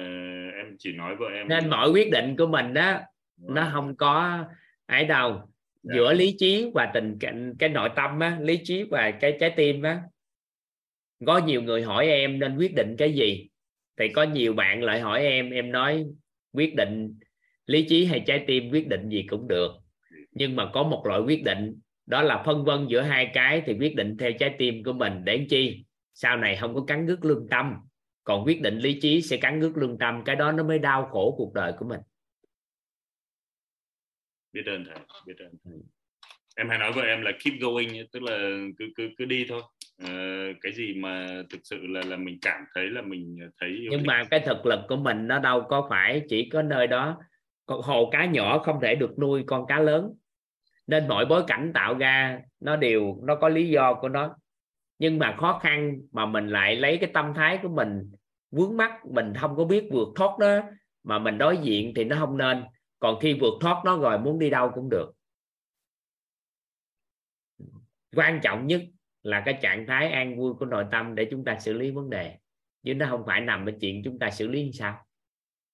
em chỉ nói vợ em nên mọi quyết định của mình đó nó không có ấy đâu. Dạ. giữa lý trí và tình cảnh cái nội tâm á lý trí và cái trái tim á. Có nhiều người hỏi em nên quyết định cái gì? Thì có nhiều bạn lại hỏi em em nói quyết định lý trí hay trái tim, quyết định gì cũng được. Nhưng mà có một loại quyết định, đó là phân vân giữa hai cái thì quyết định theo trái tim của mình để làm chi? Sau này không có cắn rứt lương tâm. Còn quyết định lý trí sẽ cắn rứt lương tâm, cái đó nó mới đau khổ cuộc đời của mình. Biết ơn thầy, biết ơn thầy. Em hay nói với em là keep going tức là cứ cứ cứ đi thôi. Ờ, cái gì mà thực sự là là mình cảm thấy là mình thấy yêu nhưng thích. mà cái thực lực của mình nó đâu có phải chỉ có nơi đó. Con hồ cá nhỏ không thể được nuôi con cá lớn. Nên mọi bối cảnh tạo ra nó đều nó có lý do của nó. Nhưng mà khó khăn mà mình lại lấy cái tâm thái của mình vướng mắc mình không có biết vượt thoát đó mà mình đối diện thì nó không nên. Còn khi vượt thoát nó rồi muốn đi đâu cũng được. Quan trọng nhất là cái trạng thái an vui của nội tâm để chúng ta xử lý vấn đề. Chứ nó không phải nằm ở chuyện chúng ta xử lý như sao.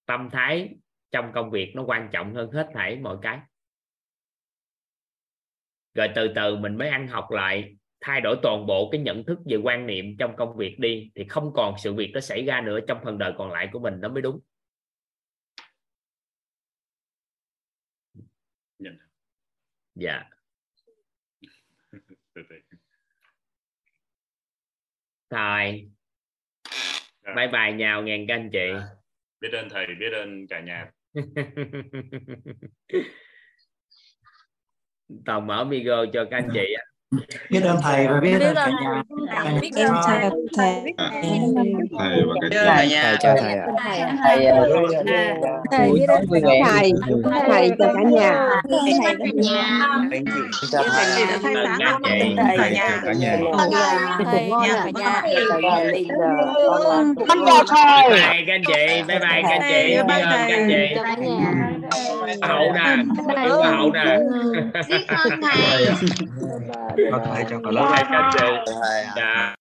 Tâm thái trong công việc nó quan trọng hơn hết thảy mọi cái. Rồi từ từ mình mới ăn học lại thay đổi toàn bộ cái nhận thức về quan niệm trong công việc đi thì không còn sự việc nó xảy ra nữa trong phần đời còn lại của mình nó mới đúng. Dạ. Từ từ. Thôi Dạ. bye bye nhào ngàn các anh chị. Biết ơn thầy biết ơn cả nhà. Toàn mở video cho các anh chị ạ biết ơn thầy và biết ơn cả nhà em chào thầy thầy và cả thầy nhà chào thầy ạ thầy ờ, thầy biết ơn thầy thầy chào cả nhà thầy cả nhà chào thầy thầy chào cả nhà thầy nhà giờ Bye bye các anh chị, bye bye các anh chị, biết ơn các anh chị. Hậu nè, hậu hậu nè. thầy chào cả lớp Bye bye các anh chị. Dạ.